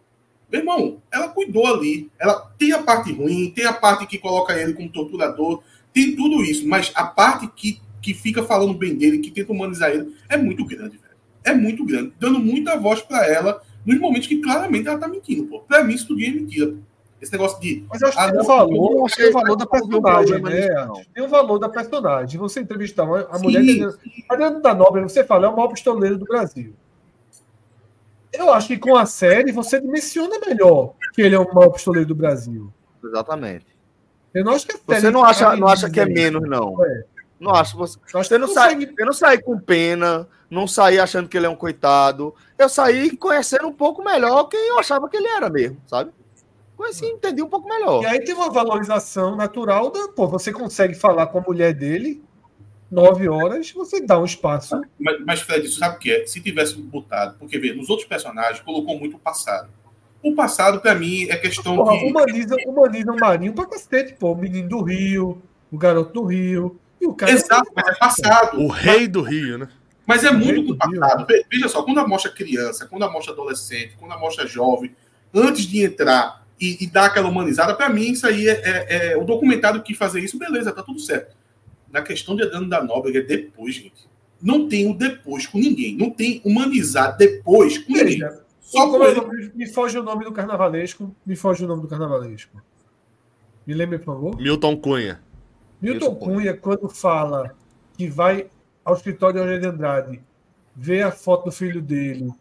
Meu irmão, ela cuidou ali. Ela tem a parte ruim, tem a parte que coloca ele como torturador, tem tudo isso, mas a parte que, que fica falando bem dele, que tenta humanizar ele, é muito grande, velho. É muito grande. Dando muita voz para ela nos momentos que claramente ela tá mentindo, pô. Pra mim, isso tudo é mentira, pô. Esse negócio de. Mas eu acho que tem o valor, eu acho que o valor da personagem, né? Tem o valor da personagem. Você entrevistar a sim, mulher. Sim. Adriano da Nobre, você fala, é o maior pistoleiro do Brasil. Eu acho que com a série você dimensiona melhor que ele é o maior pistoleiro do Brasil. Exatamente. Eu não acho que é Você não acha, não acha que é menos, não. É. Não acho. Você, você, não sai, eu não saí com pena, não saí achando que ele é um coitado. Eu saí conhecendo um pouco melhor quem eu achava que ele era mesmo, sabe? Conheci, entendi um pouco melhor. E aí tem uma valorização natural da. Pô, você consegue falar com a mulher dele nove horas, você dá um espaço. Mas, mas Fred, sabe o que é? Se tivesse botado, porque vê, nos outros personagens colocou muito o passado. O passado, para mim, é questão Porra, de. humaniza, humaniza o Marinho pra cacete, pô. O menino do Rio, o garoto do Rio. E o cara Exato, mas é passado. O rei do Rio, né? Mas é muito Muito do passado. Ve- Veja só, quando mostra criança, quando mostra adolescente, quando mostra jovem, antes de entrar e, e dar aquela humanizada, para mim, isso aí é, é- é- o documentário que fazer isso, beleza, tá tudo certo. Na questão de Adriano da Nóbrega é depois, gente. Não tem o depois com ninguém. Não tem humanizar depois com ninguém. Só como é me foge o nome do carnavalesco. Me foge o nome do carnavalesco. Me lembre, por favor. Milton Cunha. Milton Milton Cunha, quando fala que vai ao escritório de Eugênio de Andrade, vê a foto do filho dele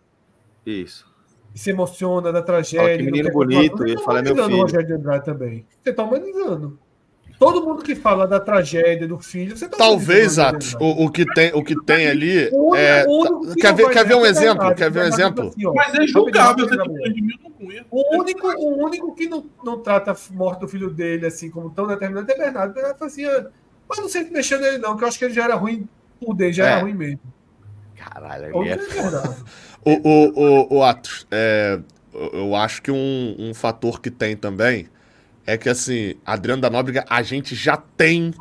Isso. e se emociona da Olha tragédia. que menino bonito, ele fala, é meu humanizando o filho. Rogério de Andrade também. Você está humanizando. Todo mundo que fala da tragédia do filho, você tá Talvez, o Atos, o, o que tem, o que tem ali O é. o Quer ver, quer ver um é exemplo? Quer ver um exemplo? assim, Mas é julgável você. O único, o único que não, não trata a morte do filho dele assim como tão determinante é Bernardo. Bernardo fala assim, ah, mas não sei se mexer nele, não, que eu acho que ele já era ruim por dentro, já É. era ruim mesmo. Caralho, ali é é. O, o, o, o Atos, é, eu- eu acho que um, um fator que tem também é que, assim, Adriano da Nóbrega, a gente já tem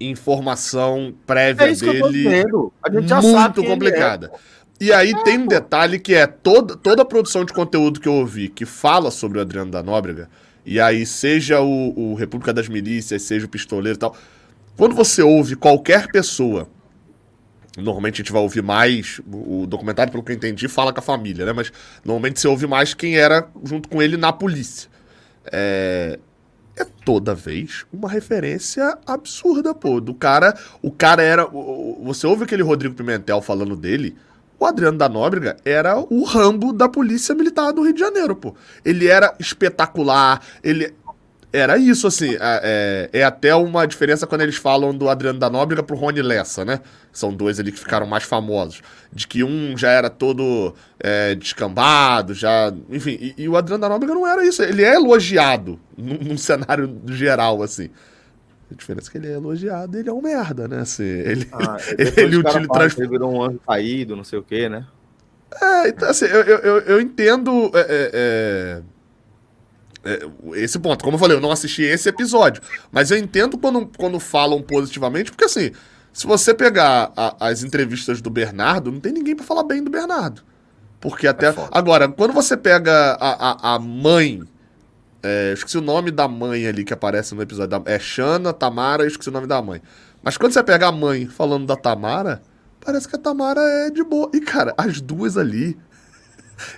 informação prévia É dele dizendo. A gente já sabe muito é. complicada. E aí tem um detalhe que é toda, toda a produção de conteúdo que eu ouvi que fala sobre o Adriano da Nóbrega, e aí seja o, o República das Milícias, seja o Pistoleiro e tal, quando você ouve qualquer pessoa, normalmente a gente vai ouvir mais, o o documentário, pelo que eu entendi, fala com a família, né? Mas normalmente você ouve mais quem era junto com ele na polícia. É, é toda vez uma referência absurda, pô. Do cara. O cara era. Você ouve aquele Rodrigo Pimentel falando dele. O Adriano da Nóbrega era o Rambo da Polícia Militar do Rio de Janeiro, pô. Ele era espetacular, ele. Era isso, assim. É, é- até uma diferença quando eles falam do Adriano da Nóbrega pro Rony Lessa, né? São dois ali que ficaram mais famosos. De que um já era todo é, descambado, já. Enfim, e, e o Adriano da Nóbrega não era isso. Ele é elogiado num, num cenário geral, assim. A diferença é que ele é elogiado ele é um merda, né? Assim, ele, Ah, ele, ele utiliza que ele virou um anjo caído, não sei o quê, né? É, então, assim, eu, eu, eu, eu entendo é, é, é, esse ponto. Como eu falei, eu não assisti esse episódio. Mas eu entendo quando, quando falam positivamente, porque assim, se você pegar a- as entrevistas do Bernardo, não tem ninguém pra falar bem do Bernardo. Porque até. foda. Agora, quando você pega a, a, a mãe. é, esqueci o nome da mãe ali que aparece no episódio. da- é Xana, Tamara, eu esqueci o nome da mãe. Mas quando você pega a mãe falando da Tamara, parece que a Tamara é de boa. E, cara, as duas ali.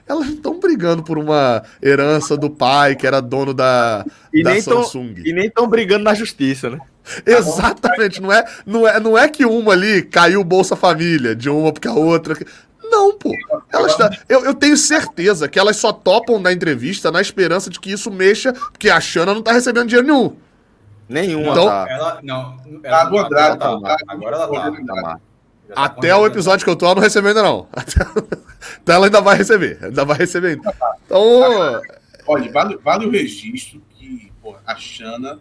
Elas não estão brigando por uma herança do pai, que era dono da, E da nem tão- Samsung. E nem estão brigando na justiça, né? Exatamente, não é, não, é, não é que uma ali caiu Bolsa Família, de uma porque a outra. Não, pô. Elas tá, eu, eu tenho certeza que elas só topam da entrevista na esperança de que isso mexa, porque a Xana não tá recebendo dinheiro nenhum. Nenhuma Então- tá. Ela, não. Tá Ela, Andrade, agora tá. ela tá. Agora ela tá. Tá. tá. Já tá Até o episódio que eu tô, ela não recebeu ainda não. Até- Então ela ainda vai receber. Ainda vai receber ainda. Então, Olha, vale, vale o registro que pô, a Xana,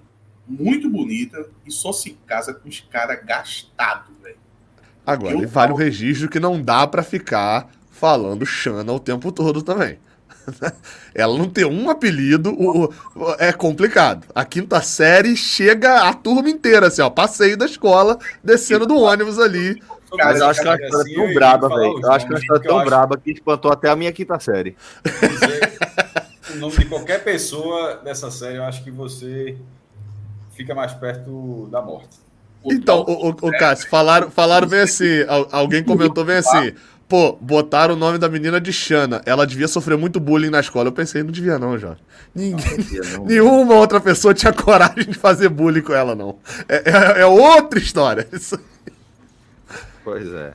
muito bonita, e só se casa com os caras gastados, velho. agora, Eu vale o falo. registro que não dá pra ficar falando Xana o tempo todo também. Ela não tem um apelido, o- o- é complicado. A quinta série chega a turma inteira, assim, ó. Passeio da escola, descendo do ônibus ali. Mas eu acho que é uma Assim, história eu tão braba, velho. Eu acho que é uma nomes, história tão acho braba que espantou até a minha quinta série. dizer o nome de qualquer pessoa dessa série, eu acho que você fica mais perto da morte. Então, o, o, o Cássio, falaram, falaram bem assim, al- alguém comentou bem assim, pô, botaram o nome da menina de Xana, ela devia sofrer muito bullying na escola. Eu pensei, não devia não, Jorge. Ninguém, Não. nenhuma outra pessoa tinha coragem de fazer bullying com ela, não. É, é- é outra história. Isso- Pois é.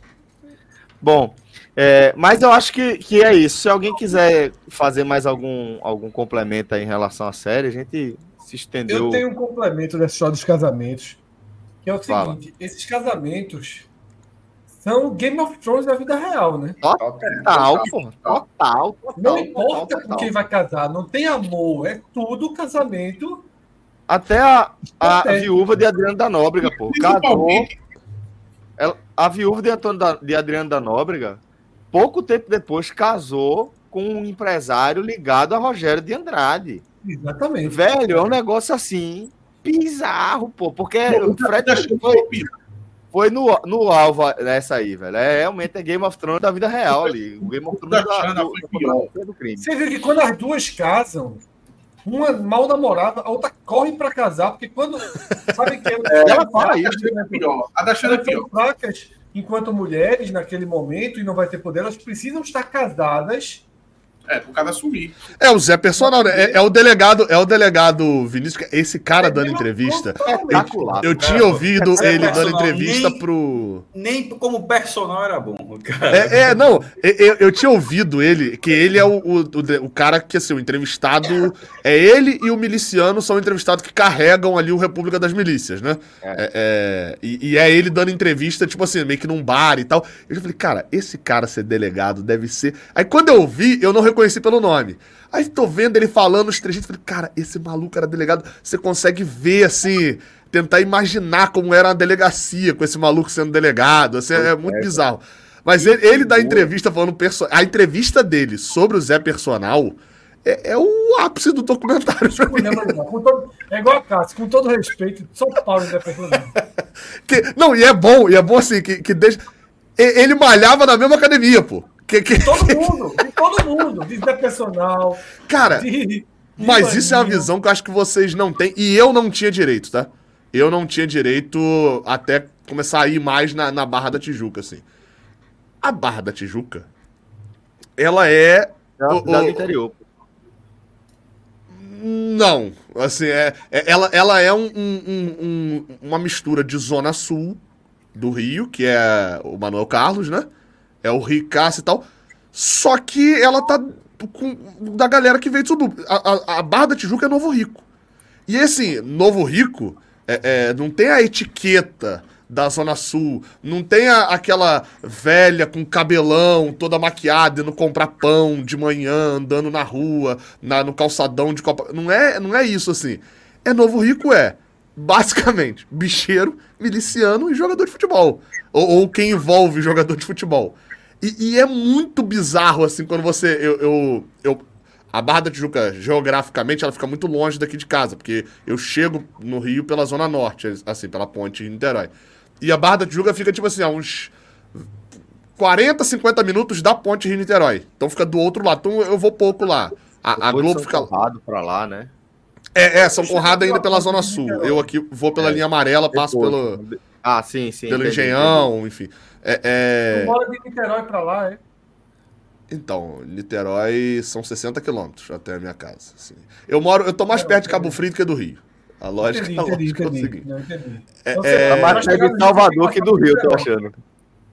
Bom, é, mas eu acho que, que é isso. Se alguém quiser fazer mais algum, algum complemento aí em relação à série, a gente se estendeu. Eu tenho um complemento dessa história dos casamentos, que é o Fala. seguinte: esses casamentos são Game of Thrones da vida real, né? Total, pô. Total, total. Não importa total, com quem vai casar, não tem amor, é tudo casamento. Até a, a Até. viúva de Adriano da Nóbrega, pô. Casou. A viúva de, Antônio da, de Adriano da Nóbrega, pouco tempo depois, casou com um empresário ligado a Rogério de Andrade. Exatamente. Velho, é um negócio assim bizarro, pô, porque o Fred foi, foi no, no alvo nessa aí, velho. É realmente é Game of Thrones da vida real ali. O Game of Thrones da, do, do, do crime. Você vê que quando as duas casam, uma mal namorada, a outra corre para casar, porque quando. Sabe que é, ela fala isso, né? A da Xana é pior. fracas enquanto mulheres naquele momento e não vai ter poder, elas precisam estar casadas é, pro cara assumir. É, o Zé Personal, né? É, é, o delegado, é o delegado Vinícius, esse cara é dando entrevista. Eu, eu tinha ouvido ele dando entrevista nem, pro. Nem como personal era bom, cara. É, é não, eu, eu, tinha ouvido ele, que ele é o, o, o, o, cara que, assim, o entrevistado. É ele e o miliciano são entrevistados que carregam ali o República das Milícias, né? É. é, é e, e, é ele dando entrevista, tipo assim, meio que num bar e tal. Eu já falei, cara, esse cara ser delegado deve ser. Aí quando eu vi, eu não reconheci reconheci pelo nome. Aí tô vendo ele falando os trejeitos, falei, cara, esse maluco era delegado. Você consegue ver, assim, tentar imaginar como era uma delegacia com esse maluco sendo delegado. Assim, é muito bizarro. Mas ele, ele dá entrevista falando. Perso... A entrevista dele sobre o Zé Personal é, é o ápice do documentário. é igual a Cássio, com todo respeito, São Paulo Zé Personal. que, não, e é bom, e é bom assim, que, que deixa. Ele malhava na mesma academia, pô. Que, que... Todo mundo, todo mundo, de personal. Cara, de, de mas isso é uma visão que eu acho que vocês não têm. E eu não tinha direito, tá? Eu não tinha direito até começar a ir mais na, na Barra da Tijuca, assim. A Barra da Tijuca, ela é. É uma cidade o, interior. Não, assim, é, é, ela, ela é um, um, um, uma mistura de zona sul do Rio, que é o Manuel Carlos, né? É o ricaço e tal. Só que ela tá com, da galera que veio de subúrbio. A, a, a, Barra da Tijuca é Novo Rico. E esse Novo Rico é, é, não tem a etiqueta da Zona Sul, não tem a, aquela velha com cabelão toda maquiada indo comprar pão de manhã, andando na rua, na, no calçadão de Copa. Não é, não é isso assim. É Novo Rico, é basicamente bicheiro, miliciano e jogador de futebol. Ou, ou quem envolve jogador de futebol. E, e, é muito bizarro, assim, quando você. Eu, eu, eu, a Barra da Tijuca, geograficamente, ela fica muito longe daqui de casa, porque eu chego no Rio pela Zona Norte, assim, pela ponte em Niterói. E a Barra da Tijuca fica, tipo assim, a uns 40, 50 minutos da ponte Rio-Niterói. Então fica do outro lado. Então eu vou pouco lá. A, a Globo fica. Conrado pra lá, né? É, é São Conrado ainda pela Zona Sul. Eu aqui vou pela é, linha amarela, passo pelo. Ah, sim, sim. Pelo entendi, Engenhão, entendi. enfim. É, é... Tu mora de Niterói pra lá, é? Então, Niterói são 60 quilômetros até a minha casa. Assim. Eu moro, eu tô mais perto de Cabo Frio do que do Rio. A lógica, entendi, a lógica entendi, é o seguinte. Não, entendi. É, então, é, tá mais perto de Salvador que do Rio, tô achando.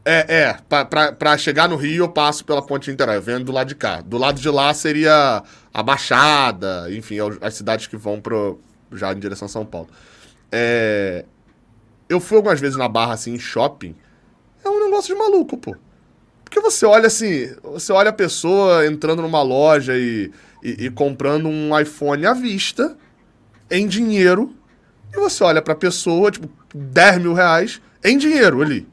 É, é pra, pra, pra, chegar no Rio eu passo pela ponte de Niterói, eu venho do lado de cá. Do lado de lá seria a Baixada, enfim, as cidades que vão pro, já em direção a São Paulo. É, eu fui algumas vezes na Barra, assim, em shopping, é um negócio de maluco, pô. Porque você olha assim, você olha a pessoa entrando numa loja e, e, e comprando um iPhone à vista, em dinheiro, e você olha pra pessoa, tipo, 10 mil reais em dinheiro ali.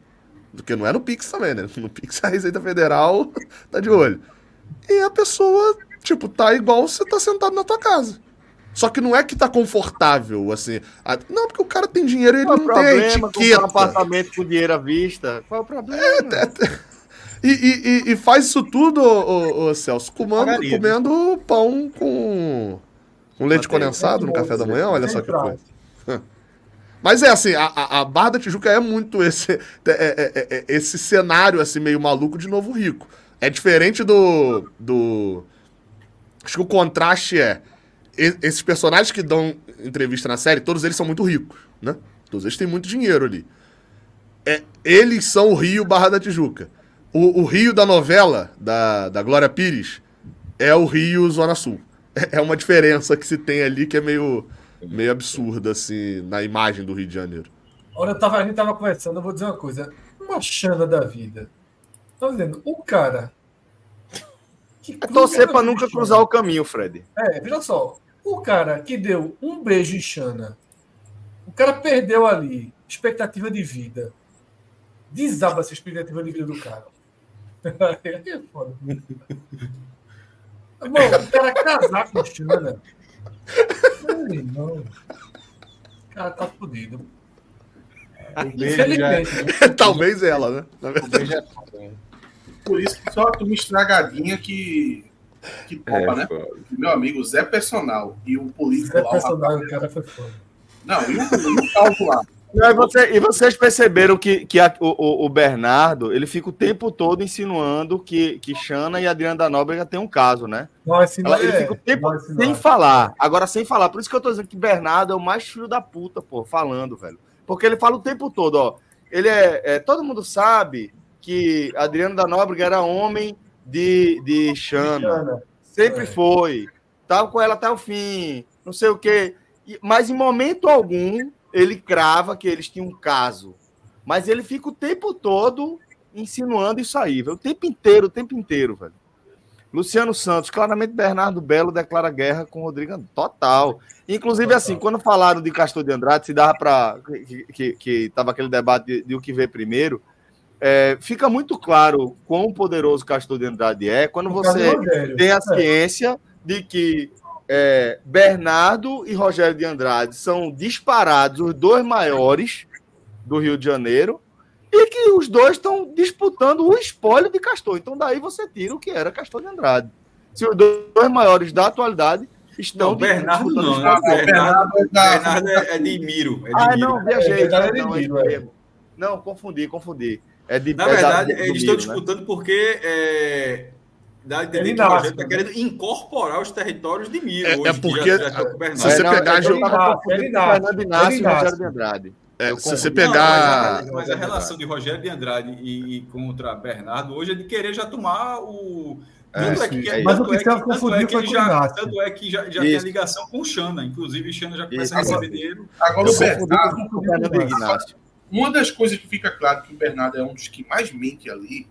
Porque não é no Pix também, né? No Pix a Receita Federal tá de olho. E a pessoa, tipo, tá igual você tá sentado na tua casa. Só que não é que tá confortável, assim. Não, porque o cara tem dinheiro e ele Qual não tem a etiqueta. um apartamento com dinheiro à vista. Qual é o problema? É, é, é. E, e, e, faz isso tudo, ô, ô, Celso, comendo, comendo pão com, com leite condensado no café da manhã. Olha só que coisa. Mas é assim, a, a Barra da Tijuca é muito esse, é, é, é, esse cenário assim meio maluco de Novo Rico. É diferente do, do... Acho que o contraste é esses personagens que dão entrevista na série, todos eles são muito ricos, né? Todos eles têm muito dinheiro ali. É, eles são o Rio Barra da Tijuca. O, o Rio da novela, da, da Glória Pires, é o Rio Zona Sul. É, é uma diferença que se tem ali que é meio, meio absurda, assim, na imagem do Rio de Janeiro. Olha, eu tava, a gente tava conversando, eu vou dizer uma coisa. Uma chana da vida. Tá dizendo, o cara é torcer para nunca cruzar o caminho, Fred. É, veja só. O cara que deu um beijo em Xana, o cara perdeu ali expectativa de vida. Desaba essa expectativa de vida do cara. é foda. Bom, o cara casar com Xana. Ai, não. O cara tá fodido. Infelizmente. Né? Talvez ela, né? Na verdade. É Por isso que só uma estragadinha que. Que topa, é, né? Foda. Meu amigo Zé Personal e o político Zé lá. Personal, o cara foi foda. Não, e o, calvo lá. Não, e, você, e, vocês perceberam que, que a, o, o, Bernardo ele fica o tempo todo insinuando que, que Xana e Adriana da Nóbrega tem um caso, né? Não, Ela, ele fica o tempo não, sem falar. Agora, sem falar. Por isso que eu tô dizendo que Bernardo é o mais filho da puta, pô, falando, velho. Porque ele fala o tempo todo, ó. Ele é. é todo mundo sabe que Adriano da Nóbrega era homem de, de Xana. Sempre é. foi. Tava com ela até o fim. Não sei o quê. Mas em momento algum ele crava que eles tinham um caso. Mas ele fica o tempo todo insinuando isso aí, velho. O tempo inteiro, o tempo inteiro, velho. Luciano Santos, claramente Bernardo Belo declara guerra com Rodrigo Total. Inclusive, Total. assim, quando falaram de Castor de Andrade, se dava para. Que, que, que tava aquele debate de, de o que vê primeiro. É, fica muito claro quão poderoso Castor de Andrade é quando você tem a ciência de que é, Bernardo e Rogério de Andrade são disparados os dois maiores do Rio de Janeiro e que os dois estão disputando o espólio de Castor. Então daí você tira o que era Castor de Andrade. Se os dois maiores da atualidade estão não, Bernardo não, né? Bernardo, Bernardo, é, é de Miro. É de ah, Miro. não, viajei. É, não, Miro, é. não, confundi, confundi. É de, Na verdade, eles estão né? disputando né? porque é, Dá a entender que o projeto está querendo incorporar os territórios de Miro. É, hoje, é porque já, já se você pegar. É, Fernando Inácio e Rogério de Andrade. É, se você pegar. Não, mas, a, mas, a, relação de Rogério de Andrade e, e, contra Bernardo hoje é de querer já tomar o. Tanto é, que, é, mas o que é, confundiu foi com já, Tanto é que já, já tem a ligação com o Xana. Inclusive, o Xana já começa Isso. a receber dinheiro. Agora, o Bernardo. Uma das coisas que fica claro que o Bernardo é um dos que mais mente ali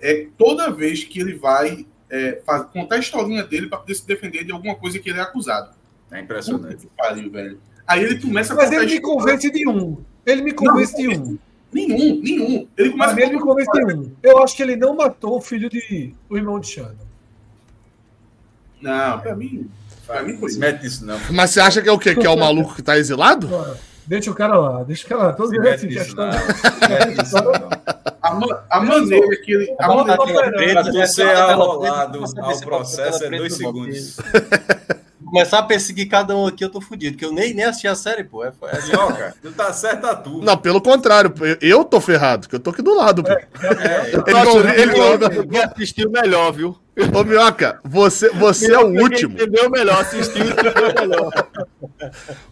é toda vez que ele vai é, faz, contar a historinha dele para poder se defender de alguma coisa que ele é acusado. É impressionante. Pariu, velho. Aí ele começa a Mas ele me convence de um. Ele me convence de um. Nenhum, nenhum. Ele começa Mas ele me convence de um. Eu acho que ele não matou o filho de. o irmão de Xana. Não, pra mim. Pra mim foi. Mete isso, não. Mas você acha que é o quê? Que é o maluco que tá exilado? Deixa o cara lá, deixa o cara lá. Todos assim, questão... a, a maneira que ele. A maneira que ele. você arrolado ao processo é dois segundos. Começar a perseguir cada um aqui, eu tô fudido, que eu nem, nem assisti a série, pô. É, é cara. Tu tá certo a tu. Não, pelo contrário, eu tô ferrado, que eu tô aqui do lado, pô. É, é, ele, ele, ele, ele assistiu melhor, viu? Ô, Minhoca, você, você é o último. Entendeu melhor, assistiu entendeu melhor.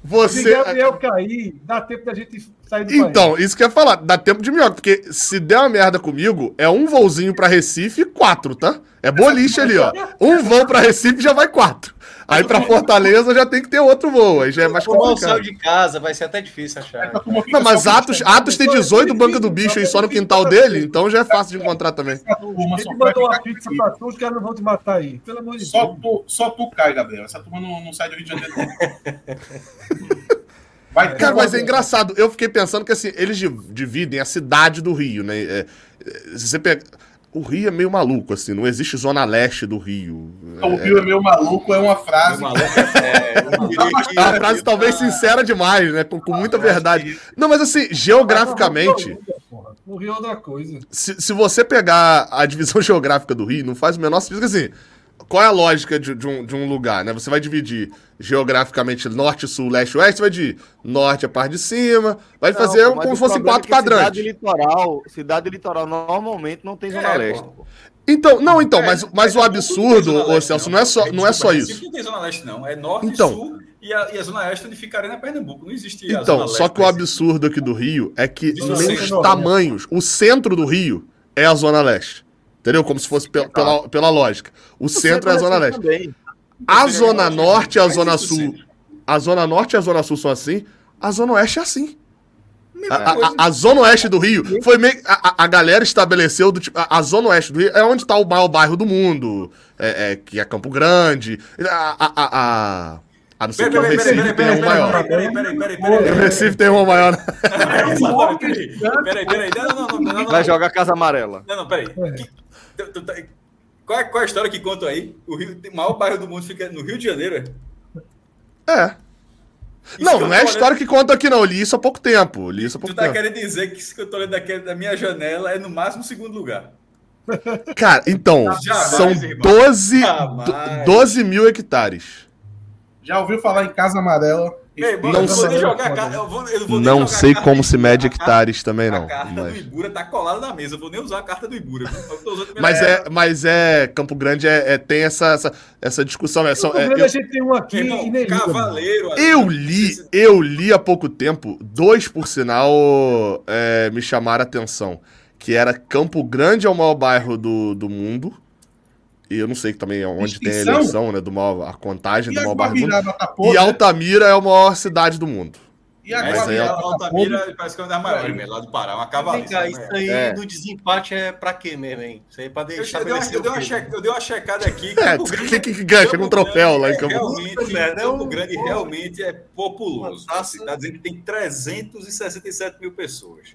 Você... Se Gabriel cair, dá tempo da gente sair do Então, país. isso que eu ia falar, dá tempo de Minhoca, porque se der uma merda comigo, é um voozinho pra Recife e quatro, tá? É boliche ali, ó. Um voo pra Recife já vai quatro. Aí para Fortaleza já tem que ter outro voo, aí já é mais complicado. Como saiu de casa, vai ser até difícil achar. Não, mas Atos, Atos tem 18 banca do bicho aí só no quintal dele, então já é fácil de encontrar também. Ele mandou uma pizza pra tu, os caras não vão te matar aí. Pelo amor de só Deus. Tu, só tu cai, Gabriel. Essa turma não, não sai do Rio de Janeiro. Vai Cara, mas é engraçado. Eu fiquei pensando que assim, eles dividem a cidade do Rio, né? É, se você pega o Rio é meio maluco, assim, não existe zona leste do Rio. O Rio é meio maluco, é uma frase. Maluco, é, é uma frase talvez sincera demais, né? Com, com muita verdade. Não, mas assim, geograficamente. O Rio é outra coisa. Se, se você pegar a divisão geográfica do Rio, não faz o menor sentido, assim qual é a lógica de, de, um, de um lugar, né? Você vai dividir geograficamente norte, sul, leste, oeste, vai de norte a parte de cima, vai não, fazer como se fosse quatro é quadrantes. Cidade litoral, cidade litoral normalmente não tem zona é, leste. Pô. Então, não, então, mas, mas o absurdo, ô Celso, não é só, não é só isso. Não tem zona leste, não. É norte, então, sul e a, e a zona oeste onde ficaria na Pernambuco. Não existe Então, só que o absurdo aqui do Rio é que nem os tamanhos, o centro do Rio é a zona leste. Entendeu? Como se fosse pela, pela, pela lógica. O, o centro, é a Zona Leste. Também. A Zona Norte e a Zona Sul. A Zona Norte e a Zona Sul são assim. A Zona Oeste é assim. A, a, a, Zona Oeste do Rio foi meio. A, a galera estabeleceu do tipo. A, a, Zona Oeste do Rio é onde está o maior bairro do mundo. É, é, que é Campo Grande. A. a, a a não ser que o Recife tenha um maior. Peraí, peraí, peraí. O Recife tem um maior. Peraí, peraí. Vai jogar Casa Amarela. Não, não, peraí. Tá- qual, é, qual é a história que conta aí? O, Rio, o maior bairro do mundo fica no Rio de Janeiro, é? É. não, não é a história que conta aqui, não. Eu li isso há pouco tempo. Li isso há pouco tu tá tempo. querendo dizer que isso que eu tô olhando daqui, da minha janela é no máximo segundo lugar. Cara, então, Jamais, são irmão. 12, Jamais. 12 mil hectares. Já ouviu falar em Casa Amarela? Ei, mano, Não eu sei. jogar a carta- eu vou- eu vou Não jogar a sei como se mede A carta- hectares também, A não. carta Mas, do Ibura tá colada na mesa. Eu vou nem usar a carta do Ibura. mas é, mas é. Campo Grande é, é- tem essa, essa, essa discussão. É, são- O é, eu- a gente tem um aqui irmão, e nem. Cavaleiro. Eu li, eu li há pouco tempo, dois por sinal é, me chamaram a atenção. Que era Campo Grande é o maior bairro do, do mundo. E eu não sei também onde tem a Extinção? eleição, né? Do maior, a contagem E do a maior bairro do mundo. Tá? E Altamira é a maior cidade do mundo. E a Mas aí Guabiraba é- tá? Altamira parece que é uma das maiores, mesmo, lá do Pará. Uma cavalista. né? isso aí É. do desempate é pra quê mesmo, hein? Isso aí é pra Eu, deixar eu, dei uma, eu, dei uma o eu dei uma checada aqui. É, Campo que, Grande- que, que ganha? Chega um troféu lá em Grande é Campo Realmente, merda, é Campo um- Grande realmente é populoso. Tá dizendo que tem 367 mil pessoas.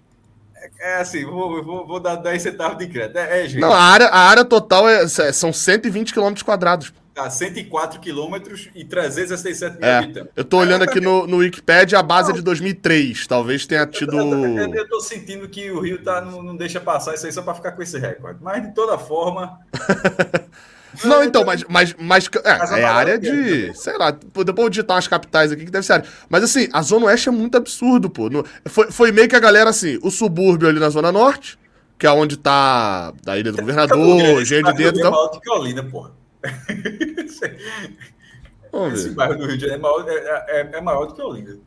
É, é assim, vou, vou, vou dar 10 centavos de crédito. É, é gente. Não, a área, a área total é, são 120 km quadrados. Tá 104 quilômetros e 367 mil É. habitantes. Eu tô olhando aqui no, no Wikipedia, a base é de 2003. Talvez tenha tido. Eu, eu, eu tô sentindo que o Rio tá, não, não deixa passar isso aí só para ficar com esse recorde. Mas de toda forma. Não, então, mas, mas, mas é, é área é, de. também. Sei lá, depois eu vou digitar umas capitais aqui que deve ser área. Mas assim, a Zona Oeste é muito absurdo, pô. No- foi, foi meio que a galera assim, o subúrbio ali na Zona Norte, que é onde tá a Ilha do Governador, Grande, Engenho de Dentro e bairro é tal. maior do que Olinda, porra. Esse bairro do Rio de Janeiro é maior, é, é- é maior do que Olinda.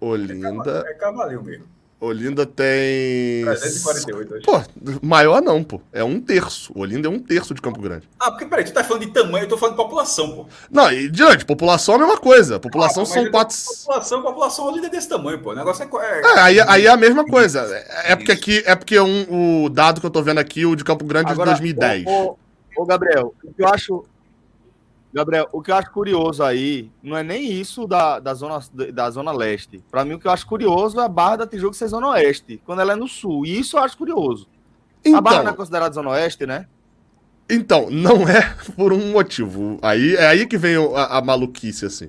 Olinda. É cavaleiro mesmo. Olinda tem. 348, acho. Pô, maior não, pô. É um terço. Olinda é um terço de Campo Grande. Ah, porque peraí, tu tá falando de tamanho, eu tô falando de população, pô. Não, e diante, população é a mesma coisa. População Ah, são quatro. População, população Olinda é desse tamanho, pô. O negócio é. é- É, aí, aí é a mesma coisa. É porque aqui, é porque um, o dado que eu tô vendo aqui, o de Campo Grande é de 2010. Ô, ô, ô, Gabriel, o que eu acho. Gabriel, o que eu acho curioso aí não é nem isso da, da, zona, da Zona Leste. Pra mim, o que eu acho curioso é a Barra da Tijuca ser Zona Oeste, quando ela é no Sul. E isso eu acho curioso. a Barra não é Então, considerada Zona Oeste, né? então, não é por um motivo. Aí, é aí que vem a, a maluquice, assim.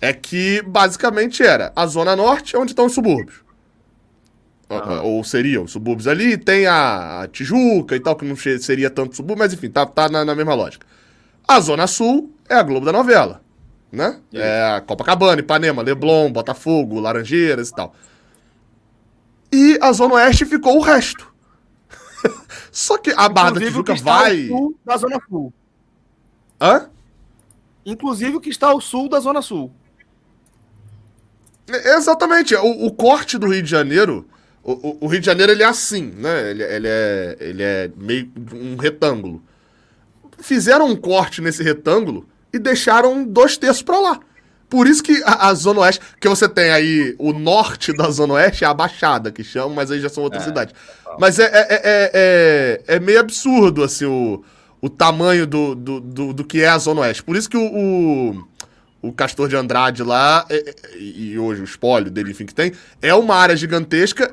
É que, basicamente, era a Zona Norte é onde estão os subúrbios. Ah. Ou seriam os subúrbios ali, tem a, Tijuca e tal, que não seria tanto subúrbio, mas enfim, tá, tá na, na mesma lógica. A Zona Sul é a Globo da novela, né? É a Copacabana, Ipanema, Leblon, Botafogo, Laranjeiras e tal. E a Zona Oeste ficou o resto. Só que a Barra da Inclusive, o que Tijuca vai. sul da Zona Sul. Hã? Inclusive o que está ao sul da Zona Sul. É, Exatamente. O, o corte do Rio de Janeiro. O, o- o Rio de Janeiro ele é assim, né? Ele, ele é, ele é meio um retângulo. Fizeram um corte nesse retângulo e deixaram dois terços pra lá. Por isso que a, a Zona Oeste. Que você tem aí o norte da Zona Oeste, é a Baixada, que chamam, mas aí já são outras cidades. Mas é, é, é, é, é meio absurdo, assim, o, o tamanho do, do, do, do que é a Zona Oeste. Por isso que o, o, o Castor de Andrade lá, é- é- e hoje o espólio dele, enfim, que tem, é uma área gigantesca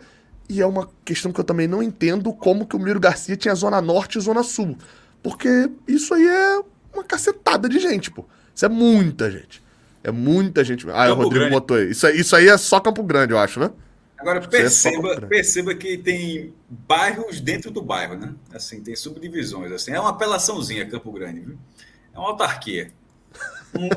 e é uma questão que eu também não entendo como que o Miro Garcia tinha Zona Norte e Zona Sul. Porque isso aí é uma cacetada de gente, pô. Isso é muita gente. É muita gente. Ah, o Campo Rodrigo Grande. botou aí. Isso, aí- isso aí é só Campo Grande, eu acho, né? Agora, é perceba, comprar. perceba que tem bairros dentro do bairro, né? Assim, tem subdivisões. Assim, é uma apelaçãozinha Campo Grande, viu? É uma autarquia.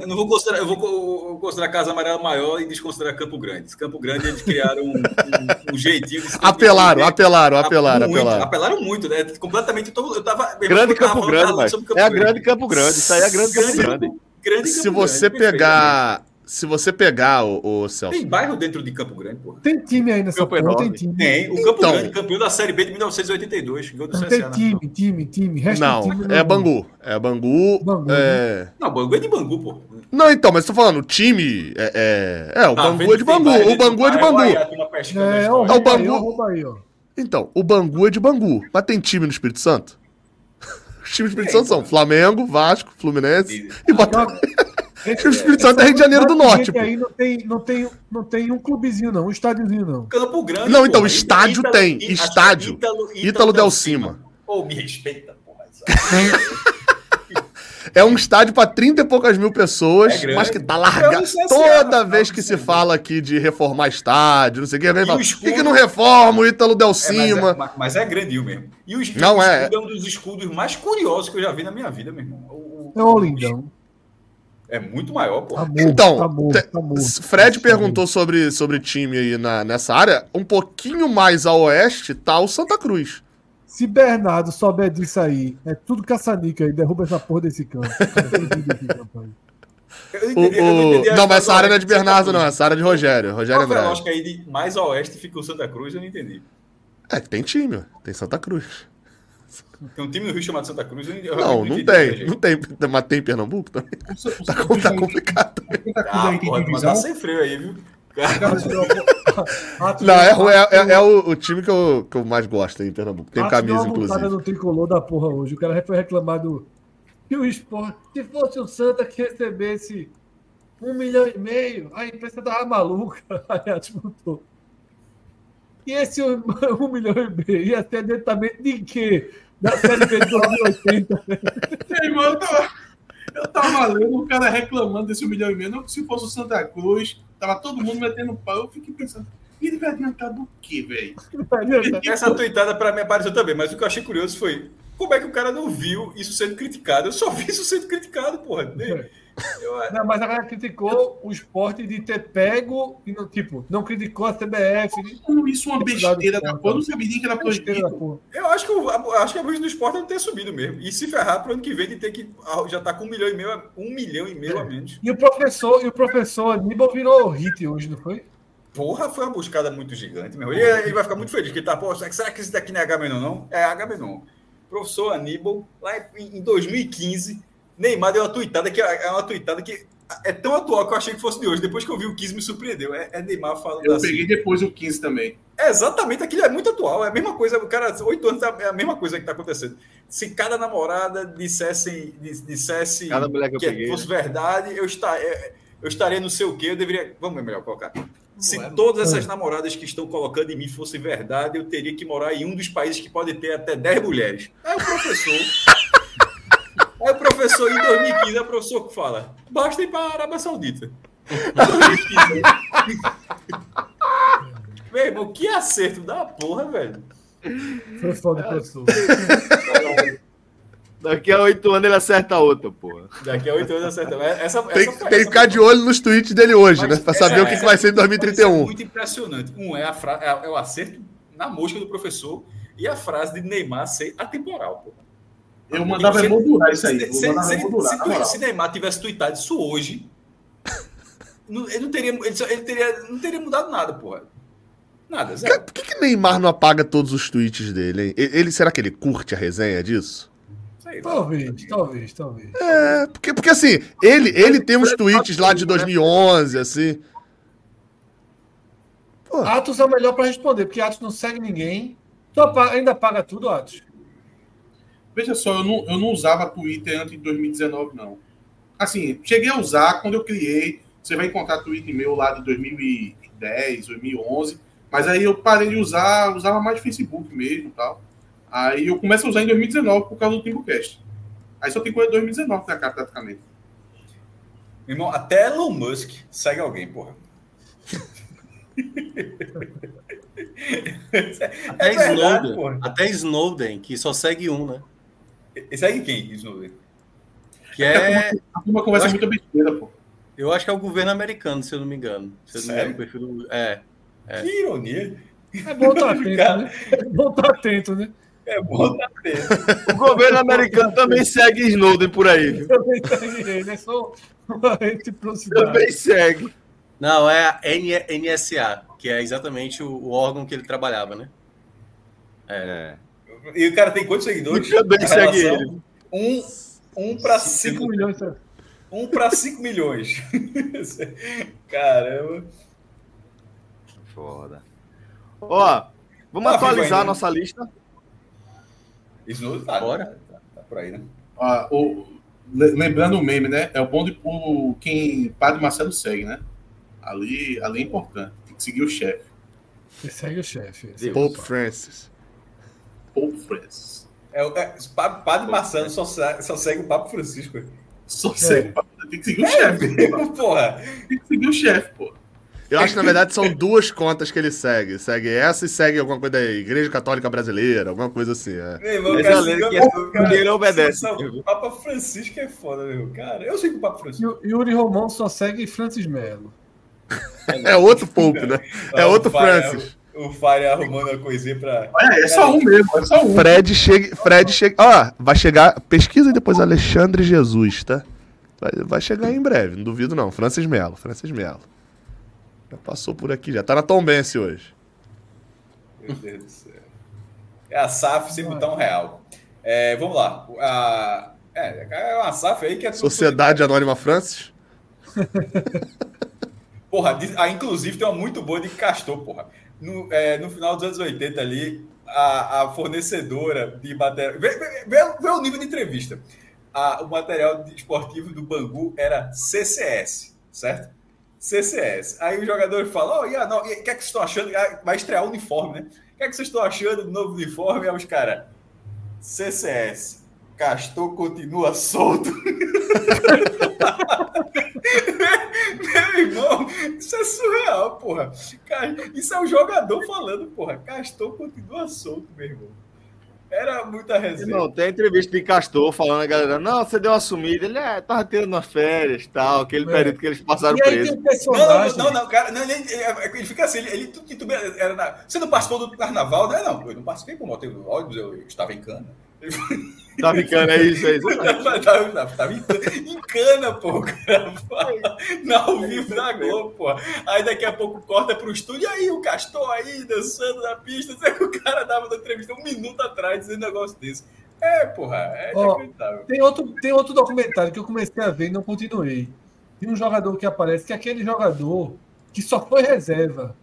Eu não vou considerar, eu vou considerar Casa Amarela maior e desconsiderar Campo Grande. Campo Grande eles criaram um, um- um jeitinho se Apelaram, de- apelaram, apelaram, muito, apelaram. Apelaram muito, né? Completamente. Eu, tava. Grande Campo Grande, velho. É a grande Campo Grande. Isso aí é a grande Campo Grande. grande Se Campo você Grande, pegar. Se você pegar, o, Celso. Tem bairro dentro de Campo Grande, porra. Tem time aí nessa Campo porra, tem time. Tem. O Campo Então. Grande, campeão da Série B de 1982. Gol do Não CSA. tem time, final. time, time. Resto Não, time é Bangu. É Bangu. Bangu, é... Não, Bangu é de Bangu, pô. Não, então, mas tô falando, o time. É, é, é, o Tá, Bangu é de Bangu. O Bangu é de Bangu. É, ó, É o Bangu. aí, ó. Então, o Bangu é de Bangu. Mas tem time no Espírito Santo? Os times do Espírito Santo são Flamengo, Vasco, Fluminense e Botafogo. O Espírito Santo é Rio de Janeiro do Norte, pô. Aí não tem, não, tem, não tem um clubezinho, não, um estádiozinho, não. Campo Grande. Não, então, porra. estádio Ítalo- tem, Ítalo- estádio. Ítalo, Ítalo Del Cima. Ô, me respeita, porra. é um estádio para 30 e poucas mil pessoas, é mas que tá largado. É Toda vez que se fala aqui de reformar estádio, não sei o que, alguém fala, por que, que não reforma o Ítalo Del Cima? É, mas, é, mas é grandinho mesmo. E o não é. é um dos escudos mais curiosos que eu já vi na minha vida, meu irmão. O, é o lindão. É muito maior, pô. Tá então, tá morto, tá morto, Fred perguntou sobre, sobre time aí na, nessa área. Um pouquinho mais a oeste tá o Santa Cruz. Se Bernardo souber disso aí, é tudo caçanica aí, derruba essa porra desse campo. o, o... Não, mas essa área não é de Bernardo, não. Essa área é de Rogério. Rogério Qual Andrade. aí de mais a oeste fica o Santa Cruz, eu não entendi. É que tem time, tem Santa Cruz. Tem um time no Rio chamado Santa Cruz. Eu não, não, tem. Não tem. Mas tem Pernambuco também. tá, tá complicado. Ah, porra, mas tá sem freio aí, viu? não, é, é, é, é o, o, time que eu, que eu mais gosto aí em Pernambuco. Tem camisa, inclusive. no tricolor da porra hoje. O cara foi reclamado que o esporte, se fosse o Santa que recebesse um milhão e meio, a imprensa tava maluca. Aí a. E esse um, um milhão e meio ia ser adiantamento de quê? Da Série B de 2080. irmão, eu tava, eu tava lendo o cara reclamando desse um milhão e meio. Não que se fosse o Santa Cruz, tava todo mundo metendo pau. Eu fiquei pensando, ele vai adiantar do quê, velho? Essa tuitada para mim apareceu também, mas o que eu achei curioso foi como é que o cara não viu isso sendo criticado? Eu só vi isso sendo criticado, porra. Eu... Não, mas a galera criticou o esporte de ter pego e não, tipo, não criticou a CBF. Como isso é uma besteira da porra? Eu não sabia nem que era proibido. Eu acho que, eu, acho que a luz do esporte não ter subido mesmo. E se ferrar para o ano que vem de ter que. Ah, já tá com um milhão e meio, um milhão e meio é. a menos. E o professor, e o professor Aníbal virou hit hoje, não foi? Porra, foi uma buscada muito gigante, meu. E ele vai ficar muito feliz, que tá, pô, será que esse daqui não é Agamenon, não? É Agamenon. Professor Aníbal, lá em 2015 Neymar deu uma tuitada que é uma tuitada que é tão atual que eu achei que fosse de hoje. Depois que eu vi o 15 me surpreendeu. É, é Neymar falando Eu assim. peguei depois o 15 também. É exatamente, aquilo é muito atual. É a mesma coisa, o cara, oito anos é a mesma coisa que está acontecendo. Se cada namorada dissesse, dissesse cada mulher que, que peguei, fosse né? verdade, eu estaria, eu estaria não sei o quê, eu deveria. Vamos melhor colocar. Se é, todas essas namoradas que estão colocando em mim fossem verdade, eu teria que morar em um dos países que pode ter até 10 mulheres. Aí o professor. Professor, em 2015, é o professor que fala: basta ir para a Arábia Saudita. Meu irmão, que acerto da porra, velho. Foi foda, professor. Daqui a oito anos ele acerta outra, porra. Daqui a oito anos acerta. Essa, tem, essa, tem que ficar de olho nos tweets dele hoje, Mas, né? Pra saber é, o que, que vai ser em 2031. É muito impressionante. Um é, a fra... é, é o acerto na mosca do professor e a frase de Neymar ser atemporal, porra. Eu mandava se, emoldurar isso aí. Se, se, emoldurar, se, Neymar tivesse tweetado isso hoje, ele não teria, ele, ele teria, não teria mudado nada, porra. Nada, zero. Por que, que Neymar não apaga todos os tweets dele, hein? Ele, será que ele curte a resenha disso? Talvez, talvez, talvez. É, porque, porque assim, ele, ele tem uns tweets lá de 2011, assim. Pô. Atos é o melhor para responder, porque Atos não segue ninguém. Tu ainda paga tudo, Atos? Veja só, eu não, eu não usava Twitter antes de 2019, não. Assim, cheguei a usar quando eu criei. Você vai encontrar Twitter meu lá de 2010, 2011. Mas aí eu parei de usar, usava mais Facebook mesmo tal. Aí eu começo a usar em 2019 por causa do Timbucast. Aí só tem coisa de 2019 na cara, praticamente. Meu irmão, até Elon Musk segue alguém, porra. até, é verdade, Snowden, porra. até Snowden, que só segue um, né? Segue quem, Snowden? Que é. A turma conversa muito besteira, pô. Eu acho que é o governo americano, se eu não me engano. Se eu não me engano, prefiro. É, é. Que ironia. É bom estar atento, né? É bom estar atento, né? É bom estar atento. O governo americano também segue Snowden por aí. Viu? Também segue ele, é só uma reciprocidade. Também segue. Não, é a NSA, que é exatamente o, o órgão que ele trabalhava, né? É. E o cara tem quantos seguidores? Segue ele. Um, um para 5 milhões. Um para 5 milhões. Caramba. Foda. Ó, vamos tá atualizar a nossa lista. Isso não tá, Bora. Tá, tá por aí, né? Ah, o, lembrando o meme, né? É o bom de o, quem Padre Marcelo segue, né? Ali, ali é importante. Tem que seguir o chefe. Segue o chefe. Pope Francis. Pope Francis. É, é, Padre Marcelo só, só segue o Papa Francisco. Só é. segue. Tem que seguir o chefe. Porra. Tem que seguir o chefe, pô. Eu acho que, na verdade, são duas contas que ele segue. Segue essa e segue alguma coisa da Igreja Católica Brasileira, alguma coisa assim. É. Meu irmão, cara, que é, ele obedece. O Papa Francisco é foda, meu. Cara, eu sei que o Papa Francisco. E o Yuri Romão só segue Francis Melo. É outro Pope, né? É outro Francis. O Fire arrumando a coisinha pra. É, é só um mesmo, é só um. Fred chega. Fred chega. Ó, vai chegar. Pesquisa depois Alexandre Jesus, tá? Vai, vai chegar em breve, não duvido não. Francis Melo, Francis Melo. Já passou por aqui, já tá na Tombense hoje. Meu Deus do céu. É a SAF sem botão real. É, vamos lá. A, é, é uma SAF aí que é. Sociedade Anônima Francis? porra, ah, inclusive tem uma muito boa de Castor, porra no, é, no final dos anos 80 ali, a, a fornecedora de material. Vê, vê, vê, vê, o nível de entrevista. O material esportivo do Bangu era CCS, certo? CCS. Aí o jogador fala: oh, yeah, o que é que vocês estão achando? Ah, vai estrear o uniforme, né? O que é que vocês estão achando do novo uniforme? Aí os caras: CCS. Castor continua solto. Meu irmão, isso é surreal, porra. Isso é um jogador falando, porra. Castor continua solto, meu irmão. Era muita resenha. Não, tem entrevista de Castor falando a galera, não, você deu uma sumida. Ele, é, tava tendo umas férias tal, aquele é. período que eles passaram preso. Não, não, não, não, cara, não, ele, ele, ele, fica assim, ele, ele, tu, era na, você não participou do carnaval, né? Não, eu não participei, eu tenho óbvio, eu estava em cana. Tá brincando, é isso, é isso. Tava, tava em cana, pô, cara. Na ao vivo da Globo, pô. Aí daqui a pouco corta pro estúdio, e aí o Castor aí dançando na pista. Sei que o cara dava na entrevista um minuto atrás dizendo um negócio desse. É, porra, é inacreditável. tem, outro, tem outro documentário que eu comecei a ver e não continuei. Tem um jogador que aparece, que é aquele jogador que só foi reserva.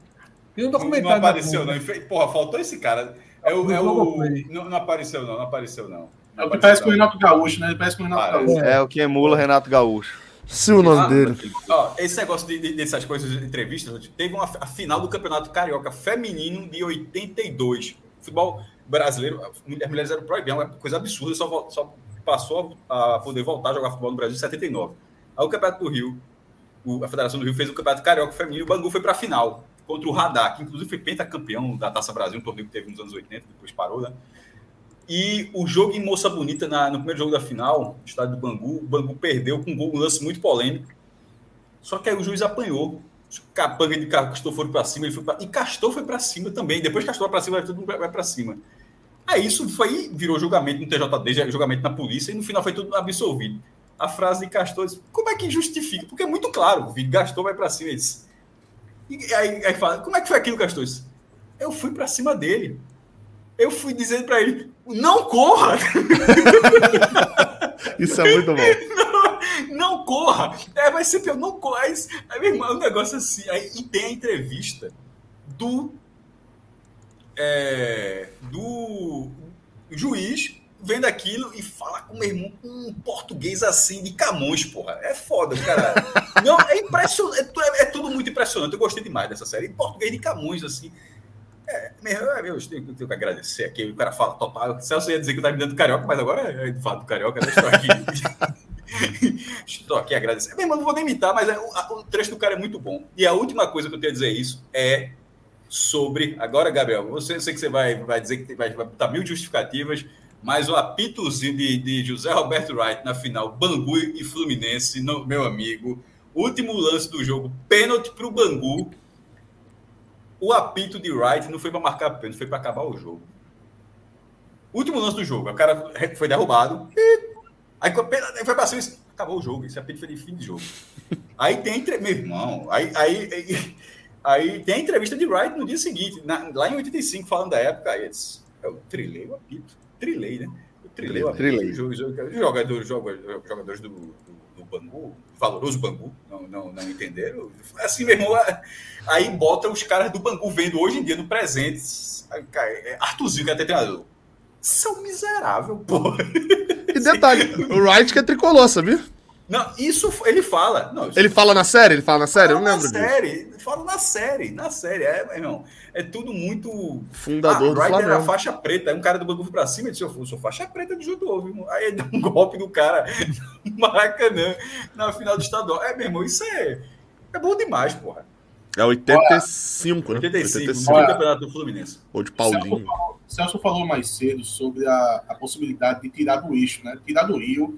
Tem um documentário. Não, não apareceu, não. Porra, faltou esse cara. É o. É o não, não apareceu, não, não apareceu, não. É o que parece com o Renato Gaúcho, né? Ele parece com o Renato Gaúcho. É o que emula Renato Gaúcho. Se o nome ah, dele. Ó, esse negócio de, de, dessas coisas, de entrevistas, teve uma a final do Campeonato Carioca Feminino de 82. Futebol brasileiro, as mulheres eram proibidas, é uma coisa absurda, só, só passou a poder voltar a jogar futebol no Brasil em 79. Aí o Campeonato do Rio, o, a Federação do Rio fez o Campeonato Carioca Feminino e o Bangu foi para a final contra o Radar, que inclusive foi pentacampeão da Taça Brasil, um torneio que teve nos anos 80, depois parou, né? E o jogo em Moça Bonita, na, no primeiro jogo da final, no estádio do Bangu, o Bangu perdeu com um lance muito polêmico. Só que aí o juiz apanhou. Capanga de Castor foi para cima, ele foi pra... e Castor foi para cima também. Depois Castor para cima, todo mundo vai para cima. Aí isso foi, virou julgamento no TJD, julgamento na polícia, e no final foi tudo absolvido. A frase de Castor, como é que justifica? Porque é muito claro, o Gastor vai para cima. Ele disse, e aí, aí fala, como é que foi aquilo, Castor? Eu fui para cima dele eu fui dizendo para ele: não corra! Isso é muito bom. Não, não corra! É, vai ser pior, não corra. Aí, aí meu irmão, é um negócio assim. Aí, e tem a entrevista do. É, do juiz vendo aquilo e fala com meu irmão com um português assim de Camões, porra. É foda, cara. Não, é impressionante. É, é, tudo muito impressionante. Eu gostei demais dessa série. Em português de Camões, assim. É, meu, é, eu tenho, tenho que agradecer aqui. O cara fala topar. O Celso ia dizer que estava me dando do carioca, mas agora é de fato do carioca, né? Estou aqui. Estou aqui agradecer. Meu irmão, não vou nem imitar, mas é, o, o, trecho do cara é muito bom. E a última coisa que eu tenho a dizer isso é sobre. Agora, Gabriel, você, eu sei que você vai, vai dizer que vai, vai botar mil justificativas, mas o apitozinho de, de José Roberto Wright na final, Bangu e Fluminense, no, meu amigo. Último lance do jogo, pênalti para o Bangu o apito de Wright não foi para marcar pênalti, foi para acabar o jogo. Último lance do jogo, o cara foi derrubado. Aí foi para cima acabou o jogo. Esse apito foi de fim de jogo. Aí tem entre... meu irmão, aí, aí, aí tem a entrevista de Wright no dia seguinte, na, lá em 85, falando da época. Aí disse, eu trilhei o apito, trilei, né? Trilei o apito. Trilei. Jogadores, jogadores, jogadores do, do do Bangu, valoroso Bangu, não, não, não entenderam. Assim mesmo, aí bota os caras do Bangu vendo hoje em dia no presente. É, Arthurzinho, que é até treinador. São miserável, pô. E detalhe, o Wright que é tricolor, sabia? Não, isso ele fala. Não, isso ele fala na série? Ele fala na série? Fala eu não lembro na disso. série. Fala na série, na série. É, irmão, é tudo muito. Fundador ah, do Flamengo. era faixa preta. Aí um cara do banco pra cima e disse: Eu sou faixa preta de judô, viu? Aí ele deu um golpe do cara no Maracanã na final do estadual. É, meu irmão, isso é, é bom demais, porra. É 85, Olha, né? 85, 85. Olha, campeonato do Fluminense. Ou de Paulinho. Celso falou, Celso falou mais cedo sobre a, a possibilidade de tirar do eixo, né? Tirar do Rio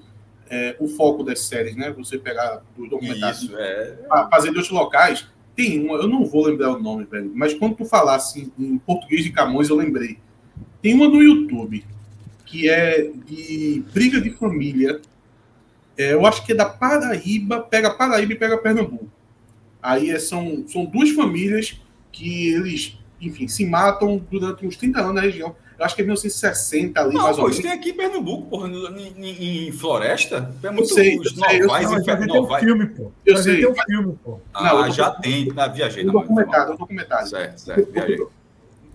é, o foco das séries, né? Você pegar dos documentários. Isso, é. Fazer de outros locais. Tem uma, eu não vou lembrar o nome, velho, mas quando tu falasse em português de Camões, eu lembrei. Tem uma no YouTube que é de briga de família. É, eu acho que é da Paraíba, pega Paraíba e pega Pernambuco. Aí é, são, são duas famílias que eles, enfim, se matam durante uns 30 anos na região. Eu acho que é 1960 ali, não, mais ou menos. tem aqui em Pernambuco, porra, em, em, Floresta. É muito eu sei, os novais em Pernambuco. Tem um filme, pô. Eu sei. Tem um filme, pô. Ah, não, já tem. Ah, viajei. Um documentário, um documentário. Certo, certo, viajei.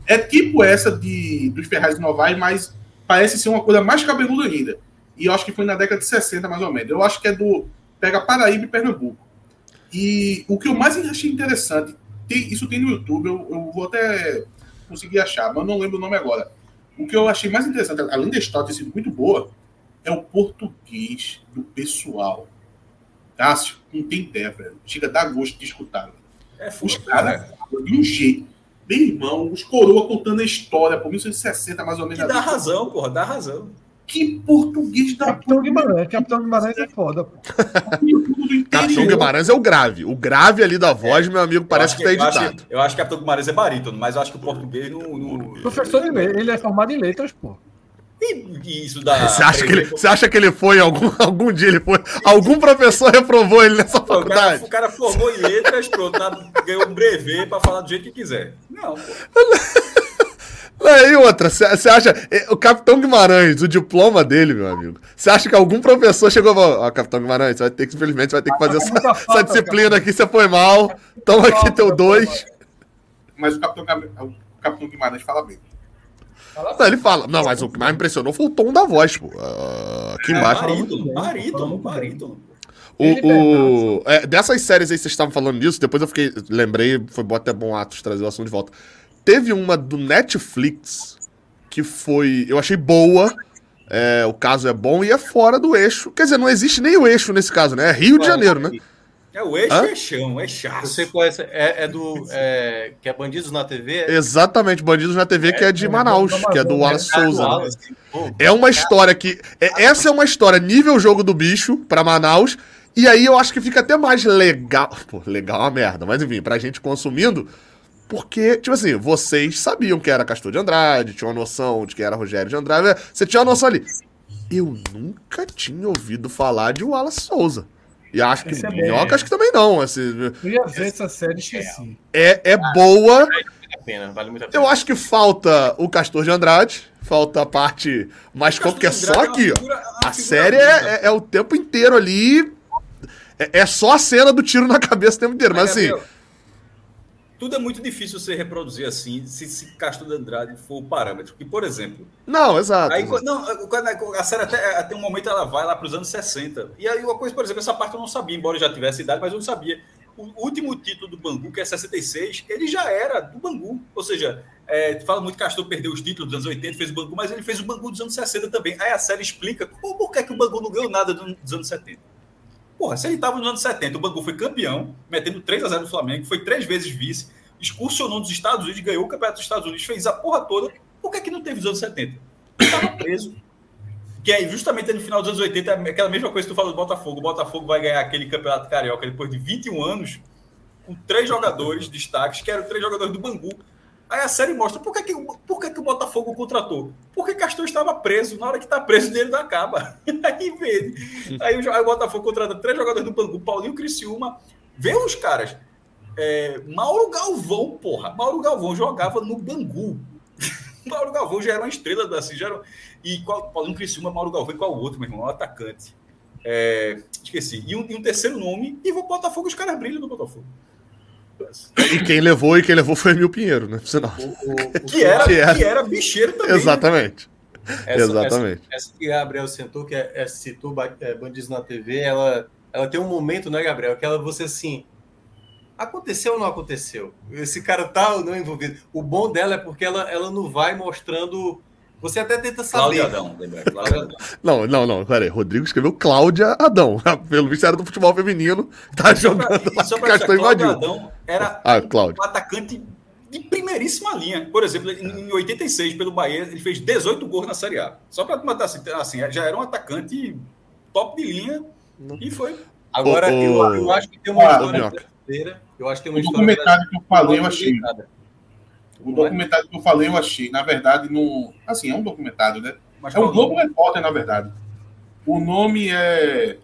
É tipo essa de, dos Ferraz Novais, mas parece ser uma coisa mais cabeluda ainda. E eu acho que foi na década de 60, mais ou menos. Eu acho que é do. Pega Paraíba e Pernambuco. E o que eu mais achei interessante, tem, isso tem no YouTube, eu, eu, vou até conseguir achar, mas não lembro o nome agora. O que eu achei mais interessante, além da história ter sido muito boa, é o português do pessoal. Cássio, não tem pé, velho. Chega a dar gosto de escutar. É os caras, né? de um jeito. Meu irmão, os coroa contando a história, por 1960, mais ou menos. Que dá razão, porra, dá razão. Que português da Capitão Guimarães, Capitão Guimarães é foda. Capitão Guimarães é o grave. O grave ali da voz, é. meu amigo, parece que, que tá editado. Eu acho, eu acho que Capitão Guimarães é barítono, mas eu acho que o português não. não... Professor de letras, ele é formado em letras, pô. E isso da. Você acha, que ele, você acha que ele foi algum, algum dia? Ele foi. Algum professor reprovou ele nessa faculdade? O cara, o cara formou em letras, pronto, ganhou um brevet para falar do jeito que quiser. Não, pô. E outra, você acha. Eh, o Capitão Guimarães, o diploma dele, meu amigo. Você acha que algum professor chegou e falou: Ó, Capitão Guimarães, você vai ter que, infelizmente, vai ter que fazer essa, essa disciplina aqui, você foi mal. Toma aqui teu dois. Mas o Capitão, o Capitão Guimarães fala bem. Não, ele fala. Não, mas o que mais impressionou foi o tom da voz, pô. Uh, aqui é, embaixo. Barítono, barítono, barítono. O, o, é, dessas séries aí, vocês estavam falando disso, depois eu fiquei. Lembrei, foi bom até bom Atos trazer o assunto de volta. Teve uma do Netflix que foi. Eu achei boa. É, o caso é bom e é fora do eixo. Quer dizer, não existe nem o eixo nesse caso, né? É Rio de Janeiro, né? É o eixo Hã? é chão, é chato. Você conhece, é, é do. É, que é Bandidos na TV? Exatamente, Bandidos na TV, que é de Manaus, que é do Wallace Souza. Né? É uma história que. É, essa é uma história nível jogo do bicho pra Manaus. E aí eu acho que fica até mais legal. Pô, legal é uma merda, mas enfim, pra gente consumindo porque, tipo assim, vocês sabiam que era Castor de Andrade, tinham uma noção de que era Rogério de Andrade. Você tinha uma noção ali. Eu nunca tinha ouvido falar de Wallace Souza. E acho que é Minhoca, acho que também não. Assim, eu ia ver essa série esqueci. É, é ah, boa. Vale muito a pena, vale muito a pena. Eu acho que falta o Castor de Andrade. Falta a parte mais porque é só aqui, ó. A série é, é, é, o tempo inteiro ali. É, é, só a cena do tiro na cabeça o tempo inteiro. Mas assim tudo é muito difícil você reproduzir assim, se, se Castro de Andrade for o parâmetro. Por exemplo. Não, exato. Aí, exato. Não, a série até, até um momento ela vai lá para os anos 60. E aí, uma coisa, por exemplo, essa parte eu não sabia, embora eu já tivesse idade, mas eu não sabia. O último título do Bangu, que é 66, ele já era do Bangu. Ou seja, é, fala muito que Castor perdeu os títulos dos anos 80, fez o Bangu, mas ele fez o Bangu dos anos 60 também. Aí a série explica por que, é que o Bangu não ganhou nada dos anos 70. Porra, se ele estava nos anos 70, o Bangu foi campeão, metendo 3 a 0 no Flamengo, foi três vezes vice, excursionou nos Estados Unidos, ganhou o Campeonato dos Estados Unidos, fez a porra toda. Por que, que não teve nos anos 70? Estava preso. Que é justamente no final dos anos 80, é aquela mesma coisa que tu falou do Botafogo. O Botafogo vai ganhar aquele Campeonato Carioca depois de 21 anos, com três jogadores destaques, que eram três jogadores do Bangu. Aí a série mostra por que, que, por que, que o Botafogo contratou. Porque Castor estava preso. Na hora que está preso, dele não acaba. Aí vê. Aí o, aí o Botafogo contrata três jogadores do Bangu, Paulinho Criciúma. Vê os caras. É, Mauro Galvão, porra. Mauro Galvão jogava no Bangu. Mauro Galvão já era uma estrela assim, já era... E qual, Paulinho Criciúma, Mauro Galvão e qual outro, meu irmão? Um atacante. É, esqueci. E um, e um, terceiro nome, e vou Botafogo, os caras brilham no Botafogo. E quem levou e quem levou foi Emil Pinheiro, né? Sinal. O, o, que, era, que, era, que era bicheiro também. Né? Exatamente. Essa, Exatamente. Essa, essa, que Gabriel sentou, que é, é citou é, Bandidos na TV, ela ela tem um momento, né, Gabriel, que ela você assim, aconteceu ou não aconteceu? Esse cara tá ou não envolvido? O bom dela é porque ela, ela não vai mostrando você até tenta saber. Cláudia Adão, lembra? Cláudia Adão. Não, não, não, peraí. Rodrigo escreveu Cláudia Adão. Pelo visto era do futebol feminino. Tá jogando lá, Só pra deixar, Cláudia invadiu. Adão era Ah, Cláudio. um atacante de primeiríssima linha. Por exemplo, em 86, pelo Bahia, ele fez 18 gols na Série A. Só para matar assim, assim, já era um atacante top de linha e foi. Agora, Ô, eu, ô, eu acho que tem uma ah, história brasileira. Eu acho que tem O uma história documentário que eu falei, eu achei. brasileira. O documentário que eu falei, eu achei. Na verdade, no. Assim, é um documentário, né? Mas É um o Globo? Repórter, na verdade. O nome é.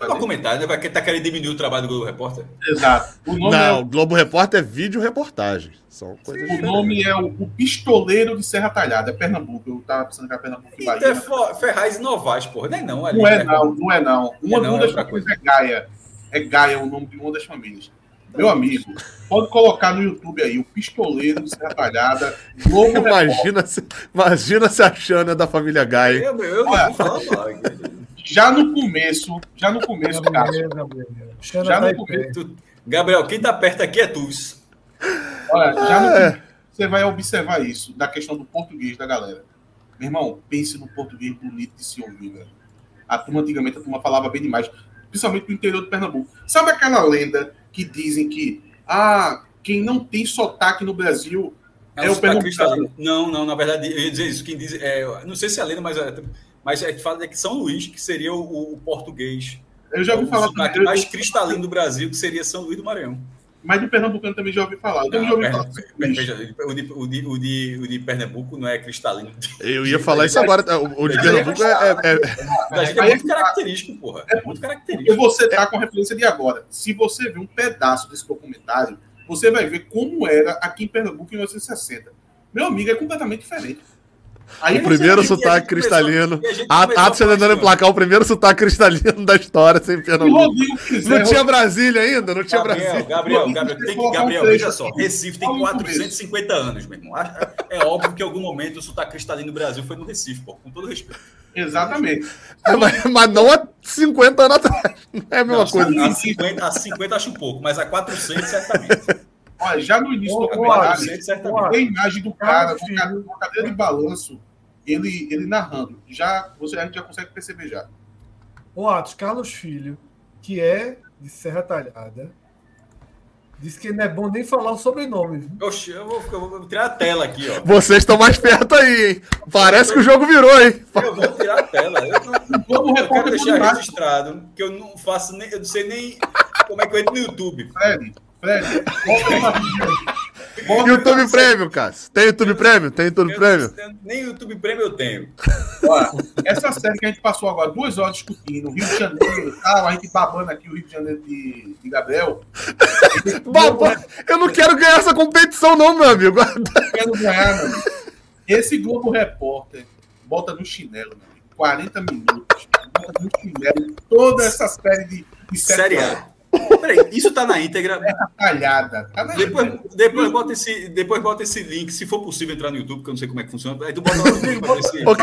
É um documentário, né? Vai que tá querendo diminuir o trabalho do Globo Repórter. Exato. O nome, Não, é, Globo Repórter é vídeo reportagem. São coisas o diferentes. nome é o, o Pistoleiro de Serra Talhada. É Pernambuco. Eu tava pensando que era Pernambuco e Então é Bahia. Ferraz e Novaes, porra. Não é não. Ali, Não é, né? não. Não é, não. Uma, É não, uma é das outra famílias é Gaia. É Gaia o nome de uma das famílias. Meu amigo, pode colocar no YouTube aí, o Pistoleiro de Serra Talhada, Globo. Imagina se, imagina se a Xana é da família Gaia. Eu, eu não Olha. vou falar mal. Já no começo, já no começo, Gabriel. Xana Já tá no começo. Gabriel, quem tá perto aqui é Tuz. olha, já no É. você vai observar isso, da questão do português da galera. Meu irmão, pense no português bonito de se ouvir, velho. A turma, antigamente, a turma falava bem demais, principalmente no interior do Pernambuco. Sabe aquela lenda que dizem que, ah, quem não tem sotaque no Brasil É, É o Pernambucano. Não, não, na verdade, eu ia dizer isso. Quem diz, é, não sei se é lenda, mas é, mas é que fala que São Luís, que seria o, o português. Eu já ouvi o falar sotaque também, mais cristalino do Brasil, que seria São Luís do Maranhão. Mas do Pernambucano também já ouvi falar. Eu também já Não, ouvi per- falar. per- veja, o, de, o, de, o, de, o de Pernambuco não é cristalino. Eu ia falar isso agora. O, o de Pernambuco é, é- é- é muito característico, porra. É muito característico. você tá com a referência de agora. Se você ver um pedaço desse documentário, você vai ver como era aqui em Pernambuco em 1960. Meu amigo, é completamente diferente. Aí o primeiro sotaque cristalino. e a gente A começou Atos a falar tentando emplacar o primeiro sotaque cristalino da história sem Pernambuco. Não tinha Brasília ainda? Não tinha Gabriel, Brasília. Gabriel, Gabriel, tem que, Gabriel, veja só. Recife tem Fala no 450 anos, meu irmão. É óbvio que em algum momento o sotaque cristalino do Brasil foi no Recife, pô, com todo respeito. Exatamente. É, mas, mas não há 50 anos atrás. Não é a mesma Não, coisa. A 50, a 50 acho pouco, mas a 400 certamente. Olha, já no início do Ô, A documentário, 400 certamente. tem a imagem do cara cade- numa cadeira de balanço, ele, ele narrando. Já, você, a gente já consegue perceber já. O Atos Carlos Filho, que é de Serra Talhada, disse que não é bom nem falar o sobrenome. Oxe, eu vou, eu vou tirar a tela aqui, ó. Vocês estão mais perto aí, hein? Parece que o jogo virou, hein? Eu vou tirar a tela. Eu, não- eu quero deixar registrado que eu não faço nem, eu não sei nem como é que eu entro no YouTube. Fred, Fred, bota YouTube Premium, cara. Tem YouTube Premium? Tem YouTube Eu- eu- nem YouTube Premium eu tenho. Olha, essa série que a gente passou agora duas horas discutindo, Rio de Janeiro e tal, a gente babando aqui o Rio de Janeiro de, de Gabriel. Baba, eu não quero ganhar essa competição, não, meu amigo. Quero ganhar, mano. Esse Globo Repórter bota no chinelo, meu amigo. 40 minutos. Bota no chinelo toda essa série de, de sete Série. A. Peraí, isso tá na íntegra. Talhada. Tá na Depois, depois, bota esse, depois bota esse link, se for possível entrar no YouTube, que eu não sei como é que funciona. Aí tu bota lá no link pra ver se. Ô,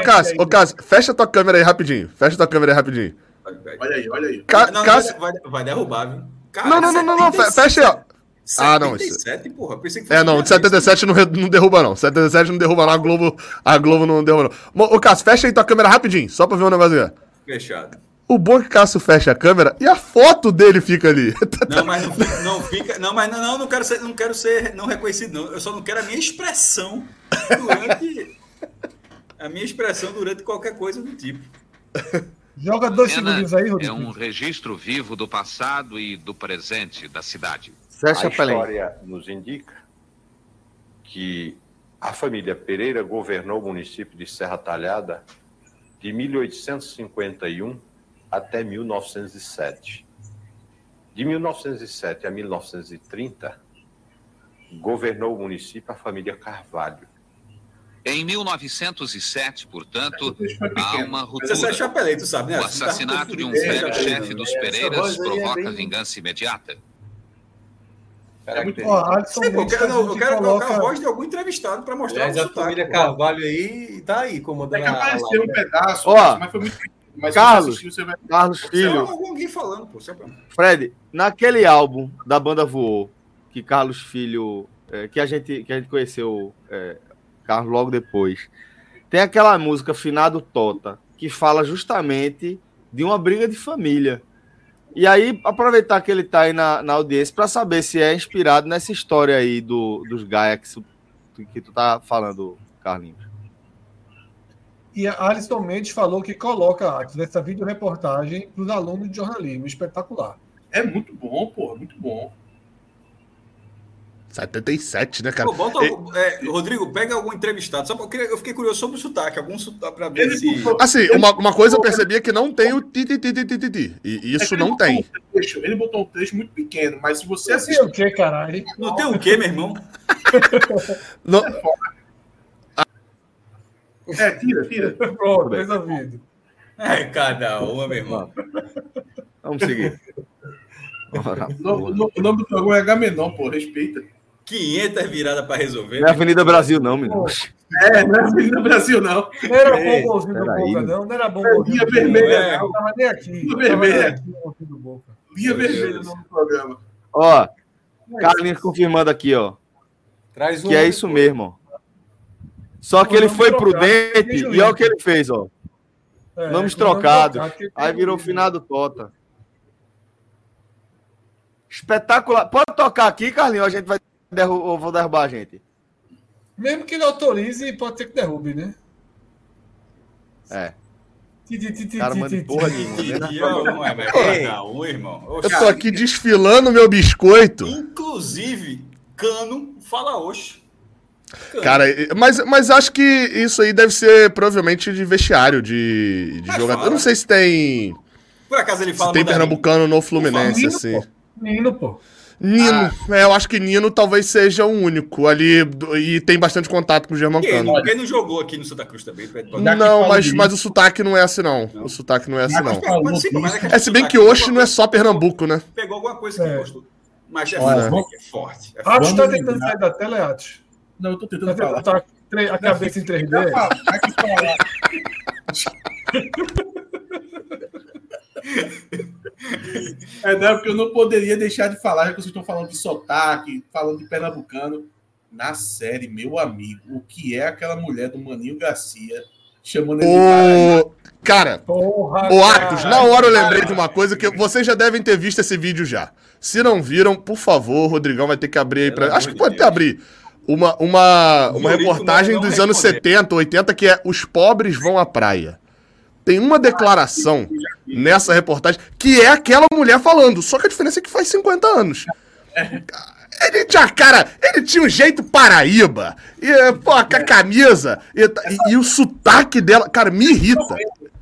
Cássio, ô, Cássio, fecha tua câmera aí rapidinho. Fecha tua câmera aí rapidinho. Olha aí, olha aí. Ca- Não, Cássio- vai, vai derrubar, viu? Cara, Não, não, não, não, não, fe- fecha aí, ó. Ah, não, isso- 77, porra. Pensei que É, não, de 77 não, não derruba, não. 77 não derruba, não. A Globo, a Globo não derruba, não. Ô, Cássio, fecha aí tua câmera rapidinho, só pra ver um negócio aí. Fechado. O bom é que o Cássio fecha a câmera e a foto dele fica ali. Não, mas não. Não, fica, não mas não, não, não quero ser, não quero ser não reconhecido, não. Eu só não quero a minha expressão durante. A minha expressão durante qualquer coisa do tipo. Joga dois Cena segundinhos aí, é Rodrigo. um registro vivo do passado e do presente da cidade. Fecha a história nos indica que a família Pereira governou o município de Serra Talhada de 1851 até 1907. De 1907 a 1930, governou o município a família Carvalho. Em 1907, portanto, há uma Mas essa é ruptura. chapelei, tu sabe, né? O assassinato de um É, velho chefe dos Essa Pereiras é provoca bem- vingança imediata. É muito Sim, eu quero, a eu quero colocar coloca- a voz de algum entrevistado para mostrar Aliás, o a sotaque. família pô. Carvalho aí tá aí É comandando que a- a apareceu um live. pedaço, Ó. mas foi muito Mas Carlos, você vai... Carlos Filho. alguém falando, pô. Fred, naquele álbum da banda Voou, que Carlos Filho, é, que, a gente, que a gente conheceu é, Carlos logo depois, tem aquela música Finado Tota, que fala justamente de uma briga de família. E aí, aproveitar que ele está aí na, na audiência para saber se é inspirado nessa história aí do, dos Gaia que, que tu tá falando, Carlinhos. E a Alisson Mendes falou que coloca Atos nessa videoreportagem para os alunos de jornalismo. Espetacular. É muito bom, pô, muito bom. 77, né, cara? Pô, bota, é, Rodrigo, pega algum entrevistado. Só porque eu fiquei curioso sobre o sotaque, algum sotaque para ver se. Assim, uma, uma coisa eu percebi é que não tem o ti, ti, ti, ti, ti, ti. E isso é não tem. Um trecho, ele botou um trecho muito pequeno, mas se você assistir. o quê, caralho? Não tem o quê, meu irmão? não. É, tira, tira. Pronto, resolvido. É, cada uma, meu irmão. Vamos seguir. o, nome do programa é Gamenon, pô, respeita. 500 viradas para resolver. Não é Avenida Brasil, não, menino. É, não é Avenida Brasil, não. Não era bom golzinho do Boca, não. Não era bom golzinho. Linha vermelha, não. Tava nem aqui. Linha vermelha. Linha vermelha no programa. Ó, Carlinhos confirmando aqui, ó. Traz um. Que é isso mesmo, ó. Só que ele foi prudente e olha o que ele fez, ó. É, Nomes trocados. Aí virou finado Tota. Espetacular. Pode tocar aqui, Carlinhos, a gente vai derrubar, vou derrubar a gente. Mesmo que ele autorize, pode ser que derrube, né? É. Cara, manda porra nenhuma. Eu tô aqui desfilando meu biscoito. Inclusive, Cano fala hoje. Cara, mas, mas acho que isso aí deve ser provavelmente de vestiário, de, de jogador. Eu não sei se tem. Por acaso ele fala. Se tem pernambucano no Fluminense, assim. Nino, pô. Nino, ah. é, eu acho que Nino talvez seja o único ali e tem bastante contato com o Germancano. Quem, quem não jogou aqui no Santa Cruz também? Não, mas, mas o sotaque não é assim, não. não. O sotaque não é assim, não. É, se bem que hoje não é só Pernambuco, né? Pegou alguma coisa que é. gostou. Mas é, forte, é forte. É forte. Atos tá tentando sair da tela, Atos. Não, eu tô tentando tá falar. Tá, a cabeça em 3D. É, não, porque eu não poderia deixar de falar, já que vocês estão falando de sotaque, falando de pernambucano. Na série, meu amigo, o que é aquela mulher do Maninho Garcia chamando ele o... Cara, Porra, o Atos, na hora eu lembrei de uma coisa que vocês já devem ter visto esse vídeo já. Se não viram, por favor, o Rodrigão vai ter que abrir aí pra. Acho que pode ter abrir uma, uma, uma reportagem dos anos 70, 80, que é Os pobres vão à praia. Tem uma declaração nessa reportagem que é aquela mulher falando, só que a diferença é que faz 50 anos. Ele tinha cara, ele tinha um jeito paraíba, e, pô, com a camisa, e, e, e, o sotaque dela, cara, me irrita.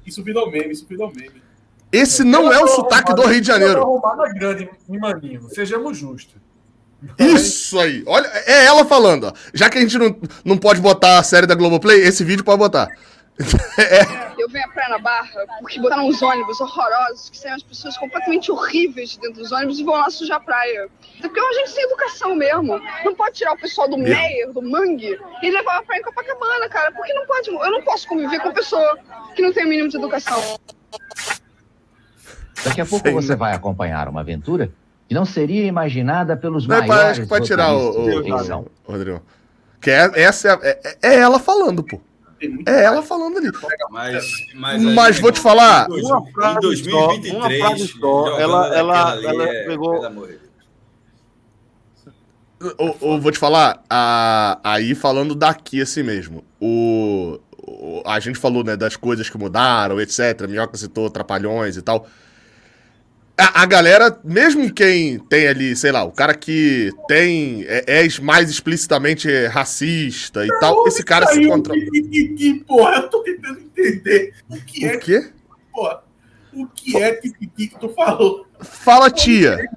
Isso virou meme, isso virou meme. Esse não é o sotaque do Rio de Janeiro. Uma grande, Maninho, sejamos justos. Isso aí. Olha, é ela falando, ó. Já que a gente não, não pode botar a série da Globoplay, esse vídeo pode botar. é. Eu venho à praia na barra porque botaram uns ônibus horrorosos, que saem as pessoas completamente horríveis dentro dos ônibus e vão lá sujar a praia. Porque é uma gente sem educação mesmo. Não pode tirar o pessoal do Meyer, do Mangue, e levar a praia em Copacabana, cara. Porque não pode. Eu não posso conviver com pessoa que não tem o mínimo de educação. Daqui a pouco Sei, você vai acompanhar uma aventura que não seria imaginada pelos não, maiores Acho que pode tirar o, o, o, Rodrigo. Que é, essa é, é, é, ela falando, pô. É ela falando ali. Mas, mas, mas vou te falar. Em 2023, só, ela, ela, ela é, pegou. Eu, vou te falar, a, aí falando daqui assim mesmo, o, o, a gente falou né, das coisas que mudaram, etc. Minhoca citou Trapalhões e tal. A, a, galera, mesmo quem tem ali, sei lá, o cara que tem é, é mais explicitamente racista e não, tal, esse cara se controla. Porra, eu tô tentando entender o que o é. Quê? Porra, o que é tititi que tu falou? Fala, tia.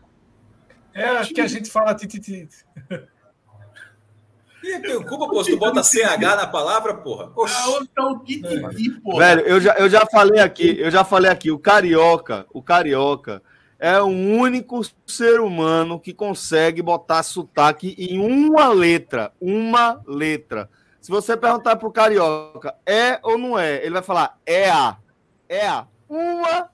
É, acho que a gente fala tititi. E tem culpa, pô, se tu bota CH na palavra, porra. Então, tititi, porra. Velho, eu já, eu já falei aqui, eu já falei aqui, o carioca, o carioca é o único ser humano que consegue botar sotaque em uma letra. Uma letra. Se você perguntar pro carioca, é ou não é? Ele vai falar, é a. É a. uma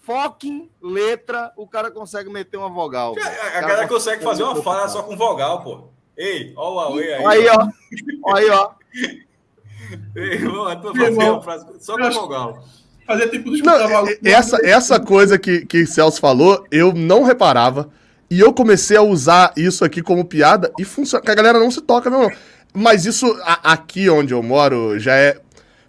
fucking letra o cara consegue meter uma vogal. A, a, a galera consegue fazer uma fala só com vogal, pô. Ei, ó o Huawei aí. Aí, ó. Aí, ó. Ei, ó, tô fazendo frase só com vogal. Fazer tipo dos Não, essa, essa coisa que, que Celso falou, eu não reparava. E eu comecei a usar isso aqui como piada e funciona. Que a galera não se toca, não. Mas isso a, aqui onde eu moro já é.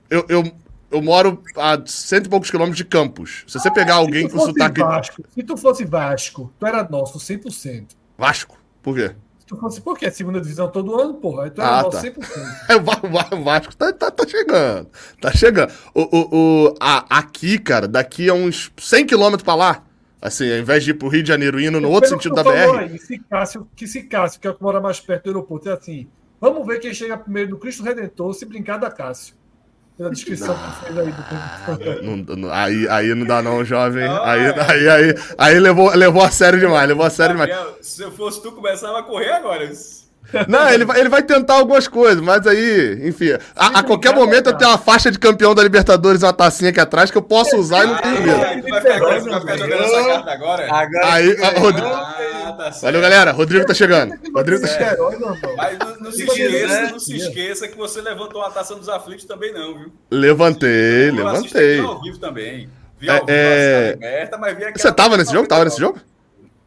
Eu, eu, eu moro a cento e poucos quilômetros de Campos. Se você pegar alguém com sotaque. Vasco, se tu fosse Vasco, tu era nosso 100%. Vasco? Por quê? Tu fosse, porque é segunda divisão todo ano, porra. Aí tu era Ah, tá. 100%. É, o Va- Va- o Vasco tá, tá, tá chegando. Tá chegando. O, o, o- a- aqui, cara, daqui a uns 100 quilômetros pra lá, assim, ao invés de ir pro Rio de Janeiro indo no outro Pelo que sentido da BR. Aí, se Cássio, que se Cássio, que é o que mora mais perto do aeroporto, é assim: vamos ver quem chega primeiro no Cristo Redentor, se brincar da Cássio. Pela descrição que fez aí do Não- não- aí, aí não dá não, jovem. Aí, aí, aí, aí levou, levou a sério demais, levou a sério demais. Se eu fosse tu, começava a correr agora. Não, ele vai, ele vai tentar algumas coisas, mas aí, enfim, a, a qualquer momento eu tenho uma faixa de campeão da Libertadores, uma tacinha aqui atrás que eu posso usar e não tenho medo. Aí, tu vai ficar, vai ficar jogando essa carta agora? Agora Aí, Ah, tá certo. valeu, galera. Rodrigo tá chegando. Rodrigo tá É. chegando. Mas não, não se esqueça, né? não se esqueça que você levantou uma taça dos aflitos também não, viu? Levantei, Eu assisti levantei. ao vivo também. Vi É, ao vivo é- a cidade aberta, mas vi Você tava nesse jogo? Tava nesse jogo?